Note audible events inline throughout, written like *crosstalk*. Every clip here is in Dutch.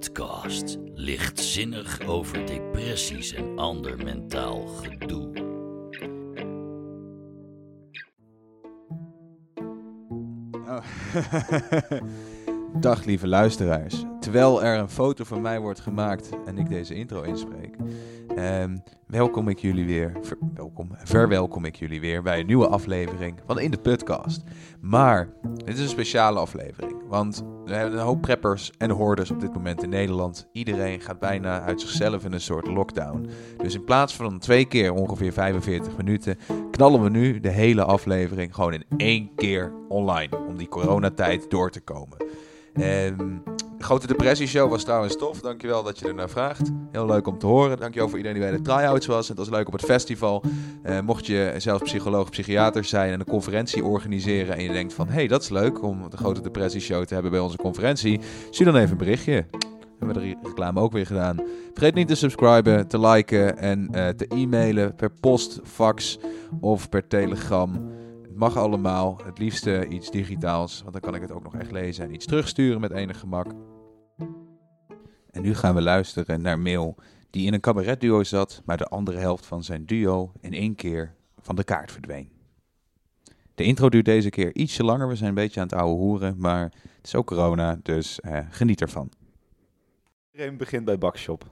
Putcast. Lichtzinnig over depressies en ander mentaal gedoe. Oh. *laughs* Dag lieve luisteraars. Terwijl er een foto van mij wordt gemaakt en ik deze intro inspreek, ehm, welkom ik jullie weer, welkom, verwelkom ik jullie weer bij een nieuwe aflevering van In de Podcast. Maar dit is een speciale aflevering, want we hebben een hoop preppers en hoorders op dit moment in Nederland. Iedereen gaat bijna uit zichzelf in een soort lockdown. Dus in plaats van twee keer ongeveer 45 minuten, knallen we nu de hele aflevering gewoon in één keer online om die coronatijd door te komen. Um, Grote Depressie Show was trouwens tof. Dankjewel dat je er naar vraagt. Heel leuk om te horen. Dankjewel voor iedereen die bij de try-outs was. Het was leuk op het festival. Uh, mocht je zelf psycholoog, psychiater zijn en een conferentie organiseren en je denkt van... hé, hey, dat is leuk om de Grote Depressie Show te hebben bij onze conferentie. Stuur dan even een berichtje. Hebben we de reclame ook weer gedaan. Vergeet niet te subscriben, te liken en uh, te e-mailen per post, fax of per telegram mag allemaal. Het liefste iets digitaals, want dan kan ik het ook nog echt lezen en iets terugsturen met enig gemak. En nu gaan we luisteren naar Mail, die in een cabaretduo zat, maar de andere helft van zijn duo in één keer van de kaart verdween. De intro duurt deze keer ietsje langer, we zijn een beetje aan het ouwe hoeren, maar het is ook corona, dus eh, geniet ervan. Iedereen begint bij Bakshop.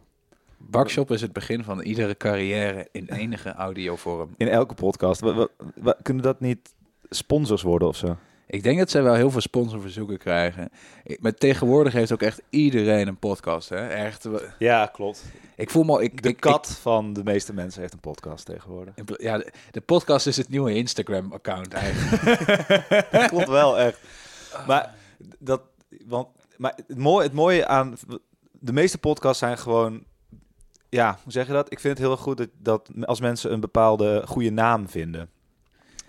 Bakshop is het begin van iedere carrière in enige audiovorm. In elke podcast. We, we, kunnen dat niet sponsors worden of zo? Ik denk dat zij wel heel veel sponsorverzoeken krijgen. Maar tegenwoordig heeft ook echt iedereen een podcast. Hè? Echt. Ja, klopt. Ik voel me. Ik, de kat van de meeste mensen heeft een podcast tegenwoordig. Ja, de, podcast is het nieuwe Instagram-account eigenlijk. *laughs* dat klopt wel echt. Maar dat, want, maar het mooie, het mooie aan de meeste podcasts zijn gewoon ja, hoe zeg je dat? Ik vind het heel goed dat, dat als mensen een bepaalde goede naam vinden.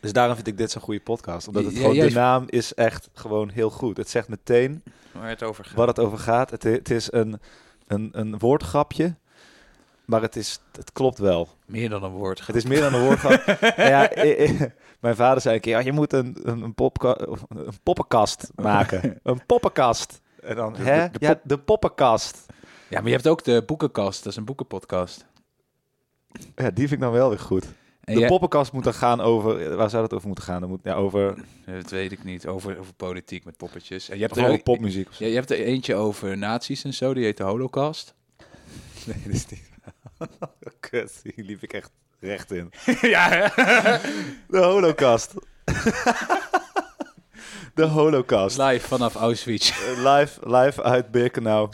Dus daarom vind ik dit zo'n goede podcast. Omdat het gewoon, de naam is echt gewoon heel goed. Het zegt meteen waar het over gaat. Waar het over gaat. Het, het is een, een, een woordgrapje. Maar het, is, het klopt wel. Meer dan een woord. Het is meer dan een woordgrap. *laughs* ja, mijn vader zei een keer, ja, je moet een, een, een, een poppenkast maken. *laughs* een poppenkast. En dan, de, hè? De, ja, de poppenkast. Ja, maar je hebt ook de boekenkast. Dat is een boekenpodcast. Ja, die vind ik dan wel weer goed. De poppenkast moet dan gaan over... Waar zou dat over moeten gaan? Dan moet, ja, over... Dat weet ik niet. Over, over politiek met poppetjes. En je hebt er over popmuziek. Ja, je hebt er eentje over nazi's en zo. Die heet de Holocaust. *laughs* Nee, dat is niet... *laughs* Kut, hier liep ik echt recht in. *laughs* ja, De Holocaust. de Holocaust. Live vanaf Auschwitz. live, live uit Birkenau.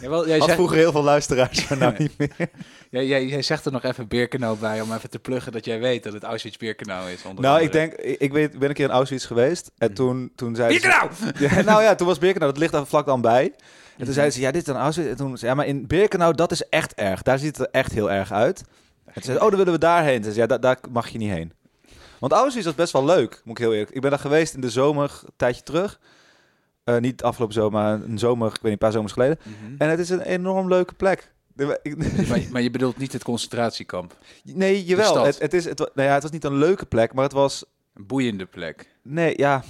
Jawel, jij zegt... vroeger heel veel luisteraars, maar nou *laughs* niet meer. Jij, jij, jij, zegt er nog even Birkenau bij om even te pluggen dat jij weet dat het Auschwitz-Birkenau is. Nou, ik denk, ik weet, ben een keer in Auschwitz geweest en mhm. toen, toen zei Birkenau! *laughs* Ze, nou ja, toen was Birkenau, dat ligt daar vlak dan bij. En toen mhm. zei ze, ja, dit is een Auschwitz. En toen zei ja, maar in Birkenau, dat is echt erg. Daar ziet het er echt heel erg uit. En toen zei oh, dan willen we daarheen. Ze zei, ja, daar mag je niet heen. Want Auschwitz was best wel leuk, moet ik heel eerlijk. Ik ben daar geweest in de zomer, een tijdje terug. Uh, niet afgelopen zomer, maar een zomer, ik weet niet, een paar zomers geleden. Mhm. En het is een enorm leuke plek. *laughs* maar, maar, je bedoelt niet het concentratiekamp? Nee, jawel. Het, het, is, het, nou ja, het was niet een leuke plek, maar het was... Een boeiende plek. Nee, ja.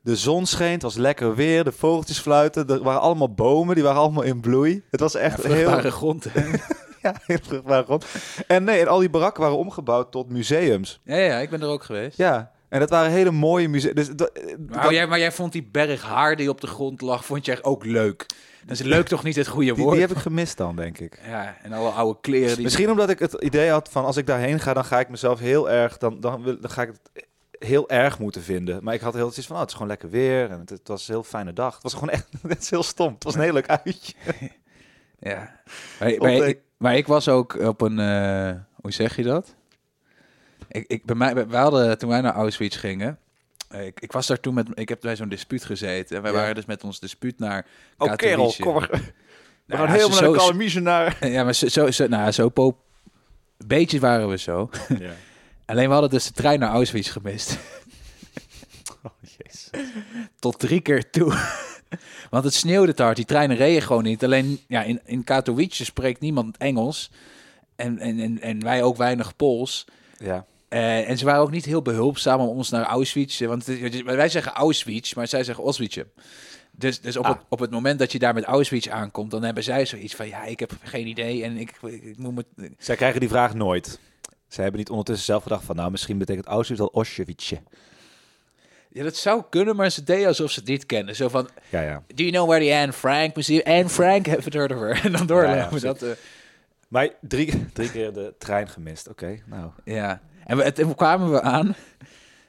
De zon scheen, het was lekker weer, de vogeltjes fluiten, er waren allemaal bomen, die waren allemaal in bloei. Het was echt ja, heel... *laughs* grond, *laughs* ja, heel vruchtbare grond. En nee, en al die barakken waren omgebouwd tot museums. Ja, ja, ik ben er ook geweest. Ja, en dat waren hele mooie museums. Dus, maar, jij, maar jij vond die berg haar die op de grond lag, vond jij ook leuk? Dat is leuk toch niet het goede woord? Die, heb ik gemist dan, denk ik. *laughs* Ja, en alle oude kleren. Die... Misschien omdat ik het idee had van als ik daarheen ga, dan ga ik mezelf heel erg, dan, dan, wil, dan ga ik het heel erg moeten vinden. Maar ik had heel iets van, oh, het is gewoon lekker weer en het, het, was een heel fijne dag. Het was gewoon echt, *laughs* het is heel stom. Het was een heel leuk uitje. *laughs* ja, maar, maar, ik, maar, ik, was ook op een, uh, hoe zeg je dat? Ik, ik, bij mij, we hadden, toen wij naar Auschwitz gingen, eh, ik, ik was daar toen met, ik heb bij zo'n dispuut gezeten. En wij waren dus met ons dispuut naar Oh kerel, kom maar. We nou, gaan helemaal naar de Kalamiezen naar... *laughs* Ja, maar zo, zo, zo, nou, zo pop... Beetje waren we zo. Ja. *laughs* Alleen we hadden dus de trein naar Auschwitz gemist. *laughs* Oh, jezus. Tot drie keer toe. Want het sneeuwde daar, die treinen reden gewoon niet. Alleen ja, in, in Katowice spreekt niemand Engels. En, en, en, en wij ook weinig Pools. Ja. Uh, en ze waren ook niet heel behulpzaam om ons naar Auschwitz. Want wij zeggen Auschwitz, maar zij zeggen Auschwitz. Dus, dus op, Ah. het, op het moment dat je daar met Auschwitz aankomt, dan hebben zij zoiets van, ja, ik heb geen idee en ik, ik, ik moet me... Zij krijgen die vraag nooit. Zij hebben niet ondertussen zelf gedacht van, nou, misschien betekent Auschwitz al Auschwitz. Ja, dat zou kunnen, maar ze deden alsof ze het niet kennen. Zo van, Ja, ja. do you know where the Anne Frank Museum... Anne Frank, have it heard of her? En dan doorlopen. Ja, ja, dat, eh, Maar drie, drie keer de trein gemist. Oké, nou. Ja, en we, toen kwamen we aan.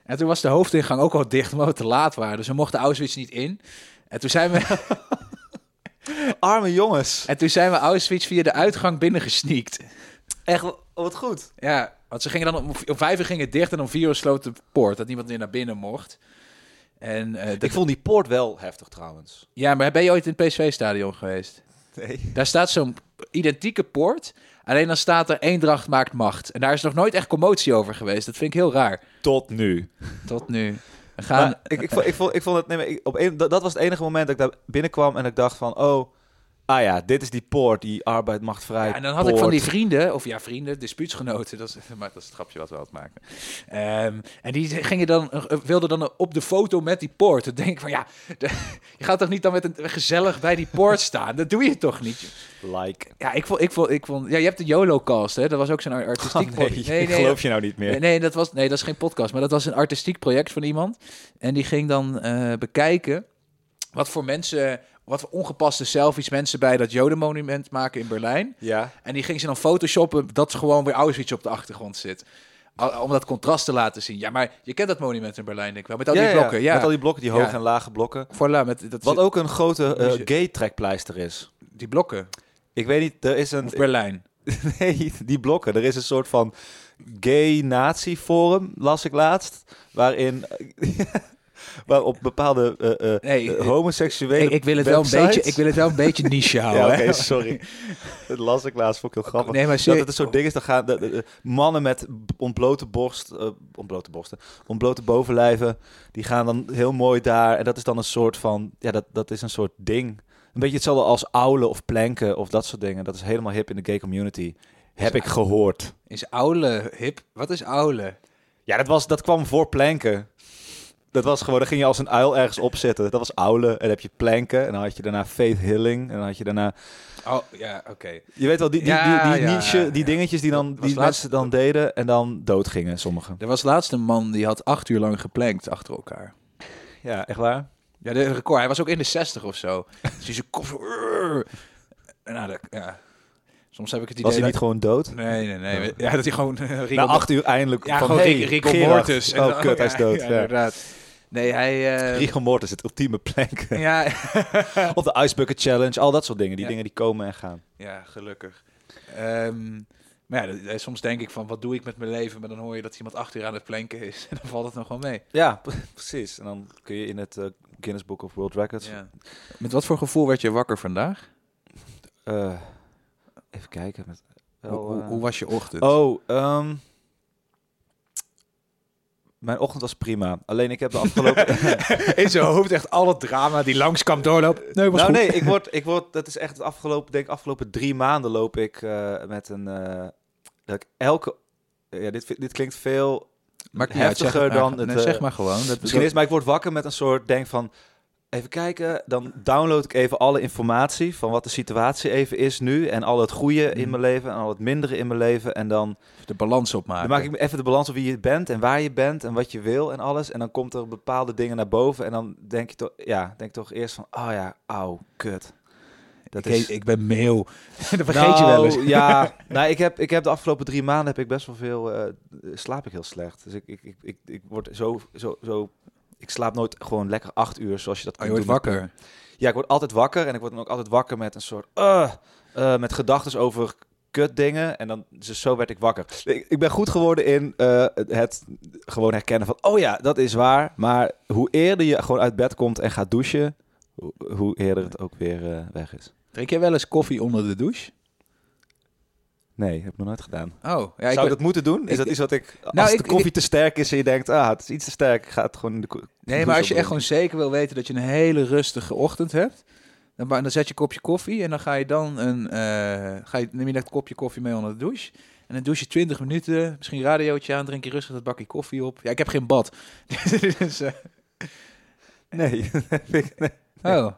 En toen was de hoofdingang ook al dicht, omdat we te laat waren. Dus we mochten Auschwitz niet in. En toen zijn we, *laughs* Arme jongens. en toen zijn we Auschwitz via de uitgang binnengesneakt. Echt, wat goed. Ja, want ze gingen dan om, om vijf uur ging het dicht en om vier uur sloot de poort. Dat niemand meer naar binnen mocht. En, eh, dat- Ik vond die poort wel heftig trouwens. Ja, maar ben je ooit in het PSV-stadion geweest? Nee. Daar staat zo'n identieke poort. Alleen dan staat er Eendracht maakt macht. En daar is nog nooit echt commotie over geweest. Dat vind ik heel raar. Tot nu. Tot nu. We gaan... Maar ik, ik, vond, ik, vond, ik vond het, nee, maar ik- op een, dat, dat was het enige moment dat ik daar binnenkwam en ik dacht van, oh, ah ja, dit is die poort, die arbeid macht vrij. Ja, en dan had ik van die vrienden, of ja, vrienden, dispuutsgenoten, dat is, maar dat is het grapje wat we altijd maken. Ehm, en die gingen dan, eh, wilden dan op de foto met die poort. Dan denk ik van, ja, de- je gaat toch niet dan met een gezellig bij die poort staan? Dat doe je toch niet? Like. Ja, ik vond, ik vond, ik vond, ja, je hebt de YOLO-cast, hè? Dat was ook zo'n ar- artistiek Oh, nee, project. *laughs* ik geloof je nou niet meer. Nee, nee, dat was, nee, dat is geen podcast, maar dat was een artistiek project van iemand. En die ging dan eh, bekijken wat voor mensen, wat voor ongepaste selfies mensen bij dat Jodenmonument maken in Berlijn. Ja. En die ging ze dan photoshoppen dat gewoon weer Auschwitz op de achtergrond zit. Om dat contrast te laten zien. Ja, maar je kent dat monument in Berlijn, denk ik wel. Met al die Ja, blokken. Ja, Met al die blokken, die hoge en lage blokken. Voilà, met dat Wat ook een grote eh, gay trekpleister is. die blokken. Ik weet niet, er is een... Of Berlijn. *laughs* Nee, die blokken. Er is een soort van gay nazi forum, las ik laatst, waarin... *laughs* waar op bepaalde Nee, eh, homoseksuele Ik, ik, wil het wel een beetje, ik wil het wel een beetje *laughs* niche houden. Ja, sorry. Dat las ik laatst, vond ik heel grappig. Nee, maar dat het soort ding is, dan gaan de, de- de mannen met ontblote borst, eh, ontblote borsten, ontblote bovenlijven, die gaan dan heel mooi daar. En dat is dan een soort van, ja, dat, dat is een soort ding. Een beetje hetzelfde als oulen of planken of dat soort dingen. Dat is helemaal hip in de gay community. Heb ik gehoord. Is Aule hip? Wat is Aule? Ja, dat, was, dat kwam voor planken. Dat was gewoon, dan ging je als een uil ergens opzetten. Dat was oulen. En dan heb je planken. En dan had je daarna faith hilling. En dan had je daarna... Oh, ja, oké. Je weet wel, die, die, Ja, die, die ja, niche, ja, die dingetjes die, dan, die laatst- mensen dan deden. En dan doodgingen, sommigen. Er was laatst een man die had acht uur lang geplankt achter elkaar. Ja, echt waar? Ja, de record. Hij was ook in de 60 of zo. Dus die zijn kop zo... En nou, dat, ja. Soms heb ik het idee Was hij dat- niet gewoon dood? Nee, nee, nee. Ja, dat hij gewoon... rigor- Na acht uur eindelijk Ja, van, gewoon hey, mortis. En Oh, dan- kut, hij is dood. Ja, inderdaad. Nee, hij... eh, Rigor mortis, het ultieme planken. ja, *laughs* Of de Ice Bucket Challenge, al dat soort dingen. Die Ja. dingen die komen en gaan. ja, gelukkig. Ehm, maar ja, eh, soms denk ik van, wat doe ik met mijn leven? Maar dan hoor je dat iemand acht uur aan het planken is. *laughs* En dan valt het nog wel mee. Ja, precies. En dan kun je in het eh, Guinness Book of World Records... Ja. Met wat voor gevoel werd je wakker vandaag? eh, even kijken. Met, wel, hoe, hoe, eh, hoe was je ochtend? Oh, ehm, mijn ochtend was prima. Alleen ik heb de afgelopen... *laughs* In zijn hoofd echt al het drama die langs kan doorlopen. Nee, was nou goed. nee, ik word, ik word, dat is echt het afgelopen, denk afgelopen drie maanden loop ik eh, met een, eh, dat ik elke, ja, dit, dit klinkt veel zeg heftiger maar. dan het, Nee, eh, zeg maar gewoon. Dat, Misschien is, maar ik word wakker met een soort denk van, even kijken, dan download ik even alle informatie van wat de situatie even is nu en al het goede in Mm. mijn leven en al het mindere in mijn leven en dan, de balans opmaken. dan maak ik even de balans op wie je bent en waar je bent en wat je wil en alles en dan komt er bepaalde dingen naar boven en dan denk je toch, ja, denk toch eerst van, oh ja, auw, kut. Dat ik, ik ben mail. *laughs* dat vergeet nou, je wel eens. ja, *laughs* nou, ik, heb, ik heb de afgelopen drie maanden heb ik best wel veel. eh, slaap ik heel slecht. Dus ik, ik, ik, ik, ik word zo, zo, zo. Ik slaap nooit gewoon lekker acht uur zoals je dat Oh, kunt je wordt doen. wakker. Ja, ik word altijd wakker en ik word dan ook altijd wakker met een soort. eh, eh, met gedachten over kut dingen. En dan, dus zo werd ik wakker. Ik, ik ben goed geworden in eh, het gewoon herkennen van. Oh ja, dat is waar. Maar hoe eerder je gewoon uit bed komt en gaat douchen. Hoe, hoe eerder het ook weer weg is. Drink jij wel eens koffie onder de douche? Nee, heb ik nog nooit gedaan. Oh, ja, ik Zou ben- ik dat moeten doen? Is ik- dat iets wat ik... Als Nou, de ik- koffie te sterk is en je denkt... Ah, het is iets te sterk. Ga het gewoon in de... ko- Nee, maar als je echt gewoon zeker wil weten dat je een hele rustige ochtend hebt, dan, dan zet je een kopje koffie en dan ga je dan een, eh, ga je, neem je dat kopje koffie mee onder de douche. En dan douche je 20 minuten, misschien een radiootje aan, drink je rustig dat bakje koffie op. Ja, ik heb geen bad. *laughs* dus, eh. *laughs* Nee. Oh,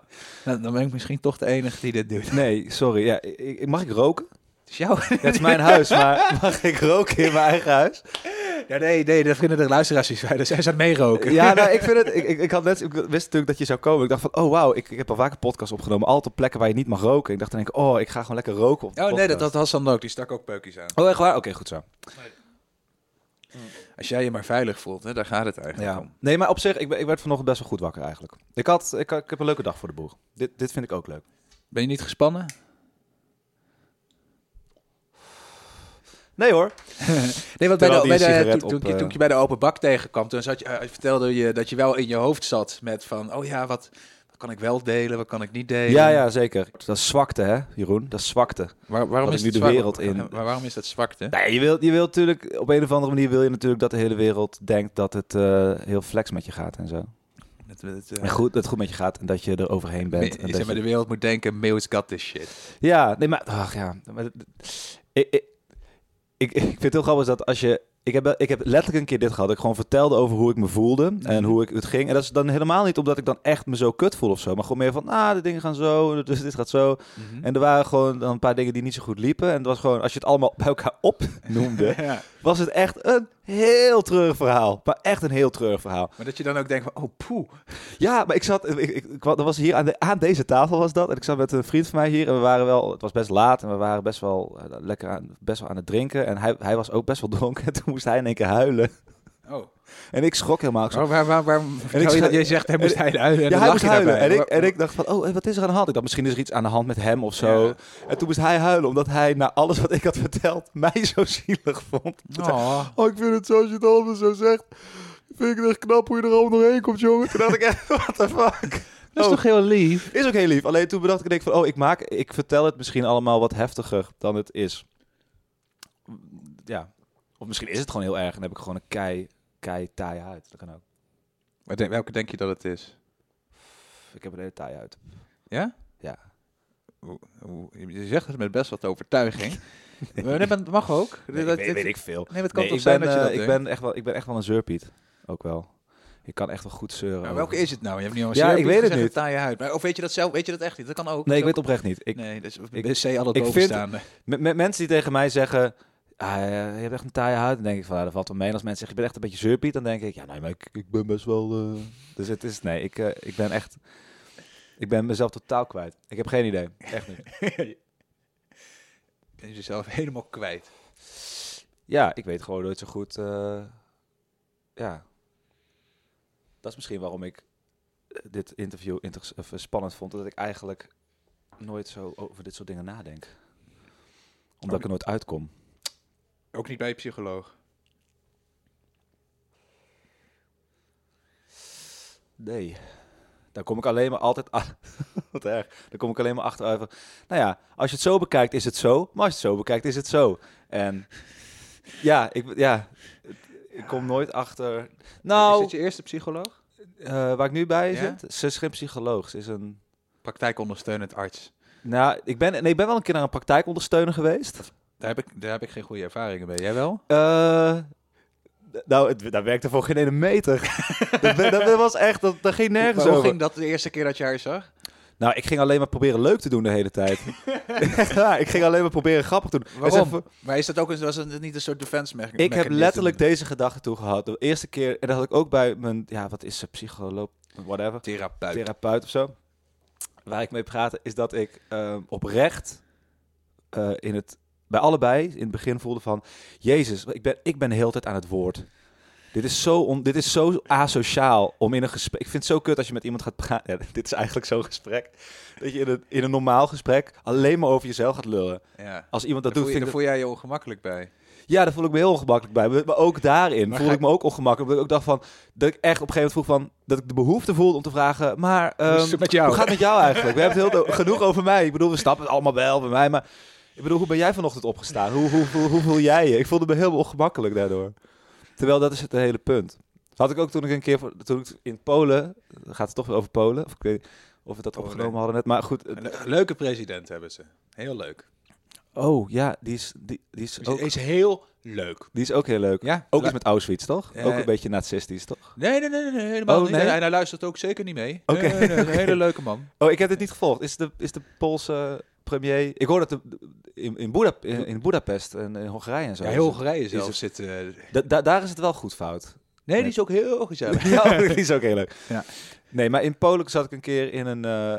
nou, dan ben ik misschien toch de enige die dit doet. Nee, sorry. Ja, ik- mag ik roken? Het is jouw... Ja, het is mijn huis, maar *laughs* mag ik roken in mijn eigen huis? Ja, nee, nee, dat vinden de luisteraars niet fijn. Dus *laughs* zij zijn meeroken. Ja, nou, ik vind het. *laughs* Ik, ik, had net, ik wist natuurlijk dat je zou komen. Ik dacht van, oh wauw, ik, ik heb al vaker podcasts opgenomen, altijd op plekken waar je niet mag roken. Ik dacht dan denk ik, oh, ik ga gewoon lekker roken op Oh nee, dat, podcast. dat was dan ook. Die stak ook peukjes aan. Oh, echt waar? Oké, goed zo. Als jij je maar veilig voelt, hè, daar gaat het eigenlijk Ja. om. Nee, maar op zich, ik, ik werd vanochtend best wel goed wakker eigenlijk. Ik, had, ik, ik heb een leuke dag voor de boeg. Dit, dit vind ik ook leuk. Ben je niet gespannen? Nee hoor. *laughs* Nee, want bij de, bij de, toen, toen, op, eh, toen je bij de open bak tegenkwam, toen zat je, eh, vertelde je dat je wel in je hoofd zat met van, oh ja, wat, wat kan ik wel delen, wat kan ik niet delen? Ja, ja, zeker. Dat is zwakte, hè, Jeroen? Dat is zwakte. Waar, waarom is nu het de zwak- wereld in- *laughs* Maar waarom is dat zwakte? Nee, je wilt je wilt natuurlijk, op een of andere manier wil je natuurlijk dat de hele wereld denkt dat het eh, heel flex met je gaat en zo. Het, het, eh, En goed, dat het goed met je gaat en dat je er overheen bent. me- en zeg dat maar, je- de wereld moet denken, Meeuw's got this shit. Ja, nee, maar, ach ja. Maar, ik, ik, ik, ik vind het heel grappig dat als je... Ik heb, ik heb letterlijk een keer dit gehad. Ik gewoon vertelde over hoe ik me voelde en hoe ik het ging. En dat is dan helemaal niet omdat ik dan echt me zo kut voel of zo. Maar gewoon meer van, ah, de dingen gaan zo, *laughs* dus dit gaat zo. En er waren gewoon dan een paar dingen die niet zo goed liepen. En het was gewoon, als je het allemaal *laughs* bij elkaar opnoemde, *laughs* ja. was het echt een heel treurig verhaal. Maar echt een heel treurig verhaal. Maar dat je dan ook denkt van, oh poeh. Ja, maar ik zat, ik, ik, ik- dat was hier aan, de, aan deze tafel was dat. En ik zat met een vriend van mij hier en we waren wel, het was best laat en we waren best wel eh, lekker aan, best wel aan het drinken. En hij, hij was ook best wel *laughs* dronken en toen moest hij in één keer huilen. En ik schrok helemaal. Ik zo, Waar, waar, waar, waar, En ik je, scha- je zegt, hij moest hij huilen en ja, hij moest huilen. En ik, en ik dacht van, oh, wat is er aan de hand? Ik dacht, misschien is er iets aan de hand met hem of zo. Ja. En toen moest hij huilen, omdat hij na alles wat ik had verteld, mij zo *laughs* zielig vond. Oh. Oh, ik vind het zoals je het allemaal zo zegt. Vind ik het echt knap hoe je er allemaal doorheen komt, jongen. Toen dacht ik echt, *laughs* what the fuck. Dat is Oh. toch heel lief? Is ook heel lief. Alleen toen bedacht ik, denk van, oh, ik maak, ik vertel het misschien allemaal wat heftiger dan het is. Ja. Of misschien is het gewoon heel erg en heb ik gewoon een kei, kei taai huid. Dat kan ook. Maar denk- welke denk je dat het is? Ik heb een hele taai huid. Ja? Ja. Hoe- hoe- Je zegt het met best wat overtuiging. *laughs* nee, maar het mag ook. Nee, Dat- weet, dit- weet ik veel. Nee, het kan Nee, toch ik zijn ben, dat je eh, dat ik denkt? ben echt wel, ik ben echt wel een zeurpiet. Ook wel. Ik kan echt wel goed zeuren. Maar welke over- is het nou? Je hebt niet al Ja, ik weet het niet. Taai huid. Maar, of weet je dat zelf? Weet je dat echt niet? Dat kan ook. Nee, ik weet oprecht niet. Ik, Nee, dus ik- het ik vind- met mensen die tegen mij zeggen... Ah, ja, je hebt echt een taaie huid. Dan denk ik van, ja, dat valt wel mee. En als mensen zeggen, je bent echt een beetje zeurpiet. Dan denk ik, ja, nee, maar ik, ik ben best wel... eh, Dus het is, nee, ik, eh, ik ben echt... Ik ben mezelf totaal kwijt. Ik heb geen idee. Echt niet. Ben *laughs* je jezelf helemaal kwijt. Ja, ik weet gewoon nooit zo goed... eh, ja. Dat is misschien waarom ik dit interview spannend vond. Dat ik eigenlijk nooit zo over dit soort dingen nadenk. Omdat ik er nooit uitkom. Ook niet bij je psycholoog. Nee. Daar kom ik alleen maar altijd... *laughs* Wat erg. Daar kom ik alleen maar achter over. Nou ja, als je het zo bekijkt is het zo. Maar als je het zo bekijkt is het zo. En *laughs* ja, ik, ja, ik kom nooit achter... Is Nou, dit je eerste psycholoog? eh, waar ik nu bij Ja? zit, ze is geen psycholoog. Ze is een... Praktijkondersteunend arts. Nou, ik ben, nee, ik ben wel een keer naar een praktijkondersteuner geweest. Daar heb ik, daar heb ik geen goede ervaringen mee. Jij wel? Eh, nou, het, daar werkte voor geen ene meter. *laughs* dat, dat, dat was echt, dat, dat ging nergens over. ging dat de eerste keer dat je haar zag? Nou, ik ging alleen maar proberen leuk te doen de hele tijd. *laughs* *laughs* ja, ik ging alleen maar proberen grappig te doen. Waarom? even- Maar is dat ook een, was het niet een soort defense mechanism? ik heb letterlijk deze gedachte toe gehad. De eerste keer, en dat had ik ook bij mijn, ja, wat is ze, psycholoog, whatever, therapeut. therapeut of zo. Waar ik mee praatte, is dat ik ehm, oprecht eh, in het, bij allebei in het begin voelde van... Jezus, ik ben, ik ben de hele tijd aan het woord. Dit is, zo on, dit is zo asociaal om in een gesprek... Ik vind het zo kut als je met iemand gaat praten. Ja, dit is eigenlijk zo'n gesprek. Dat je in een, in een normaal gesprek alleen maar over jezelf gaat lullen. Ja. Als iemand dat Daar doet, voel, je, daar voel jij je ongemakkelijk bij. ja, daar voel ik me heel ongemakkelijk bij. Maar ook daarin Maar voel ga ik me ook ongemakkelijk. Dat ik ook dacht van, dat ik echt op een gegeven moment vroeg van, dat ik de behoefte voelde om te vragen, maar Hoe ehm, met jou? hoe gaat het met jou eigenlijk? We hebben het heel genoeg over mij. Ik bedoel, we snappen het allemaal wel bij mij, maar ik bedoel, hoe ben jij vanochtend opgestaan? Hoe, hoe, hoe, hoe voel jij je? Ik voelde me heel ongemakkelijk daardoor. Terwijl dat is het hele punt. Dat had ik ook toen ik een keer, toen ik in Polen, gaat het toch weer over Polen, of ik weet niet of we dat Polen. opgenomen hadden net, maar goed. Een le- leuke president hebben ze. Heel leuk. Oh, ja, die is, die, die is, ook, is heel leuk. die is ook heel leuk. Ja, Ook iets met Auschwitz, toch? Eh, ook een beetje nazistisch, toch? Nee, nee, nee, nee, helemaal Oh, niet. nee? En hij luistert ook zeker niet mee. Oké. Nee, nee, nee, een hele leuke man. *laughs* Oh, ik heb dit niet gevolgd. Is de, is de Poolse premier... Ik hoor dat de, in, in, Boedap- in, in Budapest en in Hongarije en zo... Ja, heel Hongarije is het- zit... Da- da- daar is het wel goed fout. nee, die is ook heel gezellig. *laughs* Ja, die is ook heel leuk. Ja. Nee, maar in Polen zat ik een keer in een... eh,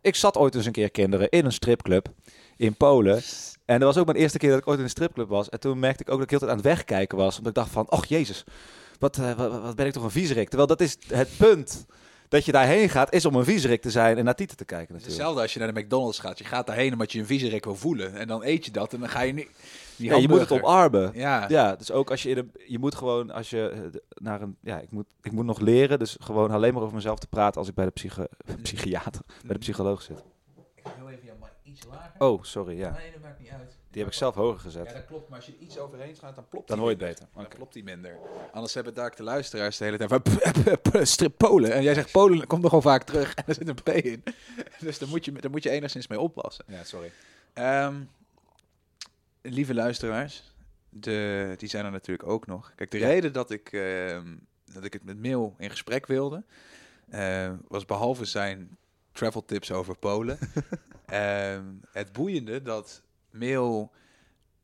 ik zat ooit eens een keer, kinderen, in een stripclub in Polen. En dat was ook mijn eerste keer dat ik ooit in een stripclub was. En toen merkte ik ook dat ik heel tijd aan het wegkijken was. Omdat ik dacht van, och jezus, wat, eh, wat, wat ben ik toch een viezerik. Terwijl dat is het punt dat je daarheen gaat, is om een viezerik te zijn en naar Tieten te kijken natuurlijk. hetzelfde als je naar de McDonald's gaat. Je gaat daarheen omdat je een viezerik wil voelen. En dan eet je dat en dan ga je niet... Ja, je moet het omarmen. Ja. Ja, dus ook als je in een, je moet gewoon als je eh, naar een, ja, ik moet, ik moet nog leren, dus gewoon alleen maar over mezelf te praten als ik bij de *laughs* psychiater, bij de psycholoog zit. Ik wil even jouw mic iets lager. Oh, sorry, ja. Nee, dat maakt niet uit. Die heb ik zelf hoger Ja, gezet. dat klopt. Maar als je iets overheen gaat, dan klopt Dan hoor je het beter. Dan klopt die minder. Anders hebben daar de luisteraars de hele tijd van strip Polen. En jij zegt Polen komt nogal vaak terug en *laughs* er zit een P in. *laughs* Dus daar moet je, daar moet je enigszins mee oppassen. Ja, sorry. Ehm, lieve luisteraars, de, die zijn er natuurlijk ook nog. Kijk, de Ja. reden dat ik, ehm, dat ik het met Mail in gesprek wilde, eh, was behalve zijn travel tips over Polen, *laughs* ehm, het boeiende dat Mail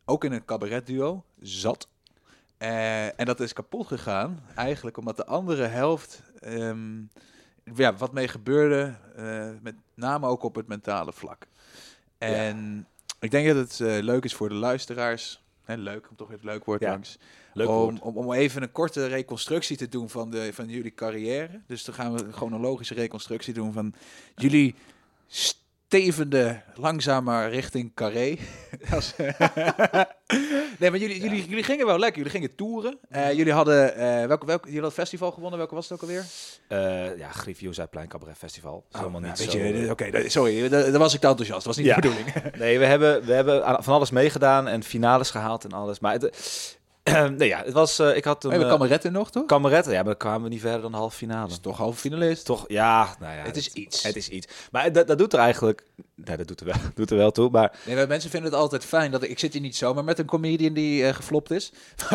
ook in een cabaretduo zat. Eh, en dat is kapot gegaan, eigenlijk omdat de andere helft, ehm, ja, wat mee gebeurde, eh, met name ook op het mentale vlak. En ik denk dat het eh, leuk is voor de luisteraars. Hè, leuk, om toch weer het leuk woord Ja, langs. Leuk om, woord. om, om even een korte reconstructie te doen van, de, van jullie carrière. Dus dan gaan we een chronologische reconstructie doen van jullie stevende langzamer richting Carré. *laughs* Als- *laughs* nee, maar jullie, jullie, jullie gingen wel lekker. Jullie gingen toeren. Eh, jullie hadden eh welke, welke, jullie hadden het festival gewonnen. Welke was het ook alweer? Eh, ja, Griffioen Zuidplein Cabaret Festival. Helemaal niet Oh, weet zo. je, eh, Oké, sorry, daar was ik te enthousiast. Dat was niet Ja. de bedoeling. Nee, we hebben, we hebben van alles meegedaan en finales gehaald en alles. Maar het, nee, ja, het was, eh, ik had We een uh, kameretten nog, toch? kameretten. Ja, maar dan kwamen we niet verder dan de halve finale. Is toch halve finalist. Toch, ja, nou ja. Het is iets. Het is iets. Maar dat, dat doet er eigenlijk... Nee, dat doet er wel, *laughs* doet er wel toe. Maar Nee, maar mensen vinden het altijd fijn dat ik, ik zit hier niet zomaar met een comedian die eh, geflopt is. *laughs*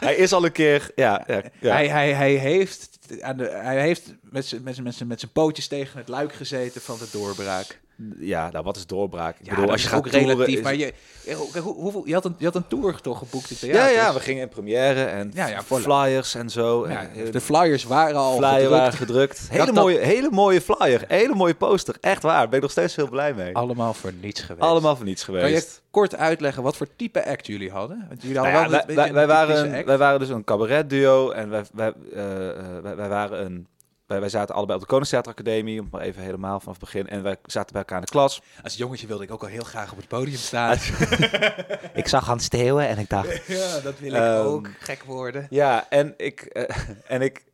hij is al een keer... Ja, ja, ja. Hij, hij, hij heeft, aan de, hij heeft met zijn met met zijn- met zijn pootjes tegen het luik gezeten van de doorbraak. Ja, nou, wat is doorbraak? Ik Ja, bedoel, als je gaat ook toeren, relatief. is- Maar je, eh, hoe, hoe- hoeveel, je, had een, je had een tour toch geboekt in Ja, theaters? ja, we gingen in première en Ja, ja, voilà. flyers en zo. En, eh, de flyers waren al flyer gedrukt. waren gedrukt. Hele, dat- mooie, hele mooie flyer, hele mooie poster. Echt waar, daar ben ik nog steeds heel blij mee. Allemaal voor niets geweest. Allemaal voor niets Kan geweest. je kort uitleggen wat voor type act jullie hadden? Want jullie Nou hadden ja, wel wij, waren, wij waren dus een cabaretduo en wij, wij, eh, wij, wij waren een... Wij, wij zaten allebei op de Koningstheateracademie, om maar even helemaal vanaf het begin. En wij zaten bij elkaar in de klas. Als jongetje wilde ik ook al heel graag op het podium staan. *laughs* Ik zag Hans Steeuwen en ik dacht... ja, dat wil ik Ehm, ook. Gek worden. Ja, en ik... eh, en ik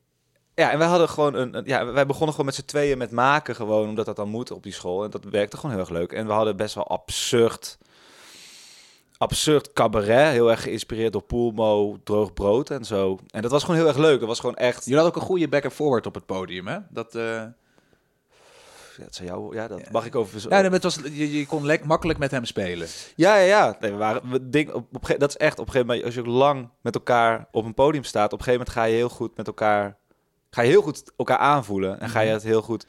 ja, en wij hadden gewoon een, een- Ja, wij begonnen gewoon met z'n tweeën met maken gewoon, omdat dat dan moet op die school. En dat werkte gewoon heel erg leuk. En we hadden best wel absurd... Absurd cabaret, heel erg geïnspireerd door Poelmo, Droog Brood en zo. En dat was gewoon heel erg leuk. Dat was gewoon echt... Jullie hadden ook een goede back and forward op het podium, hè? Dat, eh Ja, dat, jou, ja, dat mag ik over... Ja, nee, het was, je, je kon lek, makkelijk met hem spelen. Ja, ja, ja. Nee, we waren, we ding, op, op, dat is echt op een gegeven moment, als je ook lang met elkaar op een podium staat, op een gegeven moment ga je heel goed met elkaar, ga je heel goed elkaar aanvoelen en ga je het heel goed.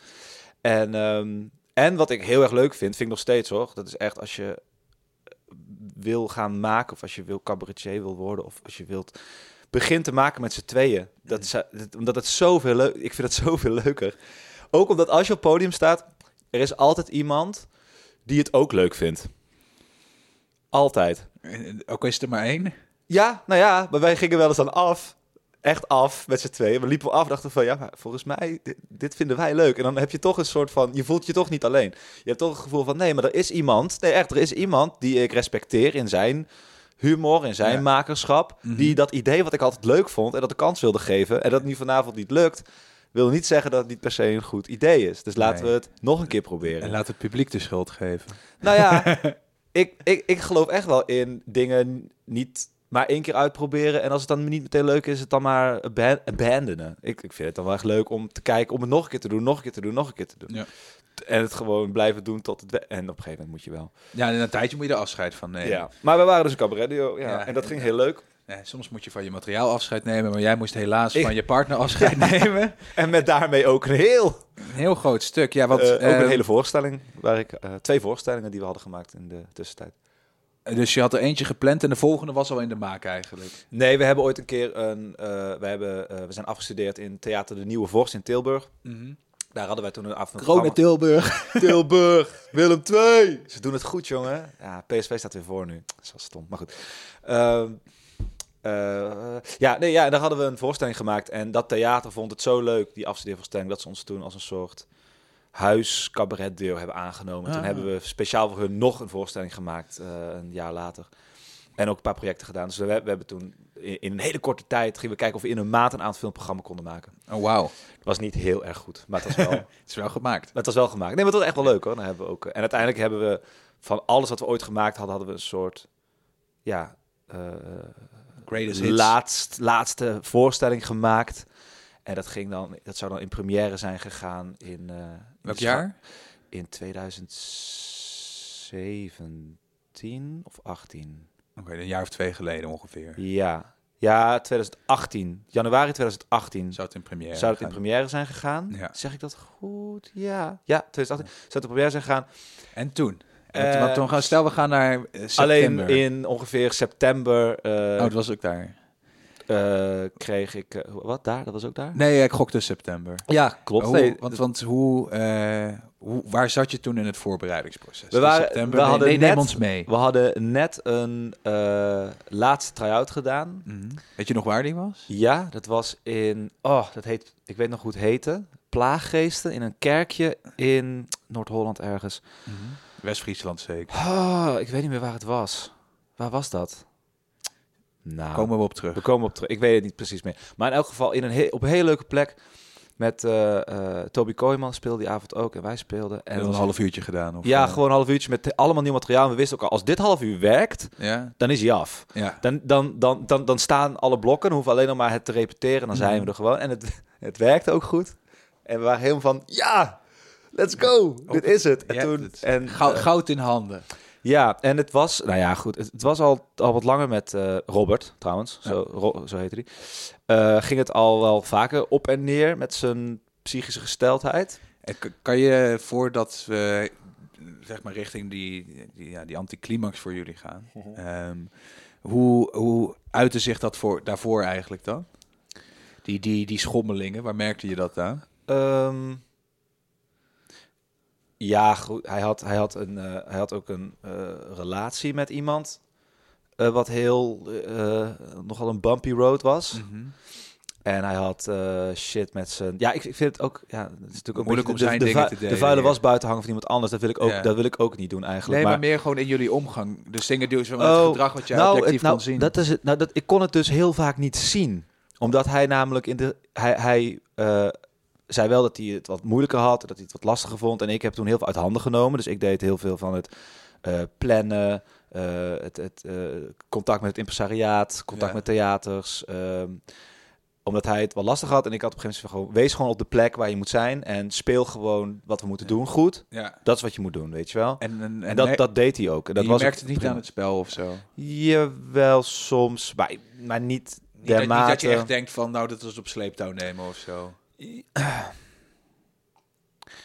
En, ehm, en wat ik heel erg leuk vind, vind ik nog steeds hoor, dat is echt als je wil gaan maken of als je wil cabaretier wil worden of als je wilt begin te maken met z'n tweeën. Dat is, dat- omdat het zoveel leuk, ik vind het *laughs* zoveel leuker. Ook omdat als je op podium staat, er is altijd iemand die het ook leuk vindt. Altijd. Ook is er maar één. Ja, nou ja, maar wij gingen wel eens dan af. Echt af met z'n tweeën. We liepen af dachten van, ja, maar volgens mij, dit, dit vinden wij leuk. En dan heb je toch een soort van, je voelt je toch niet alleen. Je hebt toch het gevoel van, nee, maar er is iemand. Nee, echt, er is iemand die ik respecteer in zijn humor, in zijn Ja. makerschap. Mhm. Die dat idee wat ik altijd leuk vond en dat de kans wilde geven. En dat nu vanavond niet lukt, wil niet zeggen dat het niet per se een goed idee is. Dus laten Nee. we het nog een keer proberen. En laat het publiek de schuld geven. Nou ja, *laughs* ik, ik, ik geloof echt wel in dingen niet maar één keer uitproberen. En als het dan niet meteen leuk is, het dan maar aban- abandonen. Ik, ik vind het dan wel echt leuk om te kijken, om het nog een keer te doen, nog een keer te doen, nog een keer te doen. Ja. En het gewoon blijven doen tot het... En op een gegeven moment moet je wel. Ja, en een tijdje moet je er afscheid van nemen. Ja. Maar we waren dus een cabaret duo. Ja. Ja. En dat ging heel leuk. Ja, soms moet je van je materiaal afscheid nemen, maar jij moest helaas Ik- van je partner *laughs* afscheid nemen. En met daarmee ook een heel... Een heel groot stuk. Ja, wat, eh, ook een hele voorstelling. Waar ik, eh, twee voorstellingen die we hadden gemaakt in de tussentijd. Dus je had er eentje gepland en de volgende was al in de maak eigenlijk. Nee, we hebben ooit een keer een... eh, we, hebben, eh, we zijn afgestudeerd in Theater de Nieuwe Vorst in Tilburg. Daar hadden wij toen een avond... Corona Tilburg. *laughs* Tilburg, Willem II. Ze doen het goed, jongen. Ja, PSV staat weer voor nu. Dat is wel stom, maar goed. Ehm, eh, ja, nee, ja, daar hadden we een voorstelling gemaakt. En dat theater vond het zo leuk, die afstudeervoorstelling, dat ze ons toen als een soort huis cabaret duo hebben aangenomen. Toen Ah. hebben we speciaal voor hun nog een voorstelling gemaakt, eh, een jaar later. En ook een paar projecten gedaan. Dus we, we hebben toen in, in een hele korte tijd gingen we kijken of we in een maand een aantal filmprogramma konden maken. Oh, wauw. Het was niet heel erg goed, maar het was wel *laughs* Het is wel gemaakt. maar het was wel gemaakt. Nee, maar het was echt wel leuk hoor. Dan hebben we ook, eh, en uiteindelijk hebben we van alles wat we ooit gemaakt hadden, hadden we een soort ja, eh, Greatest hits. laatst, laatste voorstelling gemaakt. En dat, ging dan, dat zou dan in première zijn gegaan in... eh, in Welk jaar? In 2017 of 18. Oké, een jaar of twee geleden ongeveer. Ja. Ja, 2018. Januari 2018 Zou het in première zou het in première zijn gegaan. Ja. Zeg ik dat goed? Ja. Ja, 2018 zou het in première zijn gegaan. En toen? En Eh, toen- gaan, stel, we gaan naar eh, Alleen in ongeveer september eh, Oh, dat was ook daar. Eh, kreeg ik... eh, wat, daar? Dat was ook daar? Nee, ik gokte september. Ja, klopt. Nee, want, want hoe, eh, hoe, waar zat je toen in het voorbereidingsproces? We waren- september? we Nee, hadden nee, neem net- ons mee. we hadden net een laatste try-out gedaan. Mhm. Weet je nog waar die was? Ja, dat was in... Oh, dat heet... Ik weet nog hoe het heette. Plaaggeesten in een kerkje in Noord-Holland ergens. West-Friesland zeker. Oh, ik weet niet meer waar het was. Waar was dat? Nou, Komen we op terug. we komen op terug. Ik weet het niet precies meer. Maar in elk geval in een he- op een hele leuke plek. Met eh eh Toby Kooijman speelde die avond ook. En wij speelden. En een half uurtje gedaan? Of, Ja, eh, gewoon een half uurtje met allemaal nieuw materiaal. En we wisten ook al, als dit half uur werkt, Ja, dan is hij af. ja. Dan, dan, dan, dan, dan staan alle blokken. Dan hoeven we alleen nog maar het te repeteren. Dan zijn Mhm. we er gewoon. En het, het werkte ook goed. En we waren helemaal van, ja, let's go. Dit is het. En toen, en, Goud, goud in handen. Ja, en het was, nou ja, goed. Het, het was al, al wat langer met eh, Robert, trouwens. Zo, Ro- zo heette hij. Eh, ging het al wel vaker op en neer met zijn psychische gesteldheid. En Kan je voordat we zeg maar richting die, die, ja, die anticlimax voor jullie gaan, Mhm. ehm, hoe, hoe uitte zich dat voor, daarvoor eigenlijk dan? Die, die, die schommelingen, waar merkte je dat aan? Ehm, ja, goed. Hij had, hij had, een, eh, hij had ook een eh, relatie met iemand. eh, wat heel nogal een bumpy road was. En hij had shit met zijn. Ja, ik, ik vind het ook. Ja, het is natuurlijk ook Moeilijk om de, zijn de, dingen te de delen, vuile ja. was buiten hangen van iemand anders. Dat wil ik ook, Ja. dat wil ik ook niet doen eigenlijk. Nee, maar, maar meer gewoon in jullie omgang. Dus dingen die zo Oh, het gedrag wat jij nou, objectief nou, kan zien. Dat is het. Nou, dat, ik kon het dus heel vaak niet zien. Omdat hij namelijk in de. Hij, hij zei wel dat hij het wat moeilijker had. Dat hij het wat lastiger vond. En ik heb toen heel veel uit handen genomen. Dus ik deed heel veel van het eh, plannen. eh, het het eh, contact met het impresariaat. Contact Ja. met theaters. ehm, omdat hij het wel lastig had. En ik had op een gegeven moment gewoon... Wees gewoon op de plek waar je moet zijn. En speel gewoon wat we moeten Ja. doen goed. ja. Dat is wat je moet doen, weet je wel. En, en, En, dat, dat deed hij ook. En dat je was merkt ook het niet prima. aan het spel of zo. Jawel, soms, maar, maar niet Niet dat, niet dat je echt denkt van, nou, dat is op sleeptouw nemen of zo. *clears throat*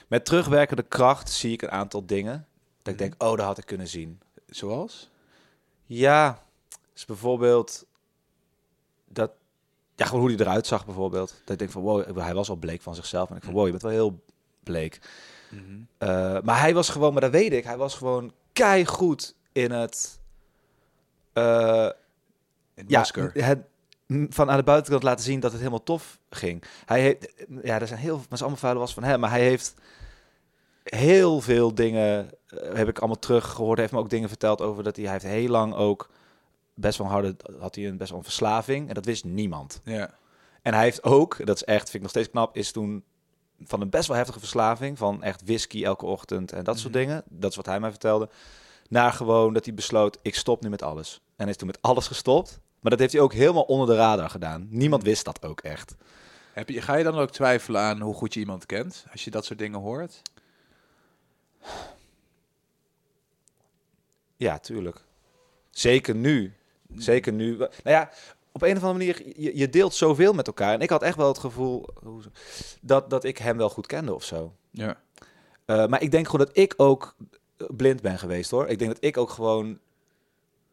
Met terugwerkende kracht zie ik een aantal dingen. Dat ik Mhm. denk, oh, dat had ik kunnen zien. Zoals? Ja, dus bijvoorbeeld dat, ja, gewoon hoe hij eruit zag bijvoorbeeld. Dat ik denk van, wow, hij was al bleek van zichzelf. En ik van, wow, je bent wel heel bleek. Eh, maar hij was gewoon, maar dat weet ik, hij was gewoon keigoed in het, In ja, masker. het van aan de buitenkant laten zien dat het helemaal tof ging. Hij heeft, ja, er zijn heel, is allemaal vuile was van hem, maar hij heeft heel veel dingen, eh, heb ik allemaal teruggehoord. Hij heeft me ook dingen verteld over dat hij, hij heeft heel lang ook best wel harde, had hij een best wel een verslaving en dat wist niemand. Ja. En hij heeft ook, dat is echt, vind ik nog steeds knap, is toen van een best wel heftige verslaving, van echt whisky elke ochtend en dat soort Mhm. dingen, dat is wat hij mij vertelde, naar gewoon dat hij besloot, ik stop nu met alles. En hij is toen met alles gestopt, maar dat heeft hij ook helemaal onder de radar gedaan. Niemand wist dat ook echt. Heb je, ga je dan ook twijfelen aan hoe goed je iemand kent? Als je dat soort dingen hoort? Ja, tuurlijk. Zeker nu. Zeker nu. Nou ja, op een of andere manier, je, je deelt zoveel met elkaar. En ik had echt wel het gevoel dat, dat ik hem wel goed kende of zo. Ja. Eh, maar ik denk gewoon dat ik ook blind ben geweest hoor. Ik denk dat ik ook gewoon.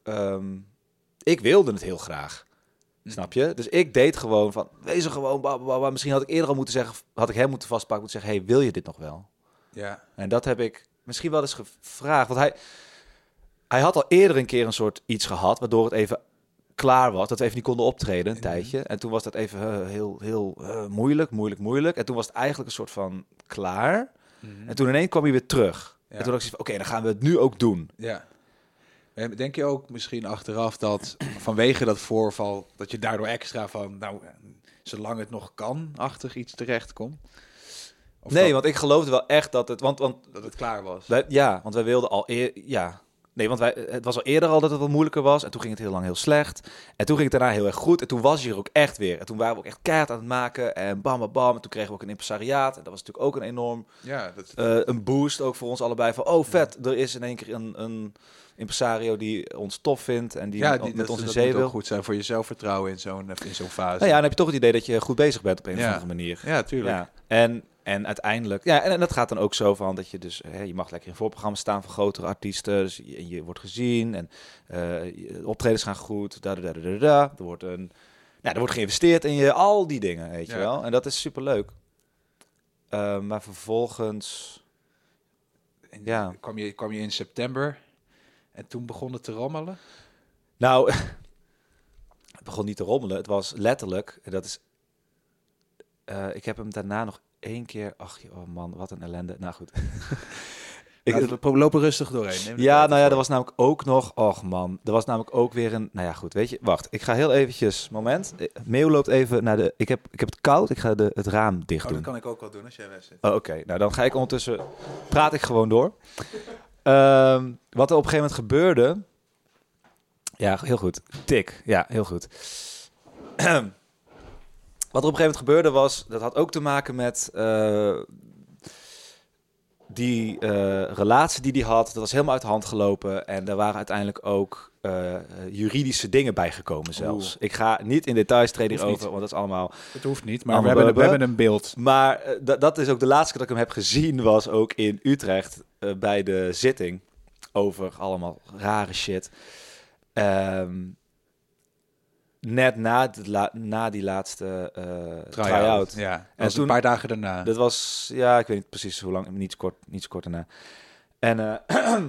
ehm, ik wilde het heel graag. Snap je? Dus ik deed gewoon van. Wees er gewoon. Misschien had ik eerder al moeten zeggen. Had ik hem moeten vastpakken. Moeten zeggen: hey, wil je dit nog wel? Ja. En dat heb ik misschien wel eens gevraagd. Want hij, hij had al eerder een keer een soort iets gehad. Waardoor het even klaar was. Dat we even niet konden optreden een Mhm. tijdje. En toen was dat even eh, heel, heel eh, moeilijk, moeilijk, moeilijk. En toen was het eigenlijk een soort van klaar. En toen ineens kwam hij weer terug. Ja. En toen dacht ik oké, dan gaan we het nu ook doen. Ja. En Denk je ook misschien achteraf dat *clears throat* vanwege dat voorval, dat je daardoor extra van, nou, zolang het nog kan, achtig iets terecht komt? Of nee, dat, want ik geloofde wel echt dat het... Want, want dat het klaar was. wij, ja, want wij wilden al eer, Ja, nee, want wij, het was al eerder al dat het wat moeilijker was. En toen ging het heel lang heel slecht. En toen ging het daarna heel erg goed. En toen was hij er ook echt weer. En toen waren we ook echt keihard aan het maken. En bam, bam, bam. En toen kregen we ook een impresariaat. En dat was natuurlijk ook een enorm... Ja, dat, eh, een boost ook voor ons allebei. Van, oh vet, er is in één keer een, een impresario die ons tof vindt. En die, ja, met, die, met dat, ons in dat zee wil. goed zijn voor je zelfvertrouwen in zo'n in zo'n fase. Nou ja, dan heb je toch het idee dat je goed bezig bent op een Ja. of andere manier. ja, tuurlijk. Ja, en, en uiteindelijk, ja, en, en dat gaat dan ook zo van dat je dus, hè, je mag lekker in voorprogramma staan van grotere artiesten, dus je, je wordt gezien en je optredens gaan goed, da, da, da, da, da, da. er wordt een, ja, er wordt geïnvesteerd in je, al die dingen, weet je wel, en dat is superleuk. Eh, maar vervolgens, En Ja. kwam, je, kwam je in september en toen begon het te rammelen? nou, *laughs* het begon niet te rommelen, het was letterlijk, en dat is, eh, ik heb hem daarna nog één keer, ach oh man, wat een ellende, nou goed. *laughs* Ik, Nou, we lopen rustig doorheen. Ja, nou ja, er was namelijk ook nog... Och man, er was namelijk ook weer een... Nou ja, goed, weet je. Wacht, ik ga heel eventjes... Moment. Eh, Meeuw loopt even naar de... Ik heb, ik heb het koud, ik ga de, het raam dicht Oh, doen. dat kan ik ook wel doen als jij weg zit. Oh, Oké, nou dan ga ik ondertussen... Praat ik gewoon door. Ehm, wat er op een gegeven moment gebeurde... Ja, heel goed. Tik. Ja, heel goed. *clears throat* wat er op een gegeven moment gebeurde was... Dat had ook te maken met... eh, die eh, relatie die hij had, dat was helemaal uit de hand gelopen. En daar waren uiteindelijk ook eh, juridische dingen bijgekomen zelfs. Oeh. Ik ga niet in details treden niet. want dat is allemaal... Het hoeft niet, maar we hebben, we bubben. hebben een beeld. Maar dat- is ook de laatste keer dat ik hem heb gezien, was ook in Utrecht bij de zitting over allemaal rare shit. Ehm, net na, de la- na die laatste eh try-out. Ja, En toen, een paar dagen daarna. Dat was, ja, ik weet niet precies hoe lang, niet zo kort, niet kort daarna. En eh, *clears throat*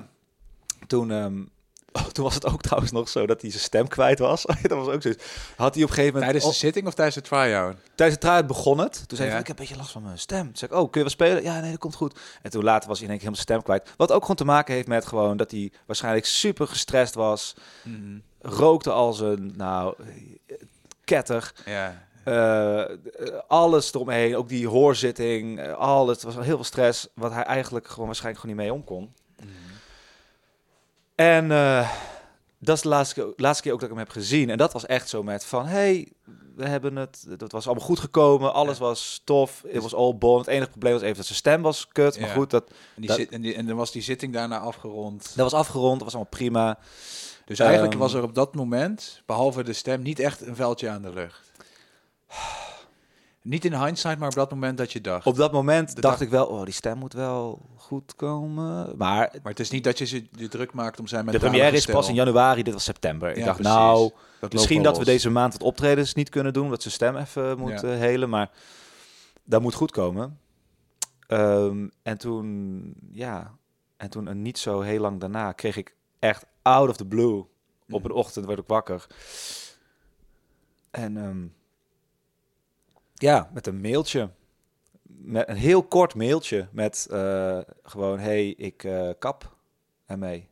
toen, ehm, *laughs* oh, toen was het ook trouwens nog zo dat hij zijn stem kwijt was. *laughs* dat was ook zo. Had hij op een gegeven moment... Tijdens de oh, zitting of tijdens de try-out? Tijdens de try begon het. Toen zei hij, Ja. ik heb een beetje last van mijn stem. Toen zei ik, oh, kun je wel spelen? Ja, nee, dat komt goed. En toen later was hij in één keer helemaal zijn stem kwijt. Wat ook gewoon te maken heeft met gewoon dat hij waarschijnlijk super gestrest was. Rookte als een, nou, ketter. Ja. Eh, alles eromheen, ook die hoorzitting, eh, alles. Het was heel veel stress, wat hij eigenlijk gewoon waarschijnlijk gewoon niet mee om kon. En eh, dat is de laatste, keer- laatste keer ook dat ik hem heb gezien. En dat was echt zo met van, hey, we hebben het, het was allemaal goed gekomen, alles Ja. was tof, het was all bon. Het enige probleem was even dat zijn stem was kut, maar goed, dat, En, die Dat- zit, en, die, en dan was die zitting daarna afgerond. dat was afgerond, dat was allemaal prima. Dus eigenlijk Ehm, was er op dat moment, behalve de stem, niet echt een veldje aan de lucht. Niet in hindsight, maar op dat moment dat je dacht. Op dat moment De dacht ik wel, oh, die stem moet wel goed komen. Maar Maar het is niet dat je ze je druk maakt om zijn de mentale première is pas in januari, dit was september. Ik Ja, dacht, precies. nou, Dat Misschien dat we deze maand het optredens niet kunnen doen, dat zijn stem even moet Ja. eh, helen, maar dat moet goed komen. Ehm, en toen, ja, en toen een niet zo heel lang daarna kreeg ik echt out of the blue. Op een Mhm. ochtend werd ik wakker. En ehm, ja, met een mailtje. Met een heel kort mailtje met eh, gewoon, hey, ik eh, kap ermee.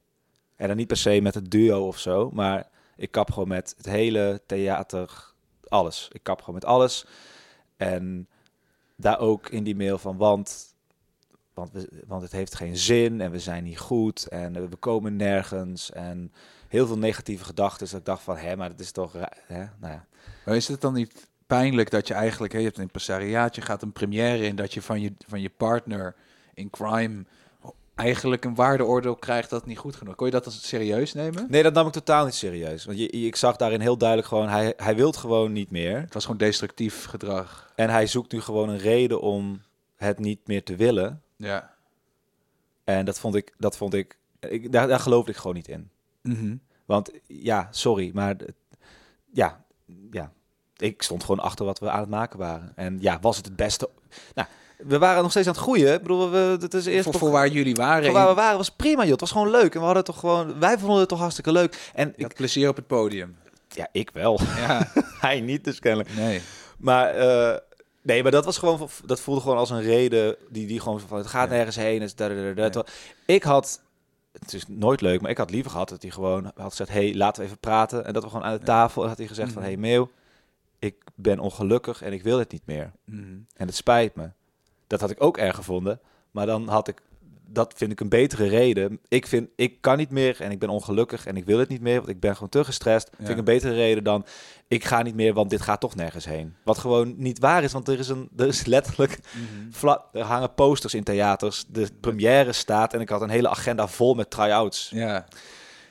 En dan niet per se met het duo of zo, maar ik kap gewoon met het hele theater, alles. Ik kap gewoon met alles. En daar ook in die mail van, want, want, we, want het heeft geen zin en we zijn niet goed en we komen nergens. En heel veel negatieve gedachten. Dus ik dacht van, hé, maar dat is toch... Hè? Nou ja. Maar is het dan niet pijnlijk dat je eigenlijk, hè, je hebt een impresariaat, je gaat een première in, dat je van je, van je partner in crime eigenlijk een waardeoordeel krijgt dat niet goed genoeg. Kon je dat als serieus nemen? Nee, dat nam ik totaal niet serieus. Want je, ik zag daarin heel duidelijk gewoon, hij, hij wil gewoon niet meer. Het was gewoon destructief gedrag. En hij zoekt nu gewoon een reden om het niet meer te willen. Ja. En dat vond ik, dat vond ik, ik daar, daar geloofde ik gewoon niet in. Mhm. Want ja, sorry, maar ja, ja, ik stond gewoon achter wat we aan het maken waren. En ja, was het het beste? Nou, we waren nog steeds aan het groeien. Ik bedoel, we, het is eerst Voor, toch- voor waar jullie waren. voor waar we waren was prima, joh. Het was gewoon leuk. En we hadden toch gewoon, wij vonden het toch hartstikke leuk. En ik, had plezier op het podium. ja, ik wel. Ja, *laughs* Hij niet, dus kennelijk. nee. Maar eh, nee, maar dat was gewoon, dat voelde gewoon als een reden die, die gewoon van het gaat nergens heen. Het is da, da, da, da. Ja. Terwijl Ik had, het is nooit leuk, maar ik had liever gehad dat hij gewoon had gezegd, hey, laten we even praten. En dat we gewoon aan de tafel en had hij gezegd van, Mhm. hey Meeuw, ik ben ongelukkig en ik wil het niet meer. Mhm. En het spijt me. Dat had ik ook erg gevonden. Maar dan had ik, dat vind ik een betere reden. Ik vind, ik kan niet meer en ik ben ongelukkig en ik wil het niet meer, want ik ben gewoon te gestrest. Vind ik Ja. een betere reden dan, ik ga niet meer, want dit gaat toch nergens heen. Wat gewoon niet waar is, want er is, een, er is letterlijk, Mhm. vla- er hangen posters in theaters. De première staat en ik had een hele agenda vol met try-outs. Ja.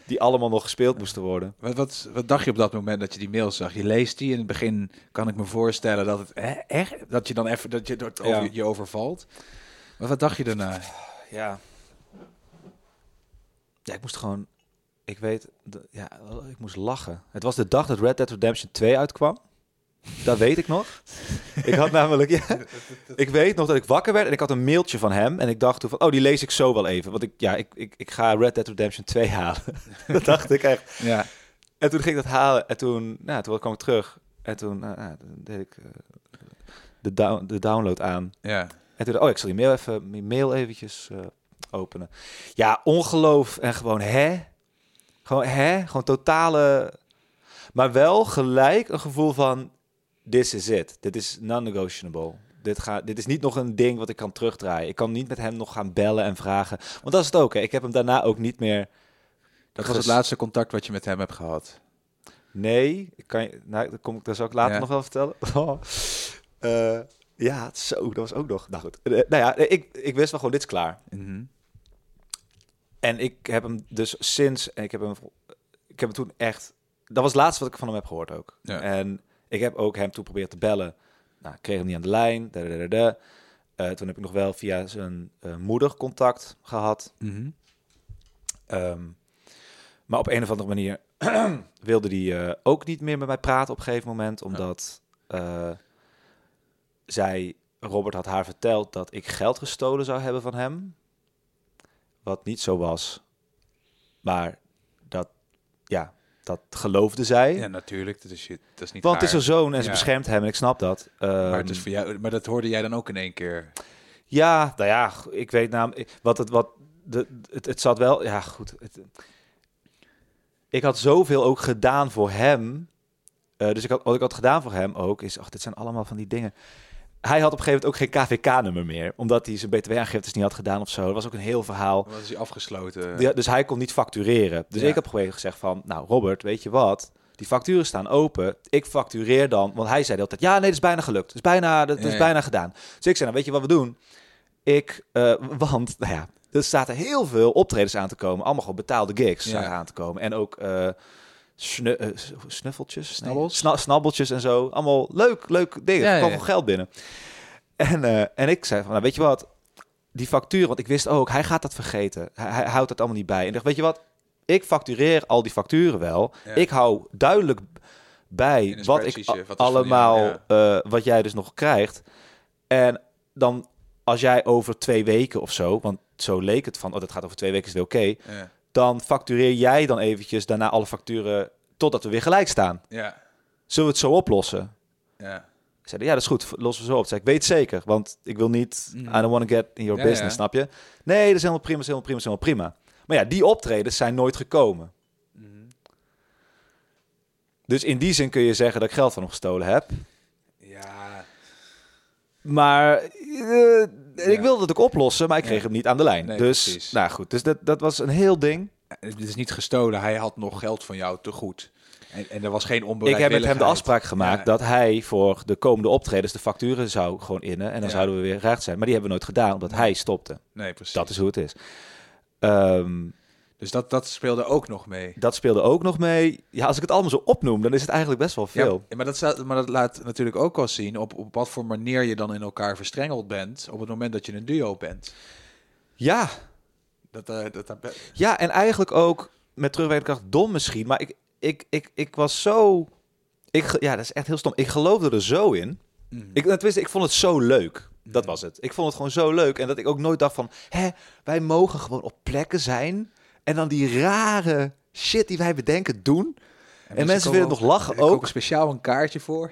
Die allemaal nog gespeeld moesten worden. Wat, wat, wat dacht je op dat moment dat je die mail zag? Je leest die in het begin kan ik me voorstellen dat het hè, echt dat je dan even dat je dat over, Ja. je overvalt. Maar wat dacht je daarna? Ja. Ja, ik moest gewoon... Ik weet... Ja, ik moest lachen. Het was de dag dat Red Dead Redemption 2 uitkwam. Dat weet ik nog. *laughs* Ik had namelijk... Ja, ik weet nog dat ik wakker werd en ik had een mailtje van hem. En ik dacht toen van... Oh, die lees ik zo wel even. Want ik, ja, ik, ik, ik ga Red Dead Redemption 2 halen. *laughs* dat dacht ik echt. Ja. En toen ging ik dat halen. En toen... Nou, toen kwam ik terug. En toen nou, nou, deed ik eh, de, down, de download aan. Ja. En toen oh, ik zal die mail even, die mail eventjes eh, openen. Ja, ongeloof en gewoon hè? Gewoon hè? Gewoon totale... Maar wel gelijk een gevoel van, this is it. Dit is non-negotiable. Dit, gaat, dit is niet nog een ding wat ik kan terugdraaien. Ik kan niet met hem nog gaan bellen en vragen. Want dat is het ook, hè. Ik heb hem daarna ook niet meer... Dat was het laatste contact wat je met hem hebt gehad. Nee, ik kan je, nou, dat kom ik zal ik later Ja. nog wel vertellen. *laughs* Oh. Eh, ja, zo, dat was ook nog. Nou goed, Eh, nou ja, ik, ik wist wel gewoon, dit is klaar. Mhm. En ik heb hem dus sinds, en ik heb hem, ik heb hem toen echt, dat was het laatste wat ik van hem heb gehoord ook. Ja. En ik heb ook hem toen proberen te bellen. Nou, ik kreeg hem niet aan de lijn. Da, da, da, da. Eh, toen heb ik nog wel via zijn eh, moeder contact gehad. Mhm. Ehm, maar op een of andere manier *clears throat* wilde hij eh, ook niet meer met mij praten op een gegeven moment, omdat eh, zij, Robert had haar verteld dat ik geld gestolen zou hebben van hem. Wat niet zo was. Maar dat, ja, dat geloofde zij. Ja, natuurlijk. Dat is, je, dat is niet Want het is haar. zoon en ze Ja. beschermt hem en ik snap dat. maar, het Ehm, is voor jou, maar dat hoorde jij dan ook in één keer. Ja, nou ja, ik weet namelijk wat het wat de, het, het zat wel. Ja, goed. Het, ik had zoveel ook gedaan voor hem. Eh, dus ik had, wat ik had gedaan voor hem ook is, ach, dit zijn allemaal van die dingen. Hij had op een gegeven moment ook geen KVK-nummer meer, omdat hij zijn btw-aangiftes niet had gedaan of zo. Dat was ook een heel verhaal. Dan was hij afgesloten. Ja, dus hij kon niet factureren. Dus Ja. ik heb gewoon gezegd van, nou Robert, weet je wat? Die facturen staan open. Ik factureer dan, want hij zei de hele tijd, ja, nee, dat is bijna gelukt. Dat is bijna, dat is ja. bijna gedaan. Dus ik zei, nou, weet je wat we doen? Ik, eh, *laughs* want, nou ja, er zaten heel veel optredens aan te komen. Allemaal gewoon betaalde gigs aan te komen. En ook eh, snu- eh, snuffeltjes? Snabbels? Sna- snabbeltjes en zo. Allemaal leuk, leuk dingen. Ja, Er kwam ja. veel geld binnen. En, eh, en ik zei van, nou, weet je wat? Die factuur, want ik wist ook, hij gaat dat vergeten. Hij, hij houdt het allemaal niet bij. En ik dacht, weet je wat? Ik factureer al die facturen wel. Ja. Ik hou duidelijk bij wat ik wat allemaal, jou, eh, wat jij dus nog krijgt. En dan, als jij over twee weken of zo, want zo leek het van, oh, dat gaat over twee weken, is het oké. Ja. Dan factureer jij dan eventjes daarna alle facturen totdat we weer gelijk staan. Ja. Zullen we het zo oplossen? ja. Ik zei, ja, dat is goed, lossen we zo op. Ik zei, ik weet zeker, want ik wil niet, Mhm. I don't want to get in your Ja, business, snap je? Nee, dat is helemaal prima, is helemaal prima, is helemaal prima. Maar ja, die optredens zijn nooit gekomen. Mhm. Dus in die zin kun je zeggen dat ik geld van hem gestolen heb. Ja. Maar eh, ik wilde het ook oplossen, maar ik kreeg hem niet aan de lijn. Nee, dus, precies. nou goed, dus dat, dat was een heel ding. Het is niet gestolen. Hij had nog geld van jou te goed. En, en er was geen Ik onbereikbaarheid. heb met hem de afspraak gemaakt Ja. dat hij voor de komende optredens de facturen zou gewoon innen. En dan Ja. zouden we weer recht zijn. Maar die hebben we nooit gedaan, omdat hij stopte. Nee, precies. Dat is hoe het is. Ehm, Dus dat, dat speelde ook nog mee. dat speelde ook nog mee. Ja, als ik het allemaal zo opnoem, dan is het eigenlijk best wel veel. Ja, maar, dat staat, maar dat laat natuurlijk ook wel zien op, op wat voor manier je dan in elkaar verstrengeld bent op het moment dat je een duo bent. Ja, Dat, eh, dat, dat, ja en eigenlijk ook met terugwerkende kracht dom misschien. Maar ik, ik, ik, ik was zo... Ik, ja, dat is echt heel stom. Ik geloofde er zo in. Mm. Ik, tenminste, ik vond het zo leuk. Dat Mhm. was het. Ik vond het gewoon zo leuk. En dat ik ook nooit dacht van... Hè, wij mogen gewoon op plekken zijn... en dan die rare shit die wij bedenken doen. En, mensen willen nog lachen ook ook. speciaal een kaartje voor.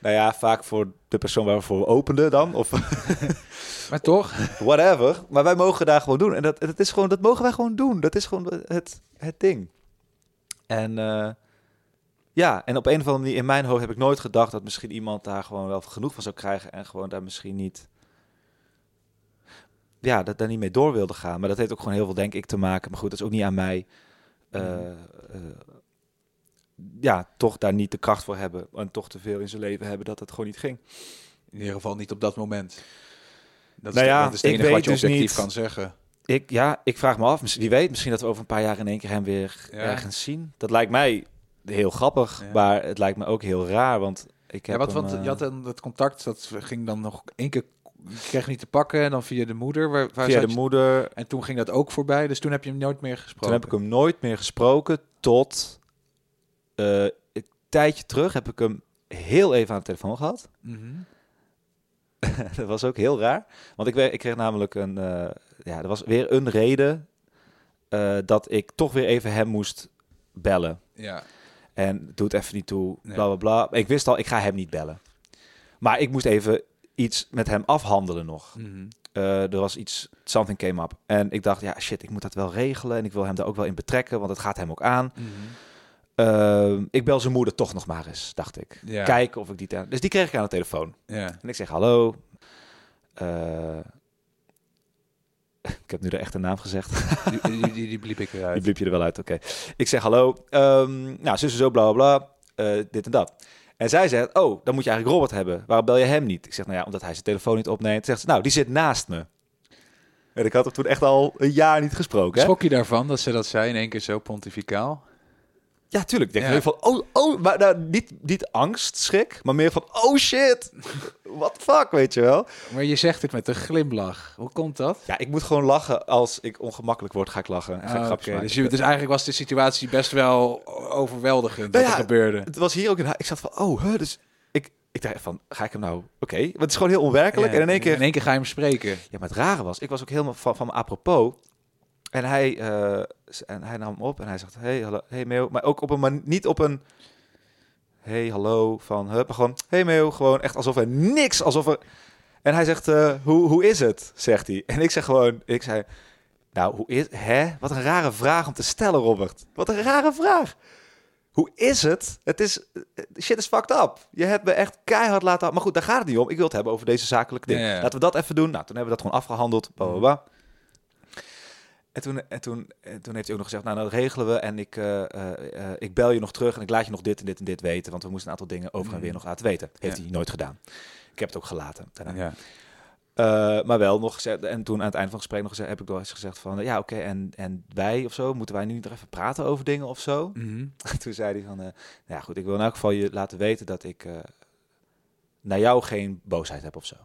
Nou ja, vaak voor de persoon waarvoor we openden dan. Of *laughs* Maar toch? whatever. Maar wij mogen daar gewoon doen. En dat, dat, is gewoon, dat mogen wij gewoon doen. Dat is gewoon het, het ding. En eh, ja, en op een of andere manier in mijn hoofd heb ik nooit gedacht dat misschien iemand daar gewoon wel genoeg van zou krijgen en gewoon daar misschien niet. Ja, dat daar niet mee door wilde gaan. Maar dat heeft ook gewoon heel veel, denk ik, te maken. Maar goed, dat is ook niet aan mij. eh, eh, ja, toch daar niet de kracht voor hebben. En toch te veel in zijn leven hebben dat het gewoon niet ging. In ieder geval niet op dat moment. Dat Nou is, ja, dat is het enige wat je dus objectief niet- kan zeggen. Ik, ja, ik vraag me af. Wie weet, misschien dat we over een paar jaar in één keer hem weer Ja. ergens zien. Dat lijkt mij heel grappig, Ja. maar het lijkt me ook heel raar, want ik Ja, heb wat, hem, want eh, je had een, dat contact, dat ging dan nog één keer, kreeg niet te pakken, en dan via de moeder. Waar, waar via de je- moeder. En toen ging dat ook voorbij, dus toen heb je hem nooit meer gesproken. Toen heb ik hem nooit meer gesproken tot eh, een tijdje terug heb ik hem heel even aan de telefoon gehad. Mhm. *laughs* dat was ook heel raar, want ik, ik kreeg namelijk een, eh, ja, er was weer een reden eh, dat ik toch weer even hem moest bellen. Ja. En doe het even niet toe, Nee. bla bla bla. Ik wist al, ik ga hem niet bellen. Maar ik moest even iets met hem afhandelen nog. Mhm. Eh, er was iets, something came up. En ik dacht, ja shit, ik moet dat wel regelen. En ik wil hem daar ook wel in betrekken, want het gaat hem ook aan. Mhm. Ehm, ik bel zijn moeder toch nog maar eens, dacht ik. Ja. Kijken of ik die... Dus die kreeg ik aan de telefoon. Ja. En ik zeg, hallo. Eh, *laughs* ik heb nu de echte naam gezegd. Die, die, die, die bliep ik Die eruit. bliep je er wel uit, oké. Ik zeg hallo. Ehm nou, zus en zo, bla bla bla. Eh, dit en dat. En zij zegt, oh, dan moet je eigenlijk Robert hebben. Waarom bel je hem niet? Ik zeg, nou ja, omdat hij zijn telefoon niet opneemt. Zegt ze, nou, die zit naast me. En ik had hem toen echt al een jaar niet gesproken. Hè? Je daarvan dat ze dat zei in één keer zo pontificaal? Ja, tuurlijk. Ik denk Ja. van, oh, oh, maar nou, niet, niet angst, schrik, maar meer van, oh shit, *laughs* what the fuck, weet je wel. Maar je zegt het met een glimlach. Hoe komt dat? Ja, ik moet gewoon lachen. Als ik ongemakkelijk word, ga ik lachen. En ga ik Ah, dus, je, dus eigenlijk was de situatie best wel overweldigend Nou wat ja, er gebeurde. Het was hier ook een... Ik zat van, oh, huh, dus... Ik, ik dacht van, ga ik hem nou... Oké, want het is gewoon heel onwerkelijk. Ja, en in één keer... in één keer ga je hem spreken. Ja, maar het rare was, ik was ook helemaal van, van apropos. En hij, eh, en hij nam hem op en hij zegt, hey, hallo, hey Meeuw. Maar ook op een man, niet op een, hey, hallo, van, hup, maar gewoon, hey Meeuw. Gewoon echt alsof er niks, alsof er... En hij zegt, eh, hoe, hoe is het, zegt hij. En ik zeg gewoon, ik zei, nou, hoe is, hè? Wat een rare vraag om te stellen, Robert. Wat een rare vraag. Hoe is het? Het is, eh, shit is fucked up. Je hebt me echt keihard laten... Maar goed, daar gaat het niet om. Ik wil het hebben over deze zakelijke dingen. Ja, ja. Laten we dat even doen. Nou, toen hebben we dat gewoon afgehandeld. Bla, bla, bla. En toen, en, toen, en toen heeft hij ook nog gezegd, nou, dat regelen we. En ik, eh, eh, eh, ik bel je nog terug en ik laat je nog dit en dit en dit weten. Want we moesten een aantal dingen over en weer nog laten weten. Heeft Ja. hij nooit gedaan. Ik heb het ook gelaten. daarna. Ja. Maar wel nog gezegd, en toen aan het eind van het gesprek nog gezegd, heb ik door eens gezegd van, ja oké, en, en wij of zo, moeten wij nu nog even praten over dingen of zo? Mhm. *laughs* toen zei hij van, nou ja goed, ik wil in elk geval je laten weten dat ik naar jou geen boosheid heb of zo.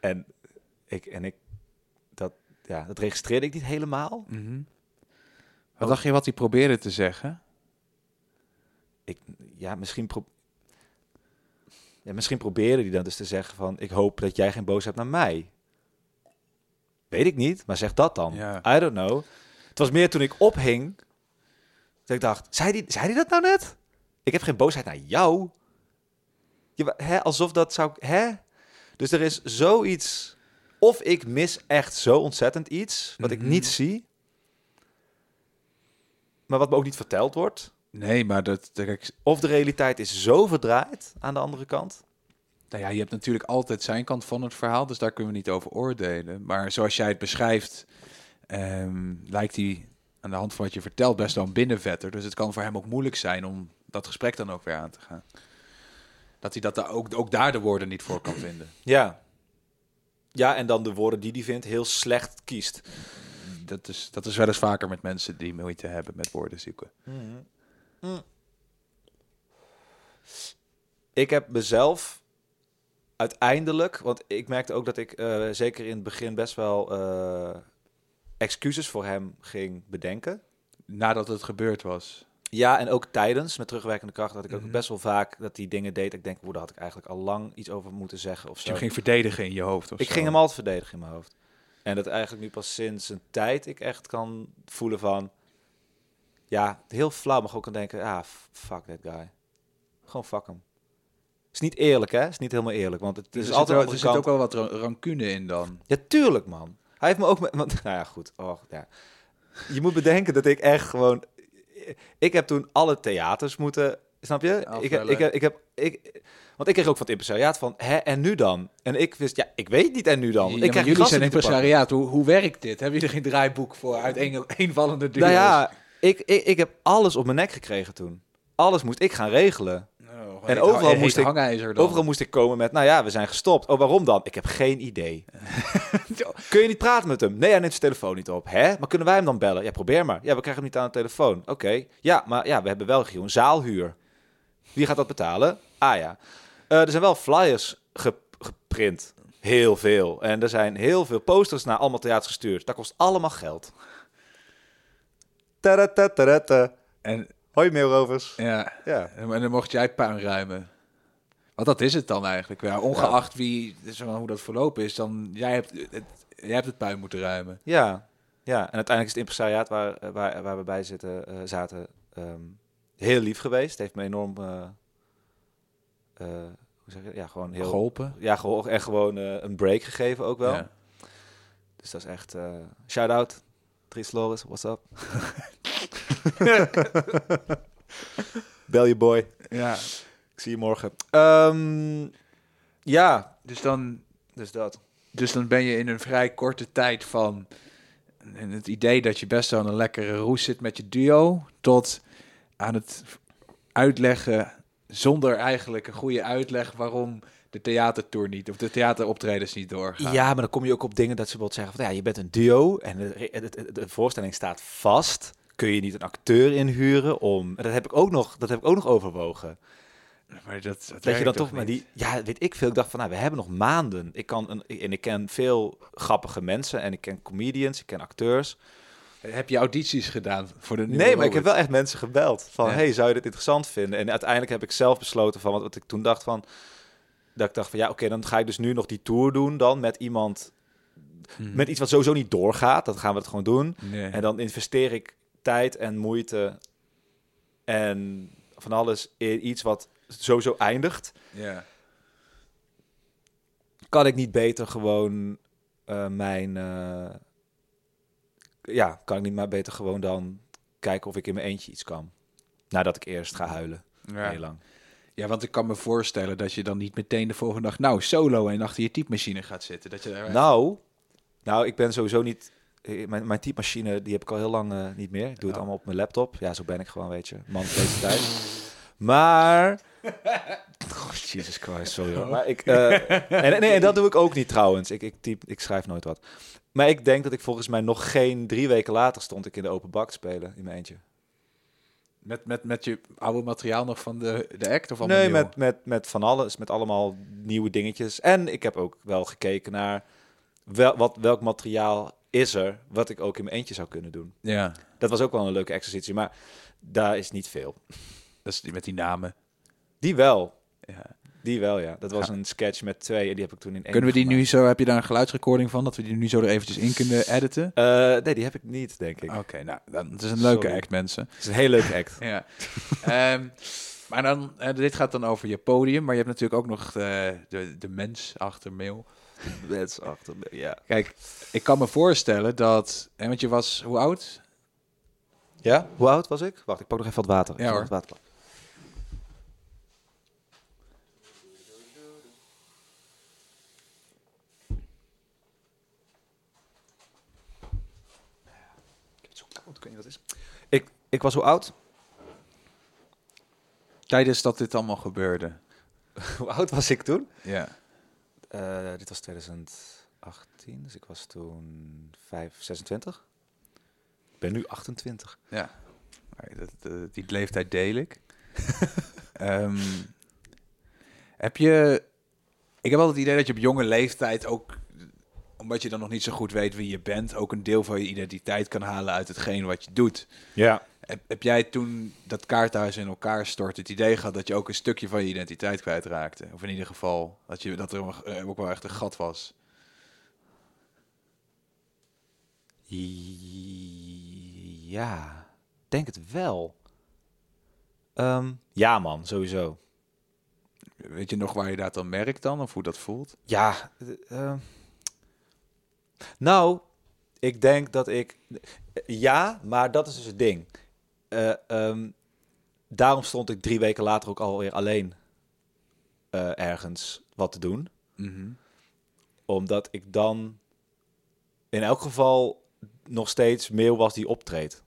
En ik, en ik, dat, ja, dat registreerde ik niet helemaal. Mhm. Wat dacht je wat hij probeerde te zeggen? Ik, ja, misschien, pro ja, misschien probeerde hij dan dus te zeggen van, ik hoop dat jij geen boosheid hebt naar mij. Weet ik niet, maar zeg dat dan. Ja. I don't know. Het was meer toen ik ophing, dat ik dacht, zei die, zei die dat nou net? Ik heb geen boosheid naar jou. Je, hè, alsof dat zou... Hè? Dus er is zoiets... Of ik mis echt zo ontzettend iets, wat ik Mhm. niet zie. Maar wat me ook niet verteld wordt. Nee, maar dat, dat- kijk, Of de realiteit is zo verdraaid aan de andere kant. nou ja, je hebt natuurlijk altijd zijn kant van het verhaal, dus daar kunnen we niet over oordelen. Maar zoals jij het beschrijft, ehm, lijkt hij aan de hand van wat je vertelt best wel een binnenvetter. Dus het kan voor hem ook moeilijk zijn om dat gesprek dan ook weer aan te gaan. Dat hij dat daar ook, ook daar de woorden niet voor kan vinden. Ja. Ja, en dan de woorden die hij vindt heel slecht kiest. Dat is, dat is wel eens vaker met mensen die moeite hebben met woorden zoeken. Ik heb mezelf uiteindelijk, want ik merkte ook dat ik eh, zeker in het begin best wel eh, excuses voor hem ging bedenken. Nadat het gebeurd was. Ja, en ook tijdens, met terugwerkende kracht, dat ik ook Mhm. best wel vaak dat die dingen deed. Ik denk, hoe daar had ik eigenlijk al lang iets over moeten zeggen of Dus zo. je ging verdedigen in je hoofd. Of Ik zo. ging hem altijd verdedigen in mijn hoofd. En dat eigenlijk nu pas sinds een tijd ik echt kan voelen van... Ja, heel flauw, maar ook kan denken, ah, fuck that guy. Gewoon fuck hem. is niet eerlijk, hè? is niet helemaal eerlijk, want het Dus is er, altijd zit, er zit ook wel wat ra- rancune in dan. Ja, tuurlijk, man. Hij heeft me ook... Met, want, *laughs* nou ja, goed. Oh, ja. Je moet bedenken dat ik echt gewoon... Ik heb toen alle theaters moeten... Snap je? Ik heb, ik heb, ik heb, ik, want ik kreeg ook van het impresariaat van... Hè, en nu dan? En ik wist... Ja, ik weet niet en nu dan. Ja, ik maar krijg die jullie zijn impresariaat. Hoe, hoe werkt dit? Hebben jullie geen draaiboek voor uit een, *laughs* eenvallende duo's? Nou ja, ik, ik, ik heb alles op mijn nek gekregen toen. Alles moest ik gaan regelen. En overal moest ik- hangijzer dan. Overal moest ik komen met, nou ja, we zijn gestopt. Oh, waarom dan? Ik heb geen idee. *laughs* Kun je niet praten met hem? Nee, hij neemt zijn telefoon niet op. Hè? Maar kunnen wij hem dan bellen? Ja, probeer maar. Ja, we krijgen hem niet aan de telefoon. Oké. Ja, maar ja, we hebben wel gewoon zaalhuur. Wie gaat dat betalen? Ah ja. Eh, er zijn wel flyers ge- geprint. Heel veel. En er zijn heel veel posters naar allemaal theaters gestuurd. Dat kost allemaal geld. Tadatatatata. En, Hoi mailrovers. ja, Ja. en dan mocht jij puin ruimen. Want dat is het dan eigenlijk. Ja, ongeacht wie, wel hoe dat verlopen is, dan jij hebt het, jij hebt het puin moeten ruimen. Ja, ja. En uiteindelijk is het impresariaat waar, waar, waar we bij zitten, eh, zaten ehm, heel lief geweest. Het heeft me enorm, eh, eh, hoe zeg je, ja, gewoon heel, Geholpen. ja, gewoon echt gewoon een break gegeven ook wel. Ja. Dus dat is echt, eh Dries Loris, what's up? *laughs* Bel je boy, ja. ik zie je morgen. Ehm, ja, Dus dan dus dat. Dus dan ben je in een vrij korte tijd van en het idee dat je best wel een lekkere roes zit met je duo, tot aan het uitleggen zonder eigenlijk een goede uitleg waarom de theatertour niet of de theateroptredens niet doorgaan. Ja, maar dan kom je ook op dingen dat ze bijvoorbeeld zeggen van ja, je bent een duo en de, de, de- voorstelling staat vast. Kun je niet een acteur inhuren om. Dat heb ik ook nog, dat heb ik ook nog overwogen. maar dat, dat, Dat je dan toch maar die. Ja, weet ik veel. Ik dacht van nou, we hebben nog maanden. Ik kan een, en ik ken veel grappige mensen en ik ken comedians, ik ken acteurs. Heb je audities gedaan voor de nieuwe Nee, maar ik heb wel echt mensen gebeld van Ja. hey, zou je dit interessant vinden? En uiteindelijk heb ik zelf besloten van wat, wat ik toen dacht van dat ik dacht van ja, oké, dan ga ik dus nu nog die tour doen dan met iemand Mhm. met iets wat sowieso niet doorgaat. Dan gaan we het gewoon doen. Nee. En dan investeer ik tijd en moeite en van alles in iets wat sowieso eindigt. ja. Kan ik niet beter gewoon eh, mijn... eh, ja, kan ik niet maar beter gewoon dan kijken of ik in mijn eentje iets kan. Nadat ik eerst ga huilen. Ja. Heel lang. Ja, want ik kan me voorstellen dat je dan niet meteen de volgende dag nou solo en achter je typemachine gaat zitten. Dat je daar Nou, nou, ik ben sowieso niet... eh, Mijn, mijn typemachine, die heb ik al heel lang eh, niet meer. Ik doe het Oh. allemaal op mijn laptop. Ja, zo ben ik gewoon, weet je. Man deze tijd. Maar... *laughs* Oh, Jesus Christ, sorry hoor. Maar ik... eh, en, nee, en dat doe ik ook niet trouwens. Ik, ik, typ, ik schrijf nooit wat. Maar ik denk dat ik volgens mij nog geen drie weken later stond ik in de open bak te spelen in mijn eentje. Met, met, met je oude materiaal nog van de, de act of allemaal Nee, nieuw? met, met, met van alles. Met allemaal nieuwe dingetjes. En ik heb ook wel gekeken naar wel, wat, welk materiaal is er wat ik ook in mijn eentje zou kunnen doen. Ja, Dat was ook wel een leuke exercitie, maar daar is niet veel. dat is die met die namen. Die wel. Ja. Die wel, ja. Dat was Ja. een sketch met twee en die heb ik toen in één Kunnen we die nu zo, heb je daar een geluidsrecording van, dat we die nu zo er eventjes in kunnen editen? Eh, nee, die heb ik niet, denk ik. Oké, nou, dan, het is een leuke Sorry. act, mensen. Het is een hele leuke act. *laughs* Ja. Ehm, maar dan, eh, dit gaat dan over je podium, maar je hebt natuurlijk ook nog eh, de, de mens achter mail. *laughs* Mensen achter me, ja. Kijk, ik kan me voorstellen dat, hè, want je was, hoe oud? Ja? Hoe oud was ik? Wacht, ik pak nog even wat water. Ja, hoor. wat water pakken. Ik heb het zo koud. ik weet niet wat het is. Ik, was hoe oud? Tijdens dat dit allemaal gebeurde. *laughs* hoe oud was ik toen? Ja. Eh, dit was 2018, dus ik was toen 5, 26. Ik ben nu 28. Ja. Maar dat, dat- die leeftijd deel ik. *laughs* Ehm, heb je... Ik heb altijd het idee dat je op jonge leeftijd ook... Omdat je dan nog niet zo goed weet wie je bent... ook een deel van je identiteit kan halen uit hetgeen wat je doet. Ja. Heb, heb jij toen dat kaarthuis in elkaar stort het idee gehad dat je ook een stukje van je identiteit kwijtraakte? Of in ieder geval dat, je, dat er eh, ook wel echt een gat was? Ja, denk het wel. Ehm, ja man, sowieso. Weet je nog waar je dat dan merkt dan? Of hoe dat voelt? Ja. eh, eh. Nou, ik denk dat ik... Ja, maar dat is dus het ding. Eh, ehm, daarom stond ik drie weken later ook alweer alleen eh, ergens wat te doen. Mhm. Omdat ik dan in elk geval nog steeds mail was die optreedt.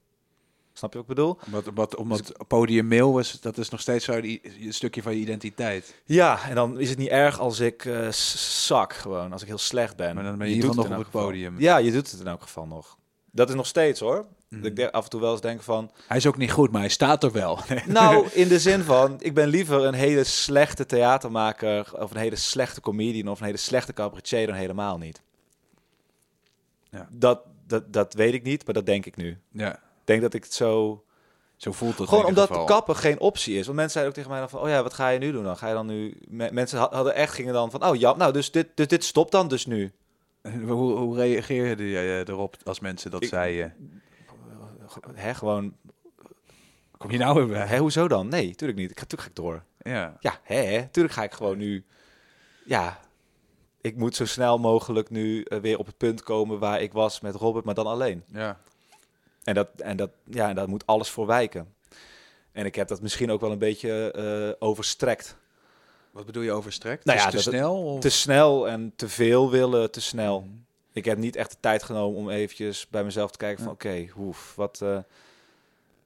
Snap je wat ik bedoel? Omdat, omdat, omdat podium mail was, dat is nog steeds zo die, een stukje van je identiteit. Ja, en dan is het niet erg als ik eh, zak gewoon, als ik heel slecht ben. Maar dan ben je ieder doet het nog op het geval. podium. Ja, je doet het in elk geval nog. Dat is nog steeds hoor. Mhm. Dat ik denk- af en toe wel eens denk van... Hij is ook niet goed, maar hij staat er wel. *laughs* Nou, in de zin van, ik ben liever een hele slechte theatermaker... of een hele slechte comedian of een hele slechte cabaretier dan helemaal niet. Ja. Dat, dat, dat weet ik niet, maar dat denk ik nu. ja, Ik denk dat ik het zo... zo voelt het Gewoon omdat geval. kappen geen optie is. Want mensen zeiden ook tegen mij dan van... oh ja, wat ga je nu doen dan? Ga je dan nu... Me- mensen ha- hadden echt, gingen dan van... oh ja, nou, dus dit, dus dit stopt dan dus nu. *laughs* Hoe, hoe reageerde jij eh, erop als mensen dat Ik- zeiden? Hè, gewoon... Kom je nou weer? Hè, hoezo dan? Nee, tuurlijk niet. Ik ga, tuurlijk ga ik door. Ja. Ja, hè, hè, tuurlijk ga ik gewoon nu... Ja, ik moet zo snel mogelijk nu eh, weer op het punt komen waar ik was met Robert, maar dan alleen. ja. En dat, en dat, ja, en daar moet alles voor wijken. En ik heb dat misschien ook wel een beetje eh, overstrekt. Wat bedoel je overstrekt? Nou ja, te snel? Of? Te snel en te veel willen, te snel. Ik heb niet echt de tijd genomen om eventjes bij mezelf te kijken van... Ja. oké, hoef, wat, eh,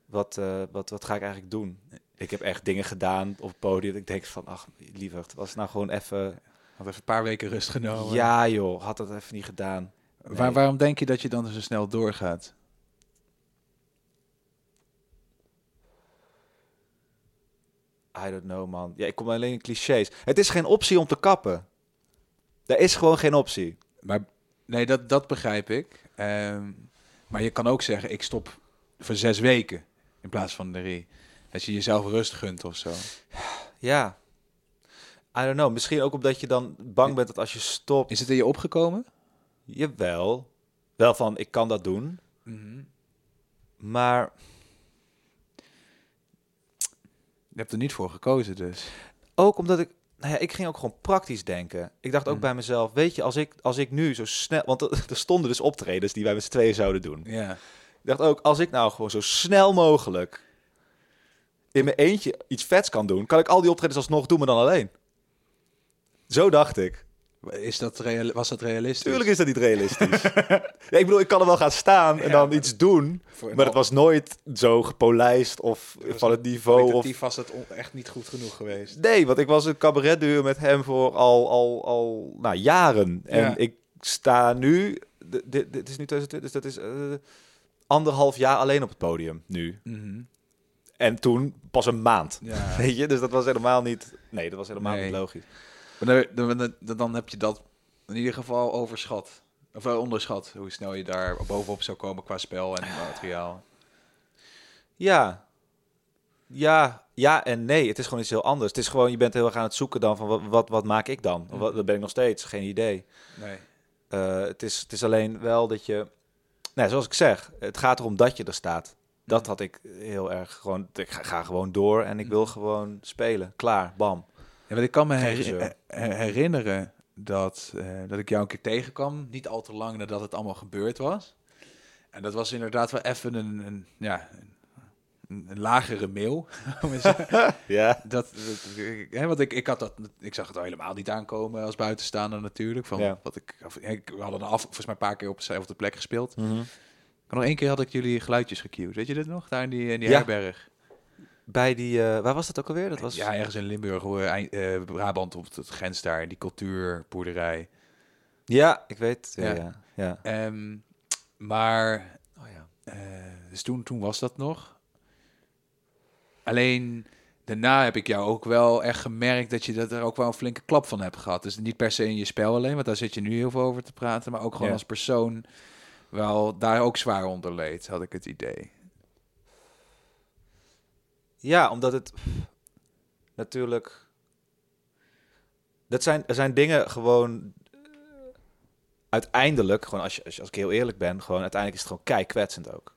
wat, eh, wat, wat ga ik eigenlijk doen? Ik heb echt dingen gedaan op het podium. dat Ik denk van, ach, liever, het was nou gewoon even... Had even een paar weken rust genomen. Ja joh, had dat even niet gedaan. Waar, waarom denk je dat je dan zo snel doorgaat? I don't know, man. Ja, ik kom alleen in clichés. Het is geen optie om te kappen. Er is gewoon geen optie. Maar nee, dat, dat begrijp ik. Ehm, maar je kan ook zeggen, ik stop voor zes weken in plaats van drie. Als je jezelf rust gunt of zo. Ja. I don't know. Misschien ook omdat je dan bang bent dat als je stopt... Is het in je opgekomen? Jawel. Wel van, ik kan dat doen. Maar Je hebt er niet voor gekozen dus. ook omdat ik... Nou ja, ik ging ook gewoon praktisch denken. Ik dacht ook Mhm. bij mezelf, weet je, als ik, als ik nu zo snel... Want er, *laughs* er stonden dus optredens die wij met z'n tweeën zouden doen. Ja. Ik dacht ook, als ik nou gewoon zo snel mogelijk in mijn eentje iets vets kan doen, kan ik al die optredens alsnog doen, maar dan alleen. Zo dacht ik. Is dat was dat realistisch? Tuurlijk is dat niet realistisch. *laughs* ja, ik bedoel, ik kan er wel gaan staan en Ja, dan iets doen, maar het was nooit zo gepolijst of van het niveau. Of... Was het echt niet goed genoeg geweest. Nee, want ik was een cabaretduur met hem voor al, al, al nou, jaren. En Ja. ik sta nu, dit, dit is nu 2020, dus dat is eh, anderhalf jaar alleen op het podium nu. Mhm. En toen pas een maand. *laughs* Weet je, dus dat was helemaal niet. Nee, dat was helemaal Nee. niet logisch. Maar dan, dan, dan- dan heb je dat in ieder geval overschat. Of wel onderschat, hoe snel je daar bovenop zou komen qua spel en materiaal. Ja. Ja, ja en nee. Het is gewoon iets heel anders. Het is gewoon, je bent heel erg aan het zoeken dan van wat, wat, wat maak ik dan? Wat, dat ben ik nog steeds, geen idee. Nee. Eh, het, is, het is alleen wel dat je, nou, zoals ik zeg, het gaat erom dat je er staat. Dat had ik heel erg gewoon, ik ga, ga gewoon door en ik wil gewoon spelen. Klaar, bam. Ja, want ik kan me her- herinneren dat, eh, dat ik jou een keer tegenkwam, niet al te lang nadat het allemaal gebeurd was. En dat was inderdaad wel even een, een, ja, een, een lagere mail. *laughs* *laughs* Ja. dat, hè, want ik, ik, had dat, ik zag het al helemaal niet aankomen als buitenstaander natuurlijk. Van Ja. wat ik, of- ik, we hadden af, volgens mij een paar keer op dezelfde plek gespeeld. Nog één keer had ik jullie geluidjes gecued. Weet je dit nog? Daar in die, in die Ja. herberg. Bij die, eh, waar was dat ook alweer? Dat was Ja, ergens in Limburg, eh, Brabant op het grens daar. Die cultuurboerderij. Ja, ik weet. Ja, Ja. ja. ja. Ehm, maar Oh, ja. Eh, dus toen, toen was dat nog. Alleen daarna heb ik jou ook wel echt gemerkt dat je dat er ook wel een flinke klap van hebt gehad. Dus niet per se in je spel alleen, want daar zit je nu heel veel over te praten, maar ook gewoon Ja. als persoon wel daar ook zwaar onder leed, had ik het idee. Ja, omdat het natuurlijk. Dat zijn, er zijn dingen gewoon. Uiteindelijk, gewoon als, je, als, ik heel eerlijk ben, gewoon uiteindelijk is het gewoon kei kwetsend ook.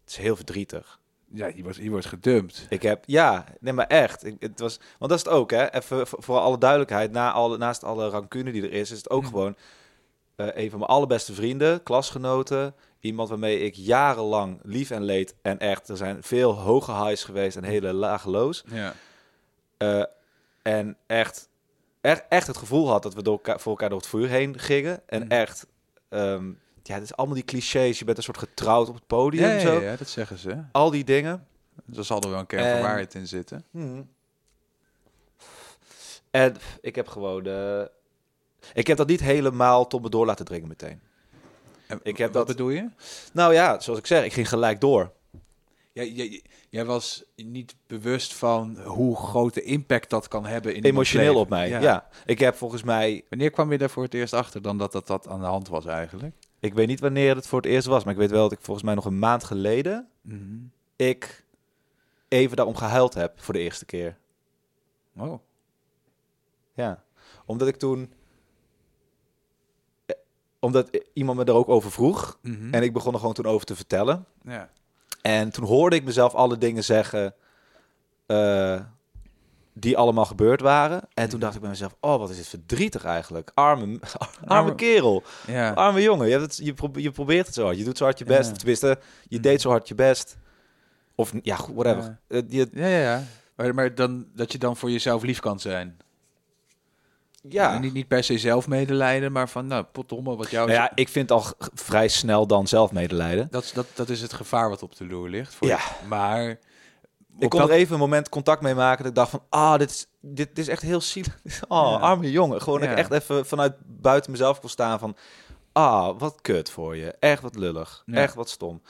Het is heel verdrietig. Ja, je wordt, je wordt gedumpt. Ik heb, ja, nee, maar echt. Ik, het was, want dat is het ook, hè. Even voor, voor alle duidelijkheid, na alle, naast alle rancune die er is, is het ook Mm. gewoon eh, een van mijn allerbeste vrienden, klasgenoten. Iemand waarmee ik jarenlang lief en leed. En echt, er zijn veel hoge highs geweest en hele lage lows. Ja. Eh, en echt, echt, echt het gevoel had dat we door elkaar, voor elkaar door het vuur heen gingen. En Mhm. echt, ehm, ja, het is allemaal die clichés. Je bent een soort getrouwd op het podium. Ja, ja, zo. ja, dat zeggen ze. Al die dingen. Dus er zal er wel een kern En- van waarheid in zitten. En ik heb gewoon... eh, ik heb dat niet helemaal tot me door laten dringen meteen. Ik heb wat dat- bedoel je? Nou ja, zoals ik zeg, ik ging gelijk door. Jij, jij, jij was niet bewust van hoe grote impact dat kan hebben in Emotioneel op mij, ja. Ik heb volgens mij... Wanneer kwam je daar voor het eerst achter dan dat dat, dat aan de hand was eigenlijk? Ik weet niet wanneer het voor het eerst was, maar ik weet wel dat ik volgens mij nog een maand geleden... ik even daarom gehuild heb voor de eerste keer. Oh. Ja, omdat ik toen... Omdat iemand me er ook over vroeg. Mhm. En ik begon er gewoon toen over te vertellen. ja. En toen hoorde ik mezelf alle dingen zeggen eh, die allemaal gebeurd waren. En toen dacht ik bij mezelf, oh, wat is dit verdrietig eigenlijk. Arme, *laughs* arme Arme- kerel, Ja. arme jongen. Je, hebt het, je, probe- je probeert het zo hard, je doet zo hard je best. Ja. Tenminste, je deed zo hard je best. Of, ja, goed, whatever. Ja. Eh, je, ja, ja, ja. Maar, maar dan, dat je dan voor jezelf lief kan zijn. Ja. En niet, niet per se zelf medelijden, maar van, nou, potdomme, wat jou... Nou ja, ik vind al vrij snel dan zelf medelijden. dat, is- dat, dat is het gevaar wat op de loer ligt. Voor Ja. Maar... Ik kon dat- er even een moment contact mee maken. Dat ik dacht van, ah, dit is, dit, dit is echt heel zielig. Oh, *laughs* Ja. arme jongen. Gewoon dat ik echt even vanuit buiten mezelf kon staan van... Ah, wat kut voor je. Echt wat lullig. Ja. Echt wat stom.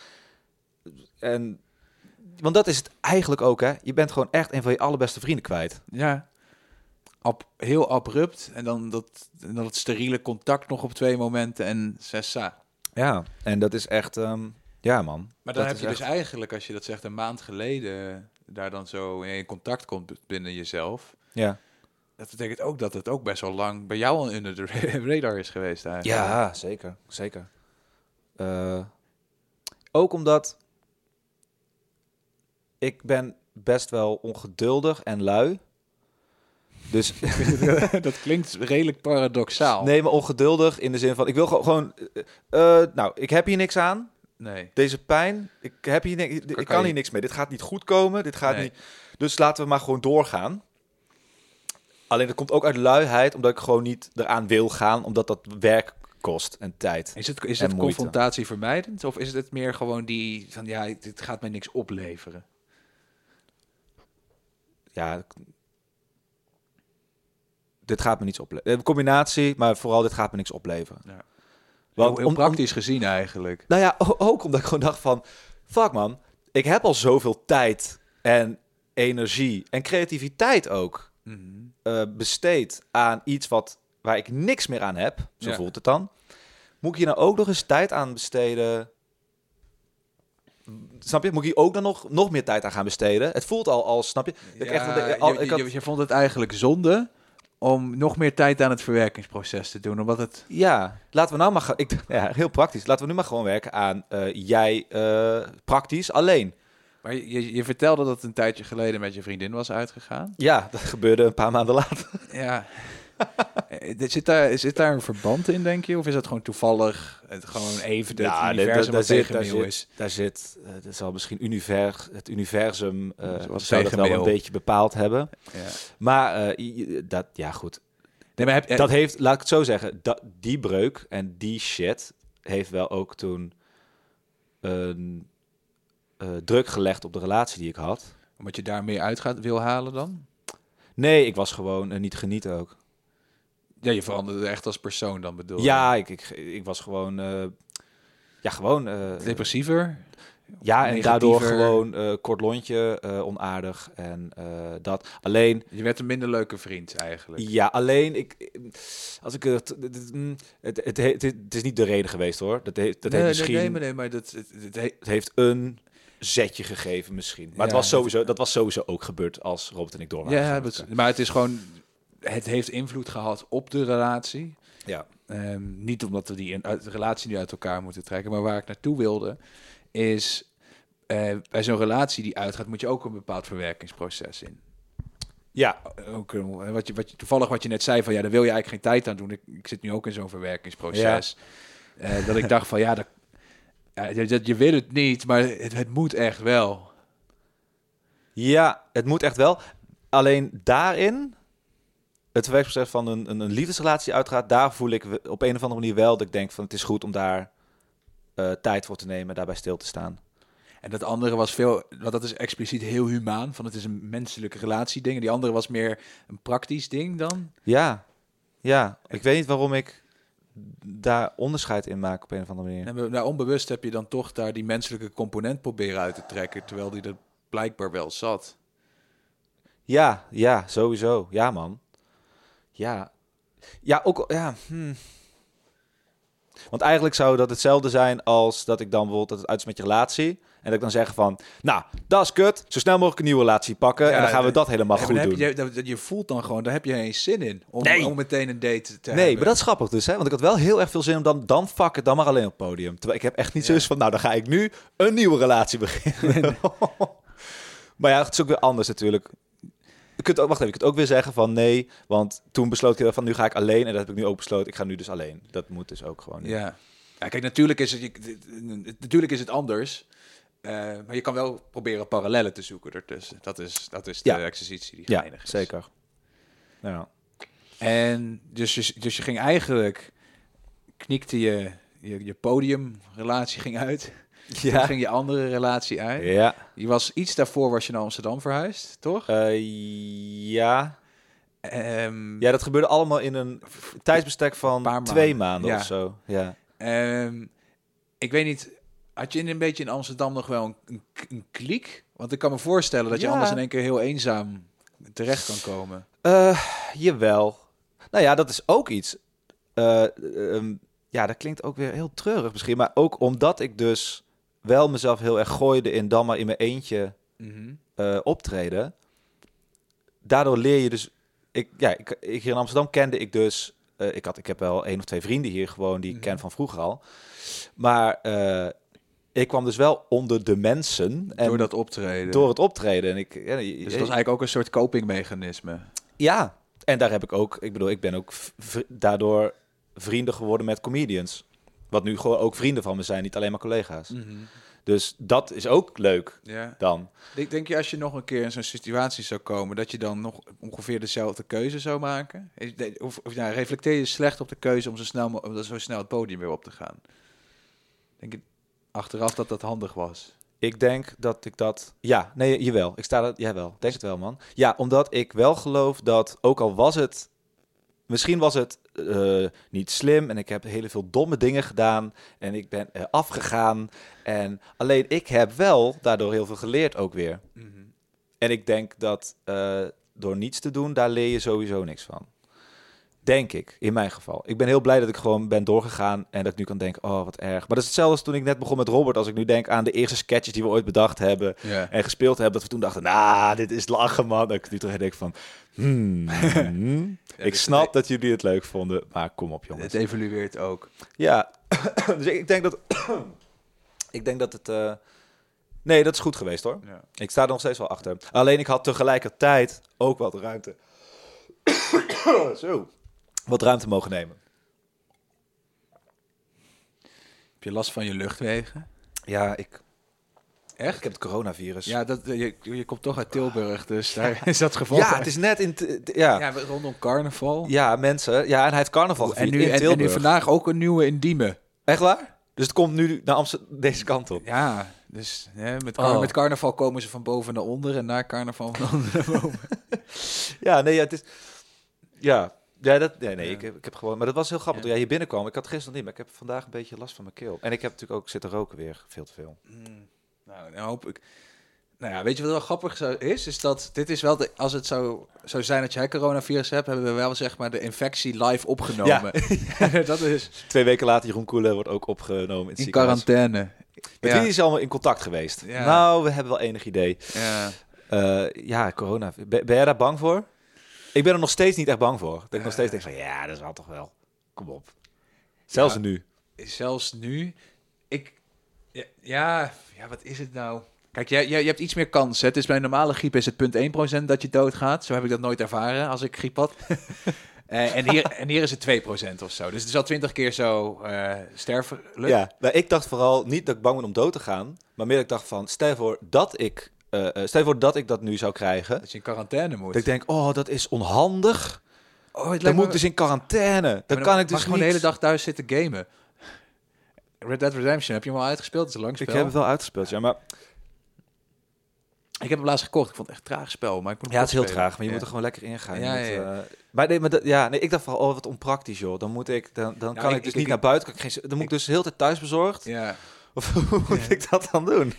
En... Want dat is het eigenlijk ook, hè. Je bent gewoon echt een van je allerbeste vrienden kwijt. Ja. Ab, heel abrupt. En dan dat, dan het steriele contact nog op twee momenten en sessa. Ja. En dat is echt... ehm, ja, man. Maar dan Dat heb je dus eigenlijk, als je dat zegt, een maand geleden daar dan zo in contact komt binnen jezelf. Ja. Dat betekent ook dat het ook best wel lang bij jou al onder de *laughs* radar is geweest eigenlijk. Ja, zeker. Zeker. Eh, ook omdat ik ben best wel ongeduldig en lui. Dus *laughs* dat klinkt redelijk paradoxaal. nee, maar ongeduldig in de zin van ik wil gewoon, eh, eh, nou, ik heb hier niks aan. Nee. Deze pijn, ik heb hier niks, ik kan kan je- hier niks mee. Dit gaat niet goed komen. Dit gaat Nee. niet. Dus laten we maar gewoon doorgaan. Alleen dat komt ook uit luiheid, omdat ik gewoon niet eraan wil gaan, omdat dat werk kost en tijd. Is het, is het confrontatie vermijdend? Of is het meer gewoon die van ja, dit gaat mij niks opleveren? ja, dit gaat me niets opleveren. Een combinatie, maar vooral dit gaat me niks opleveren. Ja. Want heel, heel om- praktisch gezien eigenlijk. Nou ja, ook omdat ik gewoon dacht van... Fuck man, ik heb al zoveel tijd en energie en creativiteit ook Mhm. eh, besteed aan iets wat, waar ik niks meer aan heb. Zo Ja. voelt het dan. Moet ik hier nou ook nog eens tijd aan besteden? Snap je? Moet ik hier ook dan nog, nog meer tijd aan gaan besteden? Het voelt al als, snap je? Dat ik echt al- je, ik had- je- je vond het eigenlijk zonde om nog meer tijd aan het verwerkingsproces te doen, omdat het Ja, laten we nou maar. Ik, *laughs* ja, heel praktisch. Laten we nu maar gewoon werken aan eh, jij eh, praktisch alleen. Maar je, je, je vertelde dat het een tijdje geleden met je vriendin was uitgegaan. Ja, dat gebeurde een paar maanden later. Ja. Eh, zit, daar, zit daar een verband in, denk je? Of is dat gewoon toevallig het gewoon even het Ja, universum daar zit- daar zit- is? Daar zit, eh, dat zal misschien univers, het universum Zoals zou dat wel een beetje bepaald hebben. Ja. Maar dat, ja goed. Nee, maar heb, Dat heeft, laat ik het zo zeggen, dat, die breuk en die shit heeft wel ook toen een druk gelegd op de relatie die ik had. Omdat je daar meer uit gaat, wil halen dan? Nee, ik was gewoon niet genieten ook. Ja, je veranderde echt als persoon dan bedoel je? Ja, ik, ik, ik was gewoon... eh, ja, gewoon... eh, Depressiever? ja, en daardoor gewoon eh, kort lontje, onaardig en dat. Alleen, Je werd een minder leuke vriend eigenlijk. ja, alleen ik... Als ik het... Het, mm, het, het, het, het is niet de reden geweest hoor. Dat heeft, dat nee, heeft nee, misschien... nee, maar, nee, maar dat, het, het, he- Het heeft een zetje gegeven misschien. Maar het was sowieso, dat was sowieso ook gebeurd als Robert en ik door waren. ja, maar het is gewoon... Het heeft invloed gehad op de relatie. ja. Ehm, niet omdat we die in, uit, de relatie nu uit elkaar moeten trekken, maar waar ik naartoe wilde, is eh, bij zo'n relatie die uitgaat, moet je ook een bepaald verwerkingsproces in. Ja, Ook, een- wat je, wat je, toevallig wat je net zei van ja, daar wil je eigenlijk geen tijd aan doen. Ik, ik zit nu ook in zo'n verwerkingsproces. Eh, dat ik dacht van ja, dat, ja je, wil het niet, maar het, het moet echt wel. ja, het moet echt wel. Alleen daarin, het verwerkingsproces van een, een, een liefdesrelatie uitgaat, daar voel ik op een of andere manier wel dat ik denk van het is goed om daar eh, tijd voor te nemen, daarbij stil te staan. En dat andere was veel, want dat is expliciet heel humaan, van het is een menselijke relatieding. En die andere was meer een praktisch ding dan. Ja, ja. Ik weet niet waarom ik daar onderscheid in maak op een of andere manier. En nou, onbewust heb je dan toch daar die menselijke component proberen uit te trekken, terwijl die er blijkbaar wel zat. Ja, ja, sowieso. Ja, man. Ja. Ja, ook... Ja, hmm. Want eigenlijk zou dat hetzelfde zijn als dat ik dan bijvoorbeeld dat het uit is met je relatie. En dat ik dan zeg van, nou, dat is kut. Zo snel mogelijk een nieuwe relatie pakken. Ja, en dan gaan we nee. dat helemaal goed doen. je, dat- dat- je voelt dan gewoon, daar heb je geen zin in om, Nee. om meteen een date te Nee, hebben. maar dat is grappig dus, hè? Want ik had wel heel erg veel zin om dan, dan fuck het, dan maar alleen op het podium. Terwijl ik heb echt niet Ja. zoiets van, nou, dan ga ik nu een nieuwe relatie *laughs* beginnen. *laughs* maar ja, het is ook weer anders natuurlijk. Je kunt ook, wacht even, je kunt ook weer zeggen van nee, want toen besloot ik van nu ga ik alleen en dat heb ik nu ook besloten. Ik ga nu dus alleen. Dat moet dus ook gewoon. Ja. ja, kijk, natuurlijk is het, je- natuurlijk is het anders. eh, maar je kan wel proberen parallellen te zoeken ertussen. Dat is, dat is de Ja. exercitie die Ja, geinig is. zeker. Ja. En dus je, dus je ging eigenlijk, knikte je, je, je podiumrelatie ging uit. Toen Ja. ging je andere relatie uit. Ja. Je was iets daarvoor was je naar Amsterdam verhuisd, toch? Eh, ja. Ehm, Ja, dat gebeurde allemaal in een tijdsbestek van twee maanden. Ja. of zo. Ja. Ehm, ik weet niet, had je in een beetje in Amsterdam nog wel een, een, een kliek? Want ik kan me voorstellen dat je Ja. anders in één keer heel eenzaam terecht kan komen. Eh, jawel. Nou ja, dat is ook iets. Eh, ehm, ja, dat klinkt ook weer heel treurig misschien. Maar ook omdat ik dus wel mezelf heel erg gooide in dan maar in mijn eentje eh, optreden. Daardoor leer je dus... Ik, ja, ik, ik, hier in Amsterdam kende ik dus... eh, ik, had, ik heb wel één of twee vrienden hier gewoon die ik ken Mhm. van vroeger al. Maar eh, ik kwam dus wel onder de mensen. En Door dat optreden. door het optreden. En ik, ja, dus dat was eigenlijk ook een soort copingmechanisme. ja, en daar heb ik ook, ik bedoel, ik ben ook daardoor vrienden geworden met comedians. Wat nu gewoon ook vrienden van me zijn, niet alleen maar collega's. Dus dat is ook leuk Ja. dan. Denk, denk je als je nog een keer in zo'n situatie zou komen, dat je dan nog ongeveer dezelfde keuze zou maken? Of, of ja, reflecteer je slecht op de keuze om zo snel, om zo snel het podium weer op te gaan? Denk je achteraf dat dat handig was? Ik denk dat ik dat... Ja, nee, jawel. Ik sta dat... Jawel, denk het wel, man. Ja, omdat ik wel geloof dat, ook al was het... Misschien was het eh, niet slim en ik heb hele veel domme dingen gedaan en ik ben eh, afgegaan. En alleen ik heb wel daardoor heel veel geleerd ook weer. En ik denk dat eh, door niets te doen, daar leer je sowieso niks van. Denk ik, in mijn geval. Ik ben heel blij dat ik gewoon ben doorgegaan en dat ik nu kan denken, oh wat erg. Maar dat is hetzelfde als toen ik net begon met Robert. Als ik nu denk aan de eerste sketches die we ooit bedacht hebben en gespeeld hebben, dat we toen dachten, nou, dit is lachen man. Dat ik nu toch denk van, hmm, *laughs* hmm. ik snap het- dat jullie het leuk vonden, maar kom op jongens. Het evolueert ook. Ja, *coughs* dus ik, denk dat, *coughs* ik denk dat het, eh, nee, dat is goed geweest hoor. Ja. Ik sta er nog steeds wel achter. Alleen ik had tegelijkertijd ook wat ruimte. *coughs* Zo. Wat ruimte mogen nemen. Heb je last van je luchtwegen? Ja, ik, Echt? ik heb het coronavirus. Ja, dat, je, je komt toch uit Tilburg, dus daar is dat geval. ja het is net in... Ja. Ja, rondom carnaval. ja, mensen. Ja, en hij heeft carnaval en nu, in en, en Tilburg. nu vandaag ook een nieuwe in Diemen. Echt waar? Dus het komt nu naar Amsterdam deze kant op. Ja, dus hè, met, car- Oh. met carnaval komen ze van boven naar onder en na carnaval van onder naar boven. *laughs* Ja, nee, ja, het is... Ja, ja dat, nee, nee Ja. Ik, heb, ik heb gewoon... Maar dat was heel grappig. Ja. Toen jij hier binnenkwam, ik had gisteren niet, maar ik heb vandaag een beetje last van mijn keel. En ik heb natuurlijk ook zitten roken weer, veel te veel. Mm, nou, dan hoop ik. Nou ja, weet je wat wel grappig is? Is dat dit is wel de, als het zou, zou zijn dat jij coronavirus hebt, hebben we wel zeg maar de infectie live opgenomen. *laughs* *laughs* dat is Twee weken later, Jeroen Koelen wordt ook opgenomen in in quarantaine. Met Ja. wie is allemaal in contact geweest? Ja. Nou, we hebben wel enig idee. Ja. Eh, ja, corona. Ben, ben jij daar bang voor? Ik ben er nog steeds niet echt bang voor. Dat ik nog steeds denk van, ja, dat is wel toch wel. Kom op. Zelfs Ja. nu. Zelfs nu, ik, ja, ja, ja, wat is het nou? Kijk, jij, jij, je hebt iets meer kans. Hè? Het is bij een normale griep is het 0,1% dat je doodgaat. Zo heb ik dat nooit ervaren als ik griep had. *laughs* Eh, en, hier, en hier is het 2% of zo. Dus het is al 20 keer zo eh sterfelijk. Ja, nou, ik dacht vooral niet dat ik bang ben om dood te gaan. Maar meer dat ik dacht van, stel voor dat ik, eh, eh, stel voor dat ik dat nu zou krijgen. Dat je in quarantaine moet. Dat ik denk, oh, dat is onhandig. oh, Dan moet me- ik dus in quarantaine. Dan kan ik dus gewoon niet... de hele dag thuis zitten gamen. Red Dead Redemption, heb je hem al uitgespeeld? Het is een lang spel. Ik heb het wel uitgespeeld, ja. Maar Ik heb hem laatst gekocht. Ik vond het echt traag spel, maar ik moet ja, het is heel spelen. traag. Maar je Ja. moet er gewoon lekker in gaan. Je Ja, ja, ja. eh, maar nee, maar dat, ja, nee, ik dacht van, oh, wat onpraktisch, joh. Dan moet ik, dan, dan Nou, kan ik- ik, dus ik- niet ik- naar buiten. Kan ik geen, dan moet ik dus de hele tijd thuis bezorgd. Ja. Of *laughs* hoe moet ik dat dan doen?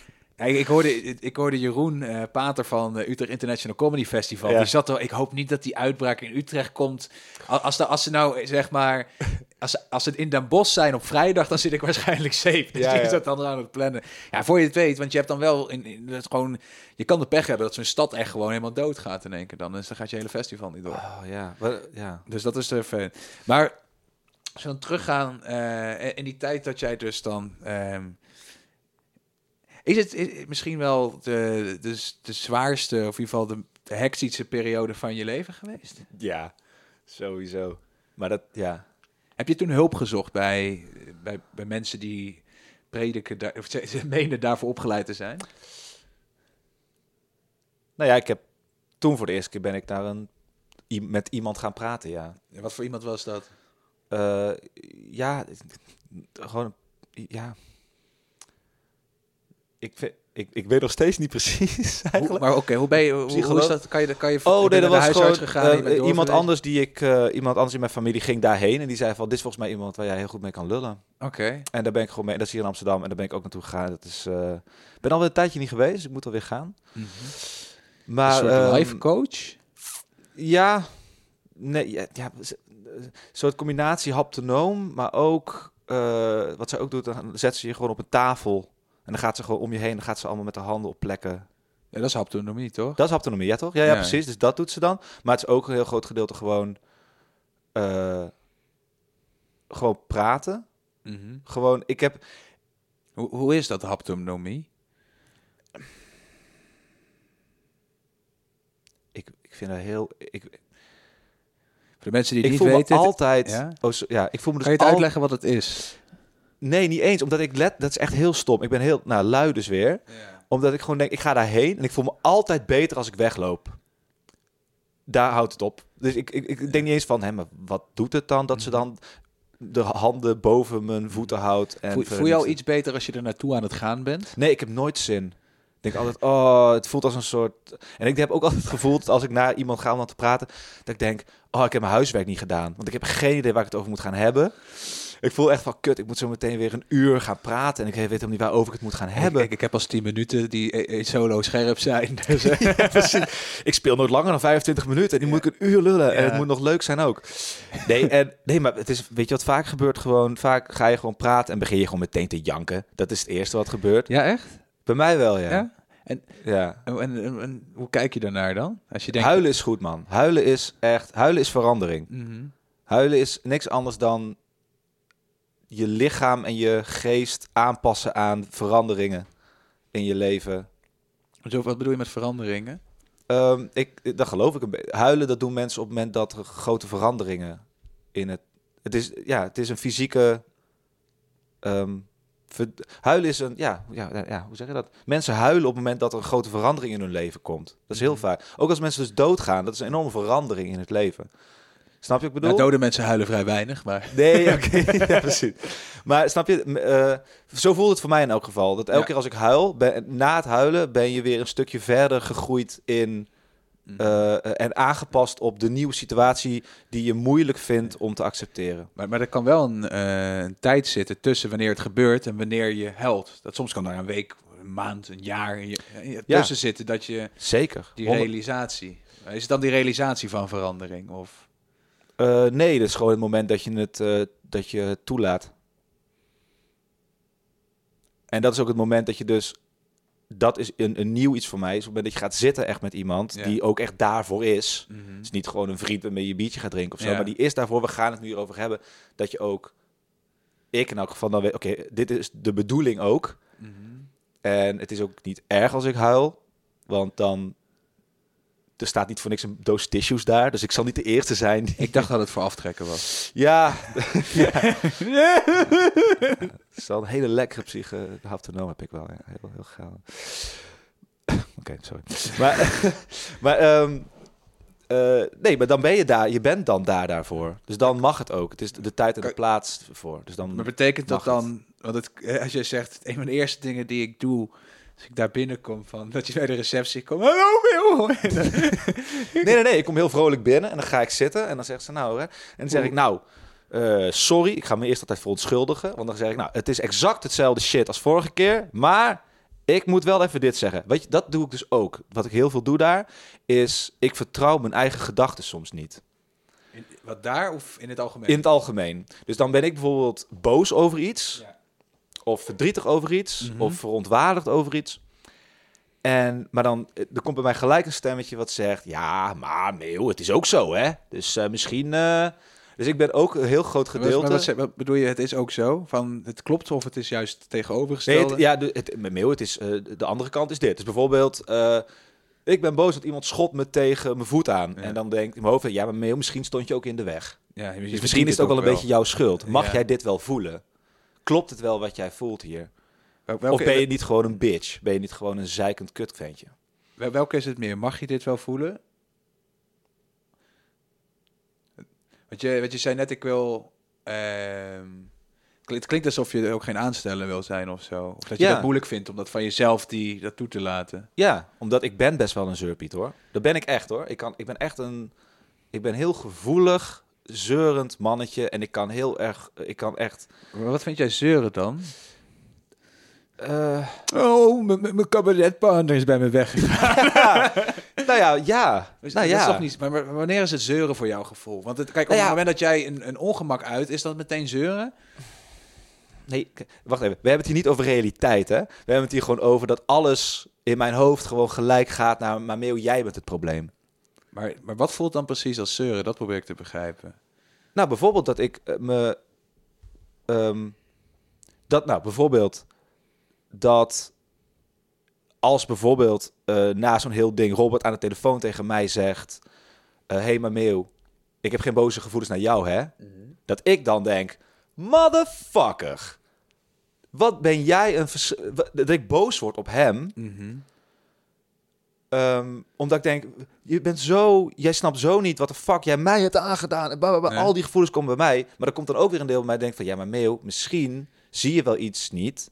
Ik, hoorde, ik hoorde Jeroen eh, Pater van eh, Utrecht International Comedy Festival. Ja. Die zat er, ik hoop niet dat die uitbraak in Utrecht komt. Al- Als, de, als ze nou, eh, zeg maar, als, ze- als het in Den Bosch zijn op vrijdag, dan zit ik waarschijnlijk safe. *laughs* Dus Ja, die ja. zat dan aan het plannen. Ja, voor je het weet, want je hebt dan wel, in, in, het gewoon, je kan de pech hebben dat zo'n stad echt gewoon helemaal doodgaat in één keer dan. Dus dan gaat je hele festival niet door. Oh ja. Dus dat is fan. Maar als we dan teruggaan in die tijd dat jij dus dan. ehm, is het is, misschien wel de, de, de zwaarste, of in ieder geval de, de hectische periode van je leven geweest? Ja, sowieso. Maar dat, ja. Heb je toen hulp gezocht bij, bij, bij mensen die prediken, daar, of ze, ze menen daarvoor opgeleid te zijn? Nou ja, ik heb toen voor de eerste keer ben ik naar een, met iemand gaan praten, ja. En wat voor iemand was dat? Eh, ja, gewoon, ja. Ik, vind, ik, ik weet nog steeds niet precies *laughs* Hoe, eigenlijk. maar oké, hoe ben je? Hoe, hoe is dat? Kan je, kan je Oh nee, dat was gewoon gegaan. eh, iemand anders die ik, eh, iemand anders in mijn familie ging daarheen en die zei van, dit is volgens mij iemand waar jij heel goed mee kan lullen. Oké. En daar ben ik gewoon mee, dat is hier in Amsterdam en daar ben ik ook naartoe gegaan. Dat is, eh, ik ben alweer een tijdje niet geweest, dus ik moet alweer gaan. Mhm. Maar, een soort ehm, life coach? Ja, nee, ja, ja, z- een soort combinatie haptonoom, maar ook, wat zij ook doet, dan zet ze je gewoon op een tafel. En dan gaat ze gewoon om je heen, dan gaat ze allemaal met de handen op plekken. Ja, dat is haptonomie, toch? Dat is haptonomie, ja toch? Ja, ja, Ja. precies. Dus dat doet ze dan. Maar het is ook een heel groot gedeelte gewoon, eh, gewoon praten. Mhm. Gewoon, ik heb, Hoe, hoe is dat, haptonomie? ik, ik vind dat heel, ik, Voor de mensen die ik voel niet weten... me altijd, Ja? oh, ja, ik voel me dus kan je het al- uitleggen wat het is? Nee, niet eens, omdat ik let, dat is echt heel stom. Ik ben heel, nou, lui dus weer. Omdat ik gewoon denk, ik ga daarheen en ik voel me altijd beter als ik wegloop. Daar houdt het op. Dus ik, ik, ik denk niet eens van, hè, maar wat doet het dan dat ze dan de handen boven mijn voeten houdt? En Mhm. Voel, je al iets beter als je er naartoe aan het gaan bent? Nee, ik heb nooit zin. Ik denk altijd, oh, het voelt als een soort... En ik heb ook altijd het gevoel dat als ik naar iemand ga om dan te praten, dat ik denk, oh, ik heb mijn huiswerk niet gedaan. Want ik heb geen idee waar ik het over moet gaan hebben. Ik voel echt van, kut, ik moet zo meteen weer een uur gaan praten en ik weet helemaal niet waarover ik het moet gaan hebben. Ik, ik, ik heb als 10 minuten die eh, eh, solo scherp zijn. *laughs* Dus, *laughs* Ja. Ik speel nooit langer dan 25 minuten en die moet ik een uur lullen. En Ja. het moet nog leuk zijn ook. Nee, en, nee, maar het is, weet je wat vaak gebeurt? Gewoon, vaak ga je gewoon praten en begin je gewoon meteen te janken. Dat is het eerste wat gebeurt. ja, echt? Bij mij wel, ja. Ja? ja. En, en, en- en hoe kijk je daarnaar dan? Als je denkt... Huilen is goed, man. Huilen is echt, huilen is verandering. Mhm. Huilen is niks anders dan je lichaam en je geest aanpassen aan veranderingen in je leven. Zo, wat bedoel je met veranderingen? Ehm, ik, dat geloof ik een beetje. Huilen, dat doen mensen op het moment dat er grote veranderingen in het... Het is, ja, het is een fysieke... ver- huilen is een... Ja, ja, ja, hoe zeg je dat? Mensen huilen op het moment dat er een grote verandering in hun leven komt. Dat is heel Mhm. vaak. Ook als mensen dus doodgaan, dat is een enorme verandering in het leven. Snap je wat ik bedoel? Nou, dode mensen huilen vrij weinig, maar... Nee, *laughs* oké. *laughs* ja, precies. Maar snap je, eh, zo voelt het voor mij in elk geval. Dat elke Ja. keer als ik huil, ben, na het huilen ben je weer een stukje verder gegroeid in... Mhm. eh, en aangepast op de nieuwe situatie die je moeilijk vindt om te accepteren. Maar, maar er kan wel een, eh, een tijd zitten tussen wanneer het gebeurt en wanneer je huilt. Dat soms kan daar een week, een maand, een jaar in je- je- Ja. tussen zitten dat je Zeker. die realisatie. Is het dan die realisatie van verandering? Of Eh, nee, dat is gewoon het moment dat je het, eh, dat je het toelaat. En dat is ook het moment dat je dus... Dat is een, een nieuw iets voor mij. Is het moment dat je gaat zitten echt met iemand Ja. die ook echt daarvoor is. Het is niet gewoon een vriend waarmee je een biertje gaat drinken of zo. Ja. Maar die is daarvoor. We gaan het nu hierover hebben. Dat je ook... Ik in elk geval dan weet... Oké, dit is de bedoeling ook. Mhm. En het is ook niet erg als ik huil. Want dan... Er staat niet voor niks een doos tissues daar. Dus ik zal niet de eerste zijn die Ik dacht dat het voor aftrekken was. *laughs* ja. *laughs* ja. Het is wel een hele lekkere psyche haptonoom heb ik wel. Ja. Heel, heel gaaf. *clears throat* Oké, sorry. Maar, *laughs* maar ehm, eh, nee, maar dan ben je daar. Je bent dan daar daarvoor. Dus dan mag het ook. Het is de tijd en de plaats voor. Dus dan Maar betekent dat het. dan, want het, eh, als jij zegt, een van de eerste dingen die ik doe als ik daar binnenkom, van dat je bij de receptie komt, hallo Wil! *laughs* *laughs* Nee, nee, nee. Ik kom heel vrolijk binnen en dan ga ik zitten en dan zegt ze nou, hè. En dan zeg ik nou, eh, sorry. Ik ga me eerst altijd verontschuldigen. Want dan zeg ik nou, het is exact hetzelfde shit als vorige keer. Maar ik moet wel even dit zeggen. Weet je, dat doe ik dus ook. Wat ik heel veel doe daar, is ik vertrouw mijn eigen gedachten soms niet. In- wat daar of in het algemeen? In het algemeen. Dus dan ben ik bijvoorbeeld boos over iets. Ja. Of verdrietig over iets. Mhm. Of verontwaardigd over iets. En, maar dan eh, er komt bij mij gelijk een stemmetje wat zegt... Ja, maar Meeuw, het is ook zo, hè? Dus eh, misschien... eh, dus ik ben ook een heel groot gedeelte... Maar wat, bedoel je, het is ook zo? Van, het klopt of het is juist Nee, tegenovergestelde? het, ja, de, het, met Meeuw, het is, de andere kant is dit. Dus bijvoorbeeld... ik ben boos dat iemand schot me tegen mijn voet aan. Ja. En dan denk ik in mijn hoofd... Ja, maar Meeuw, misschien stond je ook in de weg. Ja, je Dus misschien is het ook wel een beetje jouw schuld. Mag Ja. jij dit wel voelen? Klopt het wel wat jij voelt hier? Welke, of ben je niet gewoon een bitch? Ben je niet gewoon een zeikend kutventje? wel- welke is het meer? Mag je dit wel voelen? Want je, wat je zei net, ik wil... ehm, het klinkt alsof je er ook geen aansteller wil zijn of zo. Of dat je Ja. dat moeilijk vindt om dat van jezelf die, dat toe te laten. Ja, omdat ik ben best wel een zeurpiet hoor. Dat ben ik echt hoor. Ik, kan, ik ben echt een... Ik ben heel gevoelig, zeurend mannetje. En ik kan heel erg... Ik kan echt... Maar wat vind jij zeuren dan? eh, Oh, mijn- cabaretpartner is bij me weggegaan. *laughs* nou ja, ja. Dus nou dat ja. is toch niet, maar, maar wanneer is het zeuren voor jouw gevoel? Want het, kijk, op Nou ja. het moment dat jij een, een ongemak uit, is dat meteen zeuren? Nee, wacht even. We hebben het hier niet over realiteit, hè? We hebben het hier gewoon over dat alles in mijn hoofd gewoon gelijk gaat naar... Maar Meeuw, jij bent het probleem. Maar, maar wat voelt dan precies als zeuren? Dat probeer ik te begrijpen. Nou, bijvoorbeeld dat ik eh, me... ehm, dat, nou, bijvoorbeeld dat als bijvoorbeeld eh, na zo'n heel ding Robert aan de telefoon tegen mij zegt... Hé, hey, maar Meeuw, ik heb geen boze gevoelens naar jou, hè? Dat ik dan denk, motherfucker. Wat ben jij een... Dat ik boos word op hem... Ehm, omdat ik denk, je bent zo, jij snapt zo niet wat de fuck jij mij hebt aangedaan. En. Al die gevoelens komen bij mij. Maar er komt dan ook weer een deel bij mij denkt van, ja, maar Meeuw, misschien zie je wel iets niet.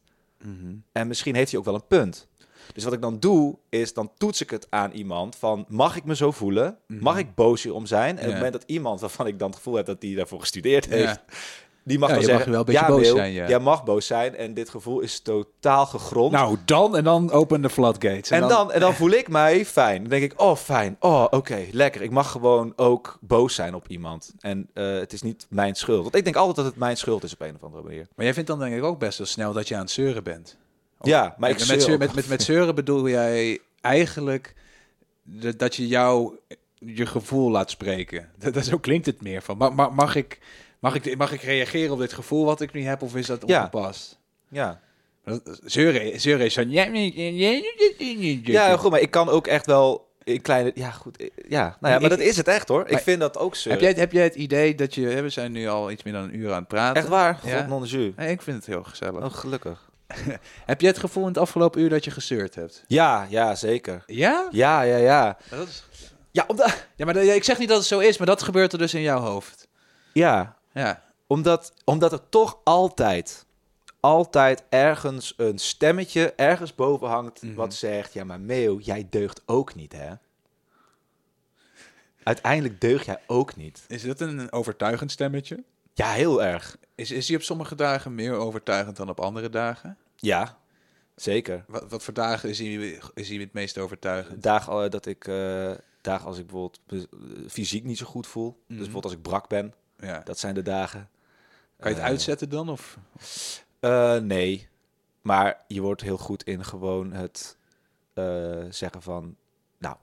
En misschien heeft hij ook wel een punt. Dus wat ik dan doe, is dan toets ik het aan iemand van, mag ik me zo voelen? Mag ik boos hierom zijn? En op het moment dat iemand waarvan ik dan het gevoel heb dat hij daarvoor gestudeerd heeft. Die mag Ja, dan je mag wel een beetje ja, boos zijn, ja. jij mag boos zijn en dit gevoel is totaal gegrond. Nou, dan en dan open de floodgates. En dan, en dan voel ik mij fijn. Dan denk ik, oh fijn, oh oké, lekker. Ik mag gewoon ook boos zijn op iemand. En eh, het is niet mijn schuld. Want ik denk altijd dat het mijn schuld is op een of andere manier. Maar jij vindt dan denk ik ook best wel snel dat je aan het zeuren bent. Of- Ja, maar ik met, zeur met, met, zeuren bedoel jij eigenlijk dat je jou je gevoel laat spreken. Dat, dat, zo klinkt het meer van. Mag, mag, ik, mag, ik, mag ik reageren op dit gevoel wat ik nu heb of is dat Ja. ongepast? Ja. Dat- Zeuren, zeuren is van... ja, goed, maar ik kan ook echt wel in kleine... Ja, goed. eh, Ja, nou ja, maar Ik- dat is het echt hoor. Ik vind dat ook zo. Heb jij, heb jij het idee dat je... We zijn nu al iets meer dan een uur aan het praten. Echt waar? Ja. God non jus. Nee, ik vind het heel gezellig. Oh, gelukkig. *laughs* Heb jij het gevoel in het afgelopen uur dat je gezeurd hebt? Ja, ja, zeker. Ja? Ja, ja, ja. Dat is... Ja, omdat... Ja, maar ik zeg niet dat het zo is, maar dat gebeurt er dus in jouw hoofd. Ja, Ja. omdat, omdat er toch altijd, altijd ergens een stemmetje ergens boven hangt... Mhm. wat zegt, ja, maar Meo, jij deugt ook niet, hè? Uiteindelijk deug jij ook niet. Is dat een overtuigend stemmetje? Ja, heel erg. Is, is hij op sommige dagen meer overtuigend dan op andere dagen? Ja, zeker. Wat, wat voor dagen is hij, is hij het meest overtuigend? Dagen eh, dat ik, eh, dagen als ik bijvoorbeeld fysiek niet zo goed voel. Dus Mhm. bijvoorbeeld als ik brak ben, Ja. dat zijn de dagen. Kan je het Eh, uitzetten dan? Of? Eh, nee, maar je wordt heel goed in gewoon het eh, zeggen van, nou,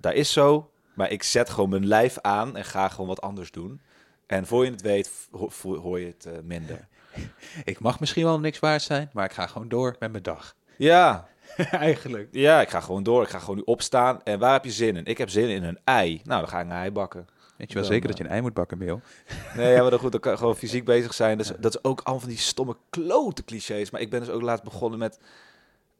dat is zo, maar ik zet gewoon mijn lijf aan en ga gewoon wat anders doen. En voor je het weet, hoor je het minder. *laughs* Ik mag misschien wel niks waard zijn, maar ik ga gewoon door met mijn dag. Ja, *laughs* Eigenlijk. ja, ik ga gewoon door. Ik ga gewoon nu opstaan. En waar heb je zin in? Ik heb zin in een ei. Nou, dan ga ik een ei bakken. Weet je wel Dan, zeker eh, dat je een ei moet bakken, Meel? Nee, ja, maar dan goed, dan kan je *laughs* gewoon fysiek bezig zijn. Dus, Dat is ook allemaal van die stomme klote clichés. Maar ik ben dus ook laatst begonnen met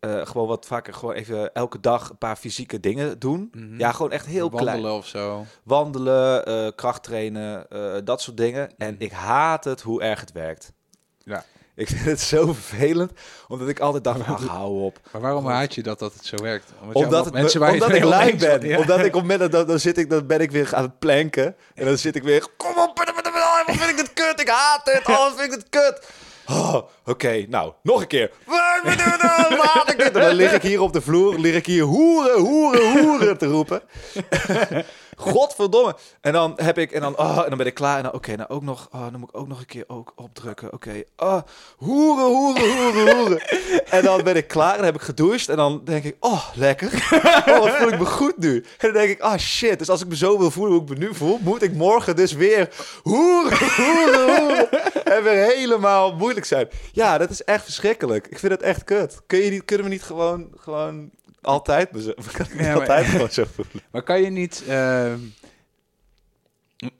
eh, gewoon wat vaker gewoon even elke dag een paar fysieke dingen doen. Mhm. Ja, gewoon echt heel Wandelen klein. of zo. Wandelen, eh krachttrainen, eh, dat soort dingen. En Mhm. ik haat het hoe erg het werkt. Ja. Ik vind het zo vervelend, omdat ik altijd dacht, ach, hou op. Maar waarom haat je dat dat het zo werkt? Omdat, Omdat, het, me- je omdat het ik lui ben. Ja. Omdat ik op het moment dat- dan, zit ik, dan ben ik weer aan het planken. En dan zit ik weer, kom op, wat vind ik dit kut, ik haat dit, oh, wat vind ik dit kut. Oh, Oké, nou, nog een keer. *laughs* Ik dit? En dan lig ik hier op de vloer, lig ik hier hoeren, hoeren, hoeren te roepen. *laughs* Godverdomme. En dan heb ik, en dan, oh, en dan ben ik klaar. En dan, oké, nou ook nog, oh, dan moet ik ook nog een keer ook opdrukken. Oké, oh, hoeren, hoeren, hoeren, hoeren. *laughs* En dan ben ik klaar en dan heb ik gedoucht. En dan denk ik, oh, lekker. Oh, wat voel ik me goed nu. En dan denk ik, ah, shit. Dus als ik me zo wil voelen hoe ik me nu voel, moet ik morgen dus weer hoeren, hoeren, hoeren. En weer helemaal moeilijk zijn. Ja, dat is echt verschrikkelijk. Ik vind het echt kut. Kun je niet, kunnen we niet gewoon, gewoon altijd, me zo- kan ik niet Ja, maar- altijd gewoon zo voelen? Maar kan je niet... ehm,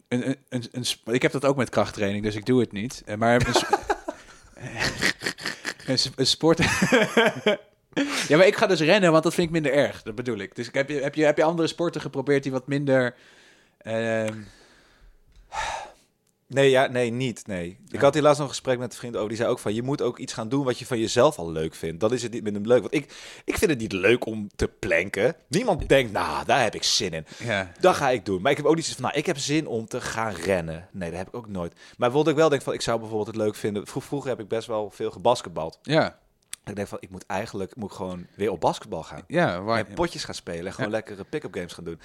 een, een, een, ik heb dat ook met krachttraining, dus ik doe het niet. Eh, Maar een, *laughs* een, sport... *laughs* ja, maar ik ga dus rennen, want dat vind ik minder erg. Dat bedoel ik. Dus ik heb, je, heb, je, heb je andere sporten geprobeerd die wat minder... ehm, Nee, ja, nee, niet. Nee. Ik Ja. had hier laatst nog een gesprek met een vriend over. Die zei ook van, je moet ook iets gaan doen wat je van jezelf al leuk vindt. Dan is het niet minder leuk. Want ik, ik vind het niet leuk om te planken. Niemand denkt, nou, daar heb ik zin in. ja. Dat ga ik doen. Maar ik heb ook niet van, nou, ik heb zin om te gaan rennen. Nee, dat heb ik ook nooit. Maar wat ik wel denk van, ik zou bijvoorbeeld het leuk vinden. Vro- vroeger heb ik best wel veel gebasketbald. Ja, Ik denk van, ik moet eigenlijk moet ik gewoon weer op basketbal gaan. ja, waar, En potjes gaan spelen en gewoon Ja. lekkere pick-up games gaan doen.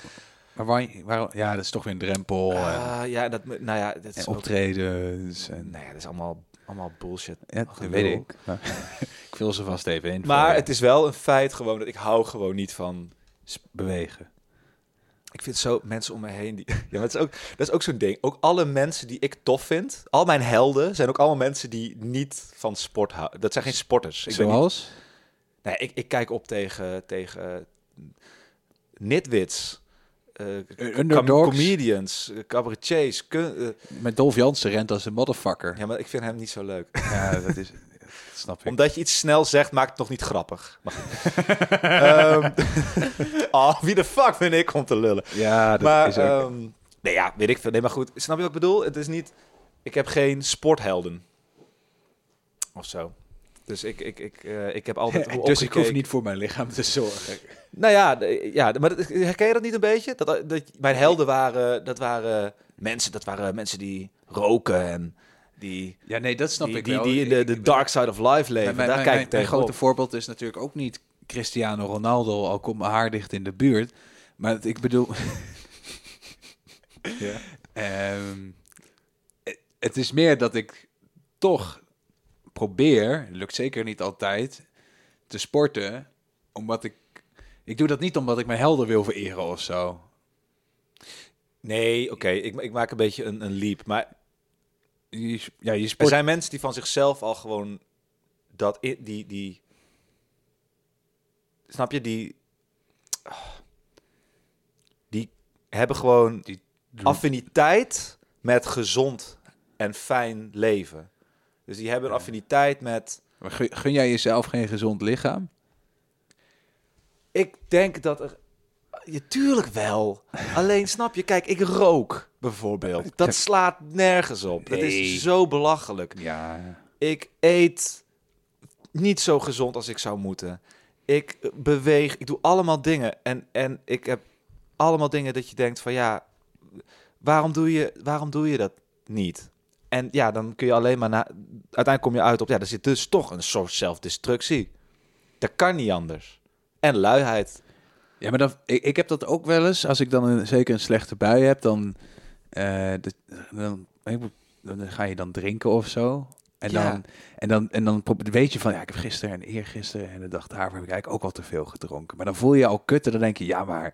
Maar waar, ja, dat is toch weer een drempel. en, Ah, ja, dat, nou ja, dat is en ook, optredens. En, nee, dat is allemaal, allemaal bullshit. ja, dat weet ik. *laughs* Ik vul ze vast even in. Maar het is wel een feit gewoon dat ik hou gewoon niet van... bewegen. Ik vind zo mensen om me heen die... *laughs* Ja, maar het is ook, dat is ook zo'n ding. Ook alle mensen die ik tof vind, al mijn helden, zijn ook allemaal mensen die niet van sport houden. Dat zijn geen sporters. Ik, ben niet, Zoals? nee, ik, ik kijk op tegen, tegen nitwits, underdogs. comedians, eh, cabaretiers. eh, Met Dolf Jansen rent als een motherfucker. ja, maar ik vind hem niet zo leuk. Ja, dat is... Dat *laughs* snap ik. Omdat je iets snel zegt, maakt het nog niet grappig. Maar. *laughs* Ehm, *laughs* oh, wie de fuck ben ik om te lullen? Ja, dat maar, is ook... ehm, nee, ja, weet ik veel. Nee, maar goed. Snap je wat ik bedoel? Het is niet... Ik heb geen sporthelden. Of zo. Dus ik, ik, ik, eh, ik heb *laughs* altijd dus ik hoef niet voor mijn lichaam te zorgen. Nou ja, ja maar herken je dat niet een beetje? Dat, dat mijn helden waren... Dat waren mensen, dat waren mensen die roken en die... Ja, nee, dat snap Die, ik die, wel. die in de, de dark side of life leven. Mijn, mijn, Daar mijn, kijk mijn, ik tegen grote voorbeeld is natuurlijk ook niet Cristiano Ronaldo, al komt mijn haar dicht in de buurt. Maar ik bedoel... *laughs* Ja. Ehm, het is meer dat ik toch probeer, lukt zeker niet altijd, te sporten, omdat ik... Ik doe dat niet omdat ik mijn helden wil vereren of zo. Nee, oké. Ik, ik maak een beetje een, een leap. Maar Je, ja, je Er sport... zijn mensen die van zichzelf al gewoon dat die die snap je die die hebben gewoon Die affiniteit met gezond en fijn leven. Dus die hebben een Ja. affiniteit met Maar gun, jij jezelf geen gezond lichaam? ik denk dat er je, tuurlijk wel. *laughs* Alleen snap je, kijk, ik rook bijvoorbeeld. Dat slaat nergens op. Dat is zo belachelijk. Ja. Ik eet niet zo gezond als ik zou moeten. Ik beweeg, ik doe allemaal dingen. En, en ik heb allemaal dingen dat je denkt van ja, waarom doe je, waarom doe je dat niet? En ja, dan kun je alleen maar na. Uiteindelijk kom je uit op ja, er zit dus toch een soort zelfdestructie. Dat kan niet anders. En luiheid. Ja, maar dan, ik, ik heb dat ook wel eens. Als ik dan een, zeker een slechte bui heb, dan, eh, de- dan, ga je dan drinken of zo. En Ja. dan, en dan, en dan weet je van, ja, ik heb gisteren en eergisteren en de dag daarvoor heb ik eigenlijk ook al te veel gedronken. Maar dan voel je je al kut en dan denk je, ja, maar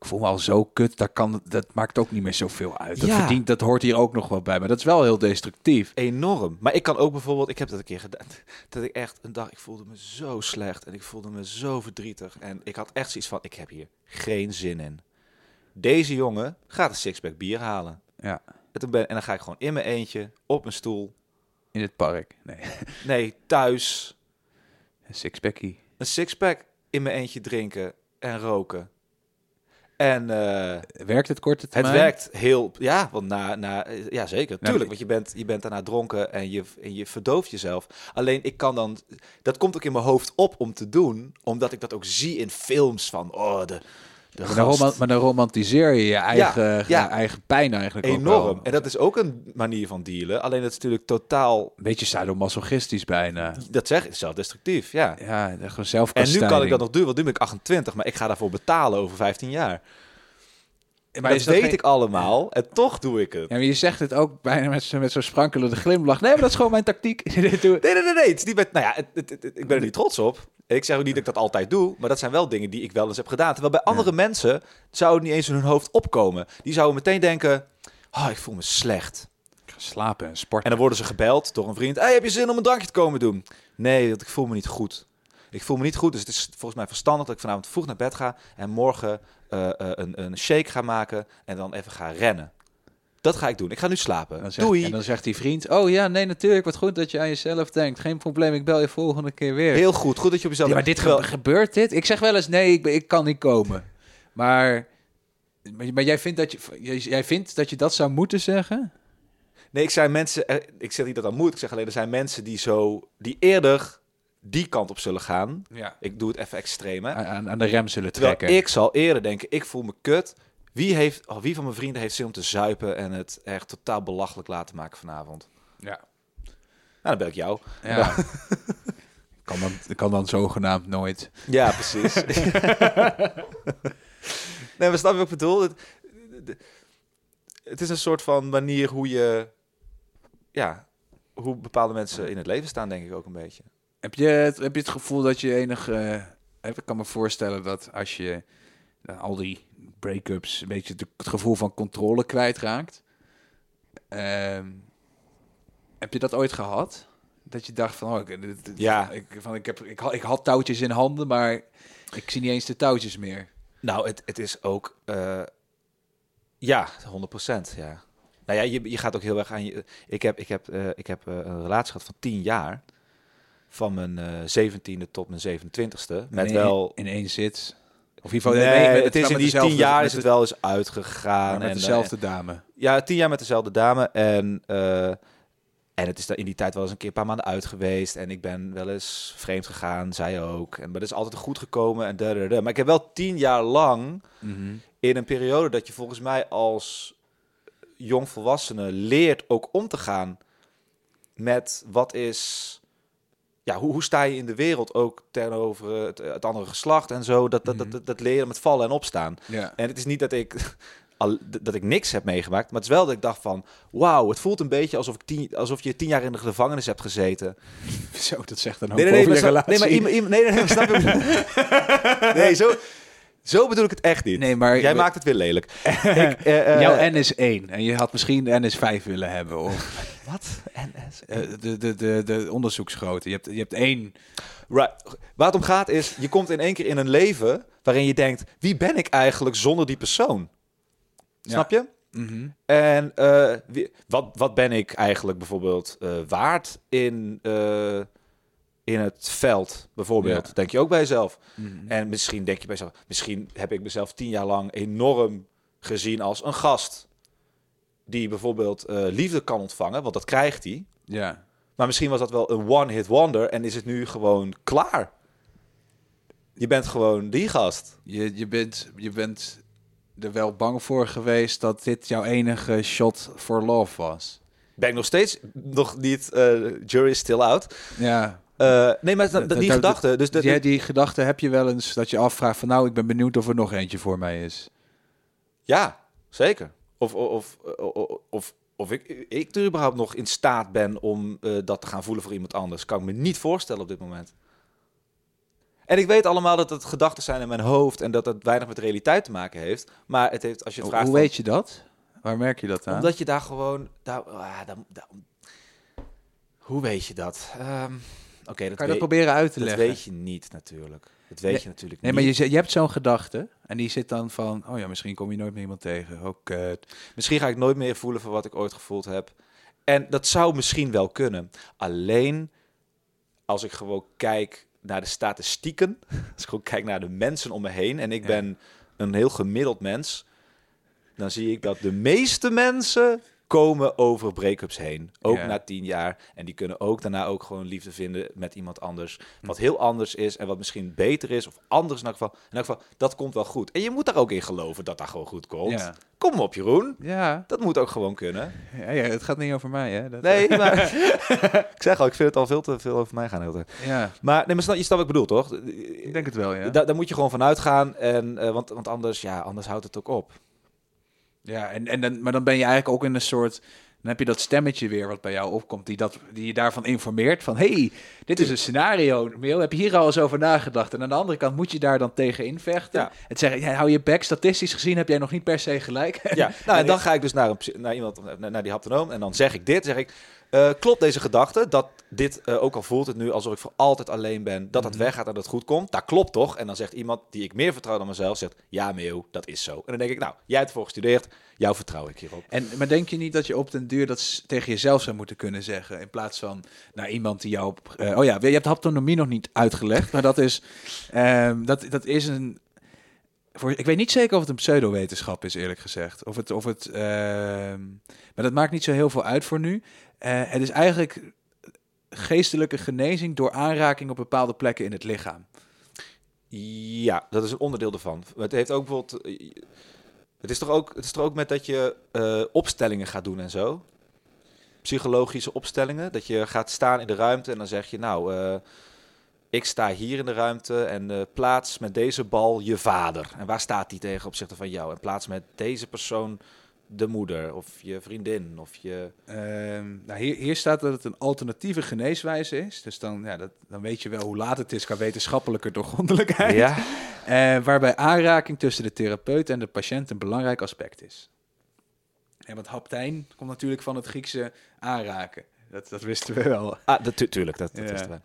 ik voel me al zo kut, dat, kan, dat maakt ook niet meer zoveel uit. Dat, Ja. verdient, dat hoort hier ook nog wel bij, maar dat is wel heel destructief. Enorm. Maar ik kan ook bijvoorbeeld, ik heb dat een keer gedaan, *laughs* dat ik echt een dag, ik voelde me zo slecht en ik voelde me zo verdrietig. En ik had echt zoiets van, ik heb hier geen zin in. Deze jongen gaat een sixpack bier halen. Ja, En, toen ben, en dan ga ik gewoon in mijn eentje, op mijn stoel, in het park. Nee, *laughs* nee, thuis, een sixpackie. een sixpack in mijn eentje drinken en roken. En eh, Werkt het korte het termijn? werkt heel, ja, want na, na, ja zeker, Nou, tuurlijk, want je bent, je bent daarna dronken en je, en je verdooft jezelf. Alleen ik kan dan, dat komt ook in mijn hoofd op om te doen, omdat ik dat ook zie in films van, oh, de, de Maar dan, gast. roman- maar dan romantiseer je je eigen, ja. je eigen pijn eigenlijk ook enorm. En dat is ook een manier van dealen, alleen dat is natuurlijk totaal, Een beetje sadomasochistisch bijna. dat zeg ik, zelfdestructief, ja. Ja, gewoon En nu kan ik dat nog doen, want nu ben ik 28, maar ik ga daarvoor betalen over 15 jaar. Maar dat dat weet geen- ik allemaal en toch doe ik het. Ja, maar je zegt het ook bijna met, zo- met zo'n sprankelende glimlach. Nee, maar dat is gewoon mijn tactiek. *laughs* Nee, nee, nee, nee. Het is niet met, nou ja, het, het- het- ik ben er niet trots op. Ik zeg ook niet dat ik dat altijd doe, maar dat zijn wel dingen die ik wel eens heb gedaan. Terwijl bij andere mensen zou het niet eens in hun hoofd opkomen. Die zouden meteen denken, oh, ik voel me slecht. Ik ga slapen en sporten. En dan worden ze gebeld door een vriend. Hey, heb je zin om een drankje te komen doen? Nee, want ik voel me niet goed. Ik voel me niet goed, dus het is volgens mij verstandig dat ik vanavond vroeg naar bed ga en morgen eh, eh, een, een shake ga maken en dan even ga rennen. Dat ga ik doen. Ik ga nu slapen. En dan zegt, Doei. En dan zegt die vriend, oh ja, nee, natuurlijk, wat goed dat je aan jezelf denkt. Geen probleem, ik bel je volgende keer weer. Heel goed. Goed dat je op jezelf... ja, maar dit ge- gebeurt dit? Ik zeg wel eens, nee, ik, ik kan niet komen. Maar, maar, jij, vindt dat je, jij, jij vindt dat je dat zou moeten zeggen? Nee, ik zei mensen, eh, ik zeg niet dat dat moet. Ik zeg alleen er zijn mensen die zo, die eerder die kant op zullen gaan. Ja. Ik doe het even extreem, hè. Aan, aan de rem zullen Terwijl trekken. ik zal eerder denken, ik voel me kut. Wie, heeft, oh, wie van mijn vrienden heeft zin om te zuipen en het echt totaal belachelijk laten maken vanavond? Ja. Nou, dan bel ik jou. Ja. *laughs* kan, dan, kan dan zogenaamd nooit. Ja, precies. *laughs* nee, maar snap je wat ik bedoel? Het, het is een soort van manier hoe je, ja, hoe bepaalde mensen in het leven staan, denk ik ook een beetje. Heb je, het, heb je het gevoel dat je enig... eh, ik kan me voorstellen dat als je na al die break-ups... een beetje de- het gevoel van controle kwijtraakt. Ehm heb je dat ooit gehad? Dat je dacht van... Oh, ik, dit- Ja. Ik, van, ik, heb, ik, had, ik had touwtjes in handen, maar ik zie niet eens de touwtjes meer. Nou, het, het is ook, eh, ja, 100% ja. Nou ja, je, je gaat ook heel erg aan je. Ik heb, ik heb, eh, ik heb eh, een relatie gehad van 10 jaar. Van mijn eh 17e tot mijn 27e. Met in, wel. In één zit. Of in ieder geval... Nee, het is in die 10 dezelfde- jaar is het wel eens uitgegaan. met en, dezelfde eh, dame. ja, 10 jaar met dezelfde dame. En, eh, en het is in die tijd wel eens een keer een paar maanden uit geweest. En ik ben wel eens vreemd gegaan, zij ook. En, maar dat is altijd goed gekomen. En da, da, da. Maar ik heb wel 10 jaar lang Mhm. in een periode dat je volgens mij als jongvolwassene leert ook om te gaan met wat is. Ja, hoe, hoe sta je in de wereld ook tegenover het, het andere geslacht en zo. Dat, dat, Mhm. dat, dat, dat leren met vallen en opstaan. Ja. En het is niet dat ik, *laughs* al, dat ik niks heb meegemaakt, maar het is wel dat ik dacht van... Wauw, het voelt een beetje alsof, ik tien, alsof je tien jaar in de gevangenis hebt gezeten. Zo, dat zegt dan ook Nee, nee, nee, maar nee, maar iemand- nee, nee, nee, snap je? *laughs* nee, zo, zo bedoel ik het echt niet. Nee, maar- Jij maakt het weer lelijk. *laughs* ik, eh, eh, Jouw N is 1 en je had misschien de N is 5 willen hebben. Of *laughs* Wat? NS? eh, de, de, de, de onderzoeksgrootte. Je hebt, je hebt één. Right. Waar het om gaat is, je komt in één keer in een leven waarin je denkt, wie ben ik eigenlijk zonder die persoon? Ja. Snap je? Mhm. En eh, wie- wat, wat ben ik eigenlijk bijvoorbeeld waard in, in het veld, bijvoorbeeld. Ja. Denk je ook bij jezelf. Mhm. En misschien denk je bij jezelf, misschien heb ik mezelf tien jaar lang enorm gezien als een gast. Die bijvoorbeeld eh, liefde kan ontvangen, want dat krijgt hij. Ja. Maar misschien was dat wel een one-hit wonder en is het nu gewoon klaar. Je bent gewoon die gast. Je, je, bent, je bent er wel bang voor geweest dat dit jouw enige shot for love was. Ben ik nog steeds nog niet, eh, jury is still out. Ja, Eh, nee, maar dat- die gedachte. Dus dat, die, die gedachte heb je wel eens dat je afvraagt van nou, ik ben benieuwd of er nog eentje voor mij is. Ja, zeker. Of, of, of, of, of ik, ik er überhaupt nog in staat ben om eh, dat te gaan voelen voor iemand anders. Kan ik me niet voorstellen op dit moment. En ik weet allemaal dat het gedachten zijn in mijn hoofd en dat het weinig met realiteit te maken heeft. Maar het heeft, als je Hoe vraagt, van- weet je dat? Waar merk je dat aan? omdat je daar gewoon, daar, ah, hoe weet je dat? Ehm, Oké, dat, kan je dat proberen uit te dat leggen? weet je niet natuurlijk. Dat weet Nee, je natuurlijk Nee, niet. maar je, je hebt zo'n gedachte en die zit dan van, oh ja, misschien kom je nooit meer iemand tegen. Oh, kut. Misschien ga ik nooit meer voelen voor wat ik ooit gevoeld heb. En dat zou misschien wel kunnen. Alleen als ik gewoon kijk naar de statistieken, *laughs* als ik gewoon kijk naar de mensen om me heen en ik Ja. ben een heel gemiddeld mens, dan zie ik dat de meeste mensen komen over break-ups heen. Ook na tien jaar. En die kunnen ook daarna ook gewoon liefde vinden met iemand anders. Wat heel anders is en wat misschien beter is of anders in elk geval. In elk geval, dat komt wel goed. En je moet daar ook in geloven dat dat gewoon goed komt. Kom op, Jeroen. Ja. Dat moet ook gewoon kunnen. Ja, ja, het gaat niet over mij, hè? Dat, Nee, maar *laughs* ik zeg al, ik vind het al veel te veel over mij gaan. tijd. Ja, Maar nee, maar snap, je snapt wat ik bedoel, toch? ik denk het wel, ja. Da- daar moet je gewoon van uitgaan. En, eh, want, want anders, ja, anders houdt het ook op. Ja, en, en dan, maar dan ben je eigenlijk ook in een soort... Dan heb je dat stemmetje weer wat bij jou opkomt, die, dat, die je daarvan informeert. Van, hey, dit is een scenario, Meel. Heb je hier al eens over nagedacht? En aan de andere kant moet je daar dan tegen invechten. Ja. Het zeggen, ja, hou je bek, statistisch gezien heb jij nog niet per se gelijk. Ja, *laughs* nou, en dan ga ik dus naar, een, naar iemand, naar, naar die haptonoom. En dan zeg ik dit. Zeg ik, eh, klopt deze gedachte dat dit, eh, ook al voelt het nu alsof ik voor altijd alleen ben, dat het Mhm. weggaat en dat het goed komt. Dat klopt toch? En dan zegt iemand die ik meer vertrouw dan mezelf, zegt, ja Meeuw, dat is zo. En dan denk ik, nou, jij hebt ervoor gestudeerd, jou vertrouw ik hierop. En, maar denk je niet dat je op den duur dat tegen jezelf zou moeten kunnen zeggen? In plaats van naar iemand die jou... Op, eh, oh ja, je hebt haptonomie nog niet uitgelegd. Maar dat is, *laughs* ehm, dat, dat is een... Voor, ik weet niet zeker of het een pseudowetenschap is, eerlijk gezegd. Of het... Of het ehm, maar dat maakt niet zo heel veel uit voor nu. Eh, het is eigenlijk geestelijke genezing door aanraking op bepaalde plekken in het lichaam. Ja, dat is een onderdeel ervan. Het heeft ook bijvoorbeeld. eh, Het is toch ook, het is toch ook met dat je eh, opstellingen gaat doen en zo. Psychologische opstellingen. Dat je gaat staan in de ruimte en dan zeg je, nou, ik sta hier in de ruimte en plaats met deze bal je vader. En waar staat die tegen opzichte van jou? En plaats met deze persoon de moeder of je vriendin of je. Ehm, nou, hier, hier staat dat het een alternatieve geneeswijze is. Dus dan, ja, dat, dan weet je wel hoe laat het is qua wetenschappelijke doorgrondelijkheid. Ja. *laughs* Eh, waarbij aanraking tussen de therapeut en de patiënt een belangrijk aspect is. En want haptijn komt natuurlijk van het Griekse aanraken. Dat, dat wisten we wel. Ah, dat, tu- tuurlijk, dat, dat Ja. wisten wij.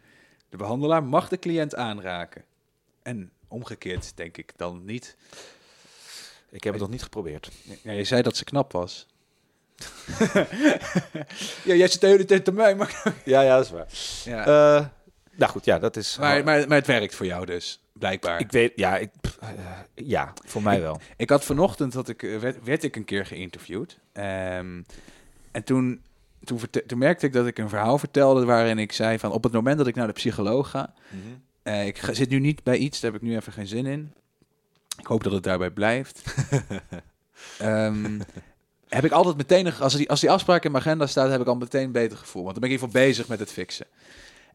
De behandelaar mag de cliënt aanraken. En omgekeerd denk ik dan niet. Ik heb het nog niet geprobeerd. Ja, je zei dat ze knap was. *laughs* ja, jij zit de hele tijd te mij, maar... Ja, ja, dat is waar. Ja. Eh, nou goed, ja, dat is. Maar, maar, maar het werkt voor jou dus, blijkbaar. Ik weet, ja, ik, eh, ja, voor mij wel. Ik had vanochtend, dat ik, eh, werd, werd ik een keer geïnterviewd. Ehm, en toen, toen, toen merkte ik dat ik een verhaal vertelde waarin ik zei van... op het moment dat ik naar de psycholoog ga... eh, ik ga- zit nu niet bij iets, daar heb ik nu even geen zin in. Ik hoop dat het daarbij blijft. *laughs* Ehm, heb ik altijd meteen, een- als die, als die afspraak in mijn agenda staat, heb ik al meteen een beter gevoel. Want dan ben ik in ieder geval bezig met het fixen.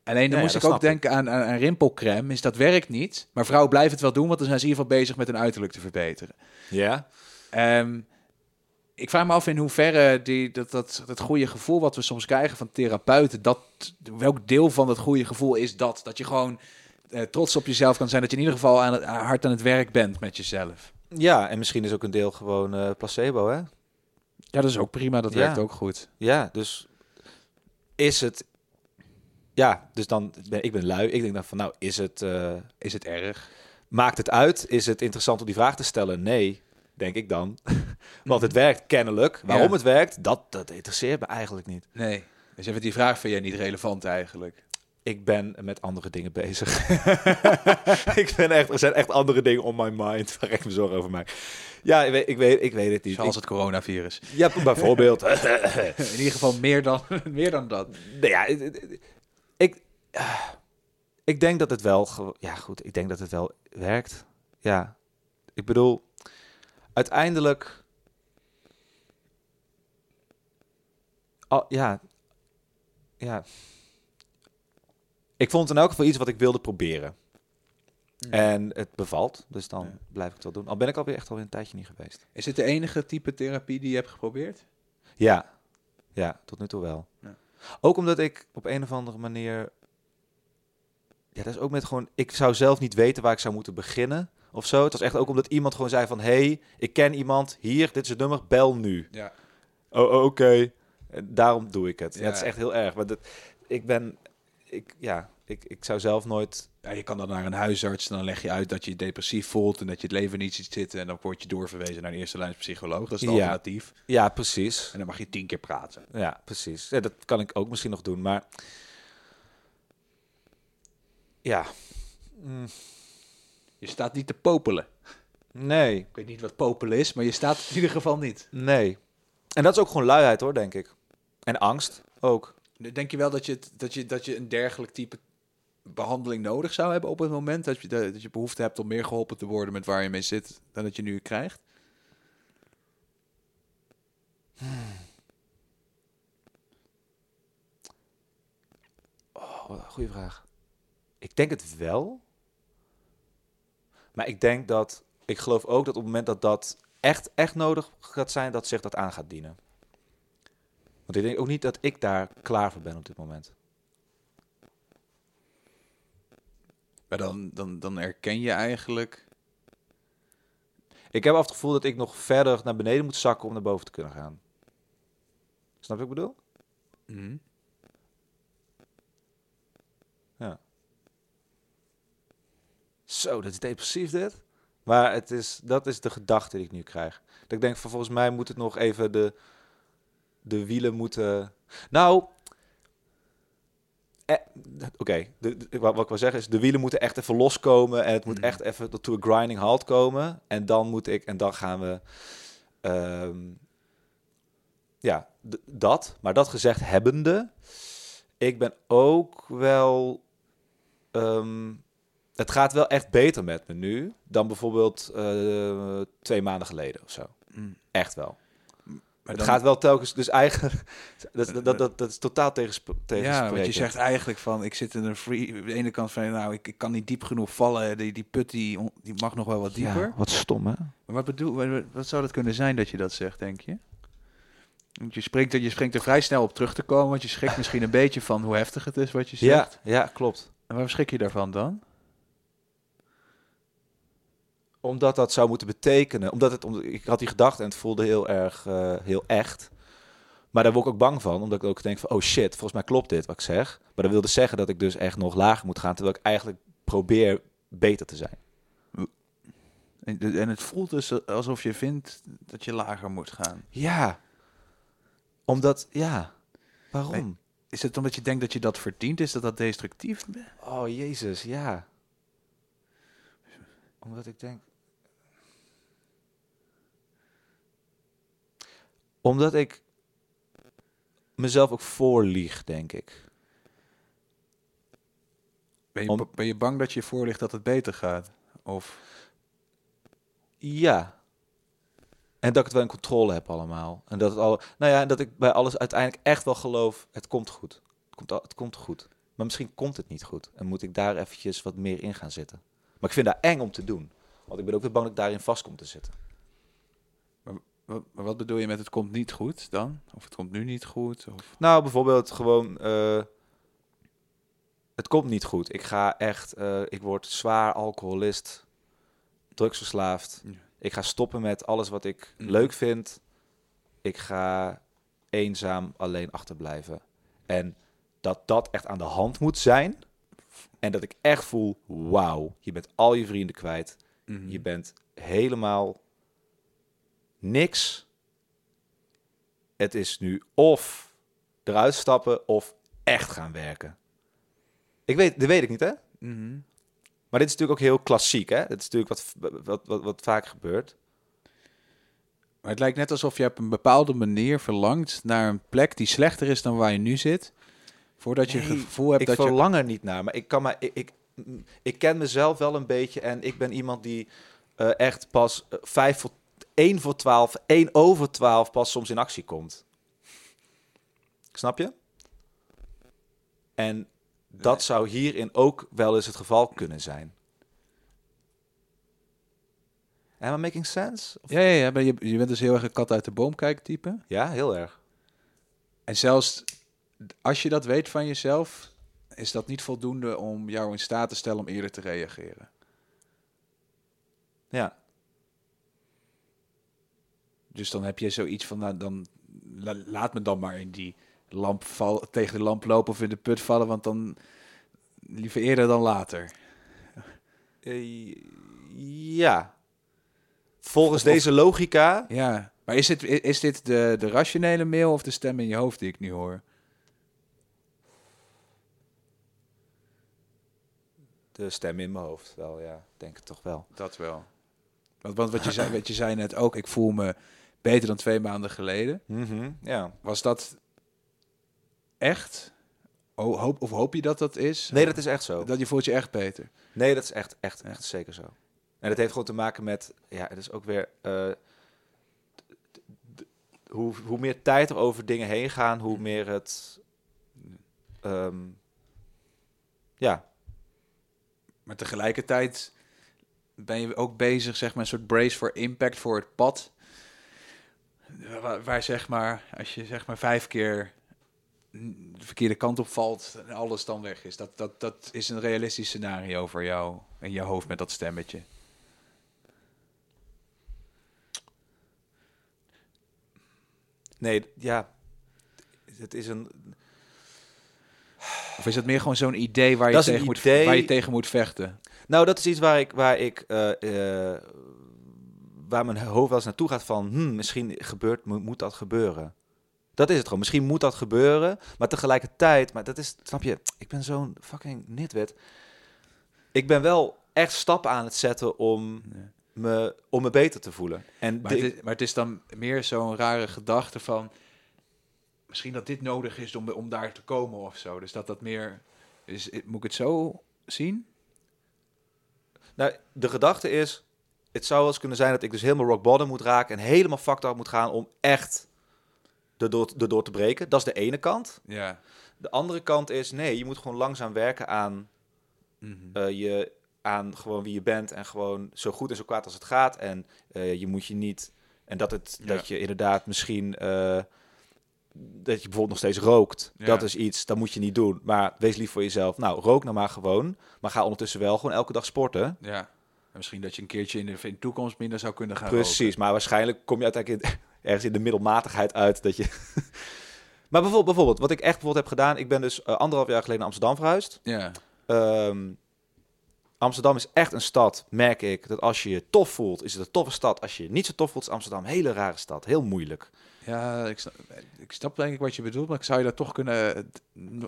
Alleen dan Ja, moest ik ook denken aan, aan, aan rimpelcrème. Is dat werkt niet. Maar vrouwen blijven het wel doen, want dan zijn ze in ieder geval bezig met hun uiterlijk te verbeteren. Ja? Ehm, ik vraag me af in hoeverre die, dat, dat, dat goede gevoel wat we soms krijgen van therapeuten, dat, welk deel van dat goede gevoel is dat? Dat je gewoon eh, trots op jezelf kan zijn, dat je in ieder geval aan het, aan- hard aan het werk bent met jezelf. Ja, en misschien is ook een deel gewoon eh, placebo, hè? Ja, dat is ook prima, dat Ja. werkt ook goed. Ja, dus is het... Ja, dus dan ben ik ben lui. Ik denk dan van, nou, is het... eh, Is het erg? maakt het uit? Is het interessant om die vraag te stellen? Nee, denk ik dan. *laughs* Want het werkt kennelijk. Waarom Ja. het werkt, dat, dat interesseert me eigenlijk niet. Nee. Dus even die vraag vind jij niet relevant eigenlijk. Ik ben met andere dingen bezig. *laughs* ik ben echt, er zijn echt andere dingen on my mind waar ik me zorgen over maak. Ja, ik weet, ik weet, ik weet het niet. Zoals het coronavirus. ja, bijvoorbeeld. *laughs* *laughs* In ieder geval meer dan, meer dan dat. Nou ja, ik, ik denk dat het wel, ja goed, ik denk dat het wel werkt. Ja, ik bedoel, uiteindelijk, al, ja, ja, ik vond het in elk geval iets wat ik wilde proberen. En het bevalt, dus dan Ja. blijf ik het wel doen. Al ben ik alweer echt alweer een tijdje niet geweest. Is dit de enige type therapie die je hebt geprobeerd? Ja, ja, tot nu toe wel. Ja. Ook omdat ik op een of andere manier. Ja, dat is ook met gewoon. Ik zou zelf niet weten waar ik zou moeten beginnen of zo. Het was echt ook omdat iemand gewoon zei van, hey, ik ken iemand hier, dit is het nummer, bel nu. Ja. Oh, oké. Daarom doe ik het. Ja. Ja. het is echt heel erg. Maar dat, ik ben, ik, ja, ik, ik zou zelf nooit. Ja, je kan dan naar een huisarts en dan leg je uit dat je depressief voelt en dat je het leven niet ziet zitten. En dan word je doorverwezen naar een eerste lijns psycholoog. Dat is het Ja. alternatief. Ja, precies. En dan mag je tien keer praten. Ja, precies. Ja, dat kan ik ook misschien nog doen, maar. Ja. Mm, Je staat niet te popelen. nee. Ik weet niet wat popelen is, maar je staat in ieder geval niet. Nee. En dat is ook gewoon luiheid hoor, denk ik. En angst ook. Denk je wel dat je, dat je, dat je een dergelijk type behandeling nodig zou hebben op het moment dat je, dat je behoefte hebt om meer geholpen te worden met waar je mee zit dan dat je nu krijgt? Oh, wat een goede vraag. Ik denk het wel. Maar ik denk dat... Ik geloof ook dat op het moment dat dat echt, echt nodig gaat zijn... dat zich dat aan gaat dienen. Want ik denk ook niet dat ik daar klaar voor ben op dit moment. Maar dan, dan, dan erken je eigenlijk. Ik heb af het gevoel dat ik nog verder naar beneden moet zakken... om naar boven te kunnen gaan. Snap je wat ik bedoel? Mhm. Zo, dat is depressief dit. Maar het is, dat is de gedachte die ik nu krijg. Dat ik denk van volgens mij moet het nog even de, de wielen moeten... Nou, eh, oké, wat, wat ik wil zeggen is de wielen moeten echt even loskomen en het moet Mhm. echt even tot to a grinding halt komen. En dan moet ik, en dan gaan we... ehm, ja, dat. Maar dat gezegd hebbende, ik ben ook wel... ehm, het gaat wel echt beter met me nu dan bijvoorbeeld eh, twee maanden geleden of zo. Mm. Echt wel. Maar het gaat wel telkens, dus eigenlijk, *laughs* dat, dat, dat, dat, dat is totaal tegen, Ja, want je zegt eigenlijk van, ik zit in een free... Aan de ene kant van, nou, ik, ik kan niet diep genoeg vallen. Die, die put, die, die mag nog wel wat dieper. wat stom hè? Maar wat, bedoel, wat, wat zou dat kunnen zijn dat je dat zegt, denk je? Want je springt, er, je springt er vrij snel op terug te komen, want je schrikt misschien een *laughs* beetje van hoe heftig het is wat je Ja, zegt. ja, klopt. En waar schrik je daarvan dan? Omdat dat zou moeten betekenen, omdat het, omdat, ik had die gedachte en het voelde heel erg, eh, heel echt. Maar daar word ik ook bang van, omdat ik ook denk van, oh shit, volgens mij klopt dit wat ik zeg. Maar dat wil dus zeggen dat ik dus echt nog lager moet gaan, terwijl ik eigenlijk probeer beter te zijn. En, het voelt dus alsof je vindt dat je lager moet gaan. Ja. Omdat, ja. Waarom? Is het omdat je denkt dat je dat verdient? Is dat dat destructief? Oh, Jezus, ja. Omdat ik denk... Omdat ik mezelf ook voorlieg, denk ik. Ben je, Om- ben je bang dat je voorligt dat het beter gaat? Of Ja. En dat ik het wel in controle heb allemaal. En dat het al... Nou ja, en dat ik bij alles uiteindelijk echt wel geloof, het komt goed. Het komt, al- het komt goed. Maar misschien komt het niet goed. En moet ik daar eventjes wat meer in gaan zitten. Maar ik vind dat eng om te doen. Want ik ben ook weer bang dat ik daarin vast kom te zitten. Wat, wat bedoel je met het komt niet goed dan? Of het komt nu niet goed? Of... Nou, bijvoorbeeld gewoon... eh, het komt niet goed. Ik ga echt... eh, ik word zwaar alcoholist. Drugsverslaafd. Ja. Ik ga stoppen met alles wat ik Mhm. leuk vind. Ik ga eenzaam alleen achterblijven. En dat dat echt aan de hand moet zijn. En dat ik echt voel, wauw, je bent al je vrienden kwijt. Mhm. Je bent helemaal niks. Het is nu of eruit stappen of echt gaan werken. Ik weet, dat weet ik niet, hè? Mhm. Maar dit is natuurlijk ook heel klassiek, hè? Dat is natuurlijk wat, wat, wat, vaak gebeurt. Maar het lijkt net alsof je op een bepaalde manier verlangt naar een plek die slechter is dan waar je nu zit. Voordat je het gevoel hebt dat je... Ik verlang er niet naar, maar ik kan maar... Ik, ik, ik, ken mezelf wel een beetje en ik ben iemand die eh, echt pas eh, vijf 1 voor 12, 1 over 12 pas soms in actie komt. Snap je? En dat zou hierin ook wel eens het geval kunnen zijn. Am I making sense? Ja, ja, ja maar je, je bent dus heel erg een kat uit de boom kijken type. Ja, heel erg. En zelfs als je dat weet van jezelf, is dat niet voldoende om jou in staat te stellen om eerder te reageren. Ja. Dus dan heb je zoiets van, nou, dan la- laat me dan maar in die lamp val, tegen de lamp lopen of in de put vallen, want dan liever eerder dan later. Eh, ja. Volgens Of- deze logica Ja, maar is, het, is dit de, de rationele mail of de stem in je hoofd die ik nu hoor? De stem in mijn hoofd wel, ja. Denk het toch wel. Dat wel. Want, want wat, je zei, wat je zei net ook, ik voel me beter dan twee maanden geleden. Mhm, ja. Was dat echt? Ho- hoop, of hoop je dat dat is? Nee, dat is echt zo. Dat je voelt je echt beter. Nee, dat is echt, echt, echt zeker zo. En dat heeft gewoon te maken met, ja, het is ook weer, eh, hoe, hoe meer tijd er over dingen heen gaan, hoe meer het, ehm, ja, Maar tegelijkertijd ben je ook bezig, zeg maar, een soort brace for impact voor het pad. Waar, waar, zeg maar, als je zeg maar vijf keer de verkeerde kant op valt en alles dan weg is. Dat, dat, dat is een realistisch scenario voor jou in je hoofd met dat stemmetje. nee, ja, het is een, Of is het meer gewoon zo'n idee waar je, Dat tegen moet, idee- waar je tegen moet vechten? Nou, dat is iets waar ik, waar ik, eh, eh, waar mijn hoofd wel eens naartoe gaat van, hmm, misschien gebeurt, mo- moet dat gebeuren. Dat is het gewoon. Misschien moet dat gebeuren, maar tegelijkertijd, maar dat is, snap je, ik ben zo'n fucking nitwit. Ik ben wel echt stappen aan het zetten om me, om me beter te voelen. En Maar, dit- het is, maar het is dan meer zo'n rare gedachte van... Misschien dat dit nodig is om, om daar te komen of zo. Dus dat dat meer... Is, moet ik het zo zien? Nou, de gedachte is, het zou wel eens kunnen zijn dat ik dus helemaal rock bottom moet raken en helemaal fucked up moet gaan om echt erdoor, erdoor te breken. Dat is de ene kant. Ja. De andere kant is, nee, je moet gewoon langzaam werken aan, Mhm. eh, je, aan gewoon wie je bent en gewoon zo goed en zo kwaad als het gaat. En eh, je moet je niet, en dat, het, Ja. dat je inderdaad misschien, eh, dat je bijvoorbeeld nog steeds rookt. Ja. Dat is iets, dat moet je niet doen. Maar wees lief voor jezelf. Nou, rook nou maar gewoon. Maar ga ondertussen wel gewoon elke dag sporten. ja. En misschien dat je een keertje in de, in de toekomst minder zou kunnen gaan Precies, maar waarschijnlijk kom je uiteindelijk in- *laughs* ergens in de middelmatigheid uit dat je. *laughs* maar bijvoorbeeld, bijvoorbeeld, wat ik echt bijvoorbeeld heb gedaan, ik ben dus eh, anderhalf jaar geleden naar Amsterdam verhuisd. Ja. Ehm, Amsterdam is echt een stad, merk ik, dat als je je tof voelt, is het een toffe stad. Als je je niet zo tof voelt, is Amsterdam een hele rare stad, heel moeilijk. Ja, ik snap, ik snap denk ik wat je bedoelt, maar ik zou je dat toch kunnen...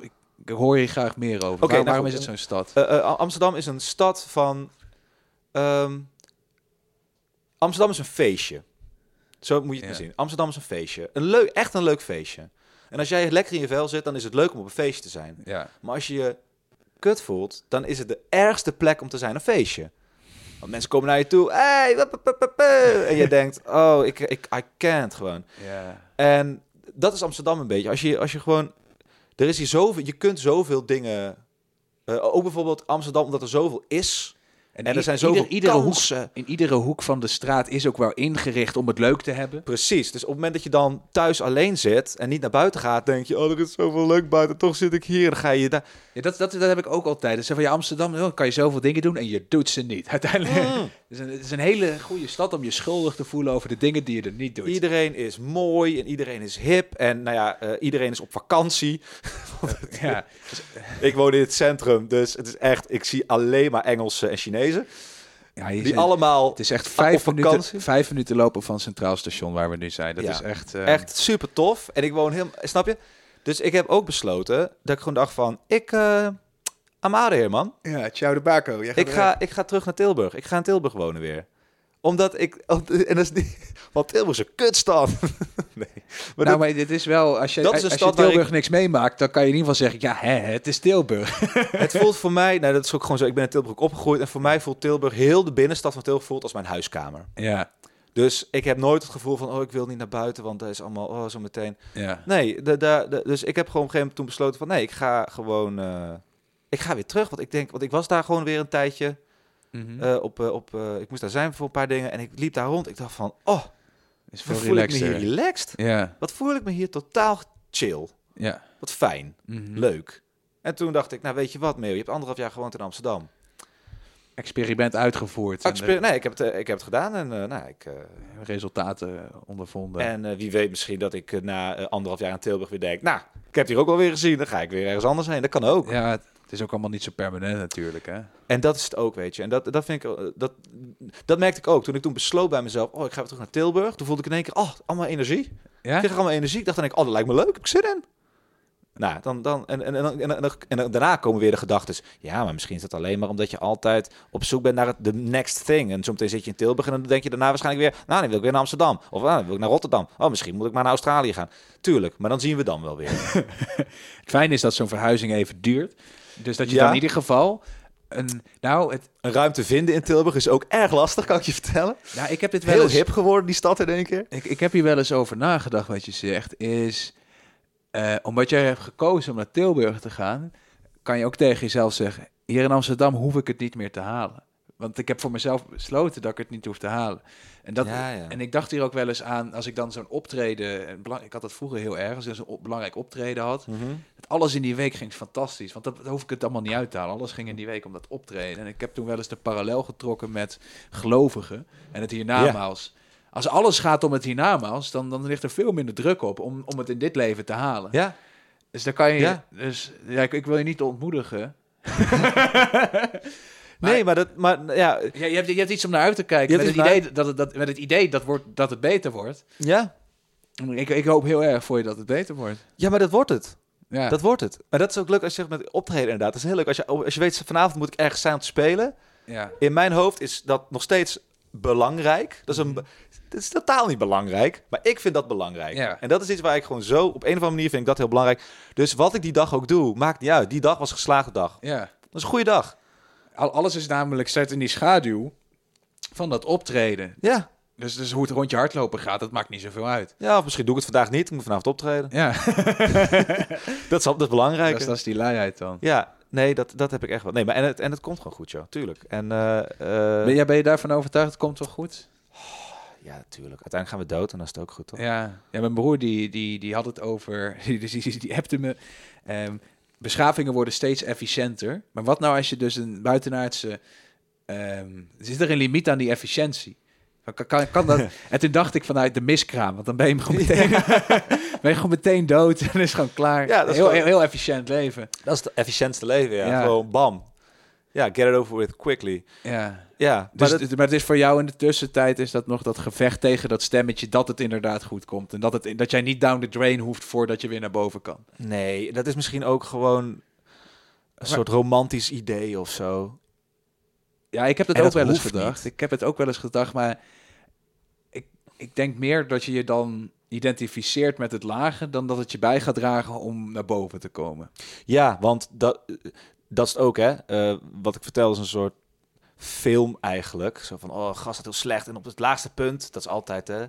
Ik, ik hoor je graag meer over. Oké, nou waarom is het zo'n stad? Eh, eh, Amsterdam is een stad van. Ehm, Amsterdam is een feestje. Zo moet je het Ja. zien. Amsterdam is een feestje. Een leuk, echt een leuk feestje. En als jij lekker in je vel zit, dan is het leuk om op een feestje te zijn. ja. Maar als je je kut voelt, dan is het de ergste plek om te zijn een feestje. Want mensen komen naar je toe. Hey, wup, wup, wup, wup, wup. en je *laughs* denkt, oh, ik, ik, I can't gewoon. Ja. En dat is Amsterdam een beetje. Als je, als je gewoon. Er is hier zoveel. Je kunt zoveel dingen. eh, ook bijvoorbeeld Amsterdam, omdat er zoveel is. En, er zijn zoveel ieder- iedere hoek, kansen. in iedere hoek van de straat is ook wel ingericht om het leuk te hebben. Precies. Dus op het moment dat je dan thuis alleen zit en niet naar buiten gaat, denk je: oh, er is zoveel leuk buiten. Toch zit ik hier. Dan ga je daar. Ja, dat, dat, dat heb ik ook altijd. Dus van ja, Amsterdam oh, kan je zoveel dingen doen en je doet ze niet. *laughs* Uiteindelijk. Mm. Het, is een, het is een hele goede stad om je schuldig te voelen over de dingen die je er niet doet. Iedereen is mooi en iedereen is hip. En nou ja, eh, iedereen is op vakantie. *laughs* Ja, *laughs* ik woon in het centrum, dus het is echt. Ik zie alleen maar Engelsen en Chinezen. Ja Die allemaal het is echt vijf minuten, vijf minuten lopen van Centraal Station waar we nu zijn. Dat Ja. is echt... eh, Echt super tof. En ik woon helemaal, snap je? Dus ik heb ook besloten dat ik gewoon dacht van, ik, eh, of here, man. Ja, ciao de Baco. Ik ga, ik ga terug naar Tilburg. Ik ga in Tilburg wonen weer. Omdat ik... En dat is niet... Want Tilburg is een kutstad. *laughs* nee. Maar nou, dat- maar dit is wel, als je, Dat is als je Tilburg ik- niks meemaakt, dan kan je in ieder geval zeggen, ja, hè, het is Tilburg. *laughs* het voelt voor mij... Nou, dat is ook gewoon zo. Ik ben in Tilburg opgegroeid. En voor mij voelt Tilburg... Heel de binnenstad van Tilburg voelt als mijn huiskamer. ja, Dus ik heb nooit het gevoel van... Oh, ik wil niet naar buiten, want dat is allemaal... Oh, zo meteen. ja. Nee, de, de, de- dus ik heb gewoon op een gegeven moment toen besloten van... Nee, ik ga gewoon... eh, ik ga weer terug. Want ik denk... Want ik was daar gewoon weer een tijdje... Eh, op, eh, op, eh, ik moest daar zijn voor een paar dingen. En ik liep daar rond. Ik dacht van... Oh, is wat voel ik me hier relaxed? Ja, Wat voel ik me hier totaal chill? ja. Wat fijn. Mhm. Leuk. En toen dacht ik, nou weet je wat, Meo, je hebt anderhalf jaar gewoond in Amsterdam. Experiment uitgevoerd. Exper- nee, ik heb, het, ik heb het gedaan en nou, ik, resultaten ondervonden. en wie weet misschien dat ik na anderhalf jaar in Tilburg weer denk, nou, ik heb hier ook wel weer gezien, dan ga ik weer ergens anders heen. Dat kan ook. ja, het het is ook allemaal niet zo permanent natuurlijk, hè. En dat is het ook, weet je. En dat, dat vind ik, eh, dat, dat merkte ik ook. Toen ik toen besloot bij mezelf, oh, ik ga weer terug naar Tilburg. Toen voelde ik in één keer, oh, allemaal energie. Ik Ja? kreeg allemaal energie. Ik dacht dan, ik, oh, dat lijkt me leuk, ik zin in. Nou, dan, dan, en, en, en, en, en, en dan- daarna komen weer de gedachten. Ja, maar misschien is dat alleen maar omdat je altijd op zoek bent naar het the next thing. En soms zit je in Tilburg en dan denk je daarna waarschijnlijk weer... Nou, dan wil ik weer naar Amsterdam. Of nou, dan wil ik naar Rotterdam. Oh, misschien moet ik maar naar Australië gaan. Tuurlijk, maar dan zien we dan wel weer. *laughs* Het fijne is dat zo'n verhuizing even duurt. Dus dat je Ja. dan in ieder geval... Een, nou, het, Een ruimte vinden in Tilburg is ook erg lastig, kan ik je vertellen. nou, ik heb dit wel Heel eens... hip geworden, die stad in één keer. Ik, ik heb hier wel eens over nagedacht wat je zegt. Is, eh, omdat jij hebt gekozen om naar Tilburg te gaan, kan je ook tegen jezelf zeggen: hier in Amsterdam hoef ik het niet meer te halen. Want ik heb voor mezelf besloten dat ik het niet hoef te halen. En, dat, Ja, ja. en ik dacht hier ook wel eens aan, als ik dan zo'n optreden, belang- ik had dat vroeger heel erg, als ik zo'n op- belangrijk optreden had, dat alles in die week ging fantastisch. Want dat, dat hoef ik het allemaal niet uit te halen. Alles ging in die week om dat optreden. En ik heb toen wel eens de parallel getrokken met gelovigen en het hiernamaals. Als alles gaat om het hiernamaals, dan, dan ligt er veel minder druk op om, om het in dit leven te halen. Ja, Dus daar kan je. Ja. Dus ja, ik, ik wil je niet ontmoedigen. *laughs* *laughs* nee, maar dat, maar ja, Ja, je, hebt, je hebt iets om naar uit te kijken. Je Met het, idee dat het, dat, met het idee dat, wordt, dat het beter wordt. ja, Ik, ik hoop heel erg voor je dat het beter wordt. ja, maar dat wordt het. Ja. Dat wordt het. Maar dat is ook leuk als je zegt met optreden inderdaad. Dat is heel leuk. Als je, als je weet, vanavond moet ik ergens zijn om te spelen. ja. In mijn hoofd is dat nog steeds belangrijk. Dat is, een, dat is totaal niet belangrijk. Maar ik vind dat belangrijk. Ja. En dat is iets waar ik gewoon zo... Op een of andere manier vind ik dat heel belangrijk. Dus wat ik die dag ook doe, maakt niet uit. Die dag was een geslaagde dag. ja. Dat is een goede dag. Al, alles is namelijk zet in die schaduw van dat optreden. Ja. Dus, dus hoe het rondje hardlopen gaat, dat maakt niet zoveel uit. Ja, of misschien doe ik het vandaag niet. Ik moet vanavond optreden. Ja, *laughs* Dat is, dat is belangrijk. dat is, dat is die luiheid dan. Ja, nee, dat, dat heb ik echt wel. Nee, maar en het, en het komt gewoon goed, joh. Tuurlijk. En eh, Ben, jij, ben je daarvan overtuigd? Het komt wel goed? ja, tuurlijk. Uiteindelijk gaan we dood en dan is het ook goed, toch? Ja, ja mijn broer die, die, die had het over, *laughs* die, die, die, die appte me. ehm, beschavingen worden steeds efficiënter. Maar wat nou als je dus een buitenaardse... ehm, zit er een limiet aan die efficiëntie? Kan, kan, kan dat? *laughs* En toen dacht ik vanuit de miskraam, want dan ben je gewoon meteen, *laughs* ben je gewoon meteen dood en is gewoon klaar. Ja, dat is heel, gewoon- heel, heel efficiënt leven. Dat is het efficiëntste leven, ja. Ja. Gewoon bam. Ja, get it over with quickly. Ja. Ja, Dus, maar dat- maar het is voor jou in de tussentijd is dat nog dat gevecht tegen dat stemmetje dat het inderdaad goed komt. En dat, het, dat jij niet down the drain hoeft voordat je weer naar boven kan. nee, dat is misschien ook gewoon een soort romantisch idee of zo. Ja, ik heb het En ook dat wel eens gedacht. niet. Ik heb het ook wel eens gedacht, maar ik, ik denk meer dat je je dan identificeert met het lage dan dat het je bij gaat dragen om naar boven te komen. Ja, want dat, dat is het ook, hè. Eh, wat ik vertel is een soort film eigenlijk. Zo van, oh, gast dat heel slecht. En op het laagste punt, dat is altijd, hè.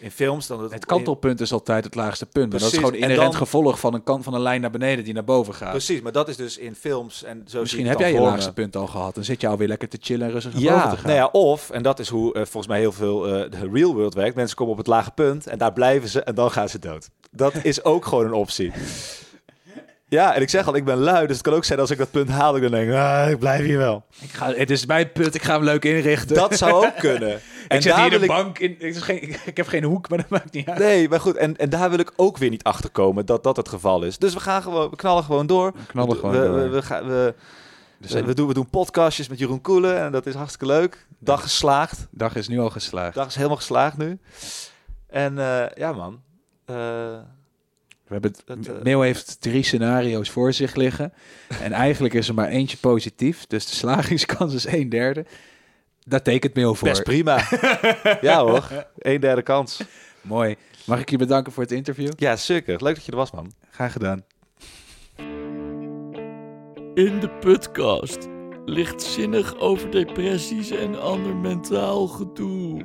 In films dan... Het kantelpunt is altijd het laagste punt. Maar dat is Precies, gewoon en inherent dan- gevolg van een kant van een lijn naar beneden die naar boven gaat. Precies, maar dat is dus in films en zo Misschien heb het jij je laagste punt al gehad. Dan zit je alweer lekker te chillen en rustig naar boven te gaan. nou ja, of, en dat is hoe eh, volgens mij heel veel eh, de real world werkt. Mensen komen op het lage punt en daar blijven ze en dan gaan ze dood. Dat is ook gewoon een optie. Ja, en ik zeg al, ik ben lui, dus het kan ook zijn als ik dat punt haal, ik dan denk, ah, ik blijf hier wel. Ik ga, het is mijn punt, ik ga hem leuk inrichten. Dat zou ook *laughs* kunnen. En ik zit daar hier de wil ik, bank in. Ik, is geen, ik heb geen hoek, maar dat maakt niet uit. nee, maar goed, en, en daar wil ik ook weer niet achter komen dat dat het geval is. Dus we gaan gewoon, we knallen gewoon door. We knallen gewoon we, door. We, we, gaan, we, Dus we, doen, we doen podcastjes met Jeroen Koelen en dat is hartstikke leuk. Dag geslaagd. dag is nu al geslaagd. dag is helemaal geslaagd nu. En eh, ja, man. Eh, We hebben het, Dat, eh, heeft drie scenario's voor zich liggen. *laughs* en eigenlijk is er maar eentje positief. Dus de slagingskans is een derde. Daar tekent Neil voor. Best prima. *laughs* ja hoor, een derde kans. Mooi. Mag ik je bedanken voor het interview? Ja, zeker. Leuk dat je er was, man. Graag gedaan. In de podcast. Lichtzinnig over depressies en ander mentaal gedoe.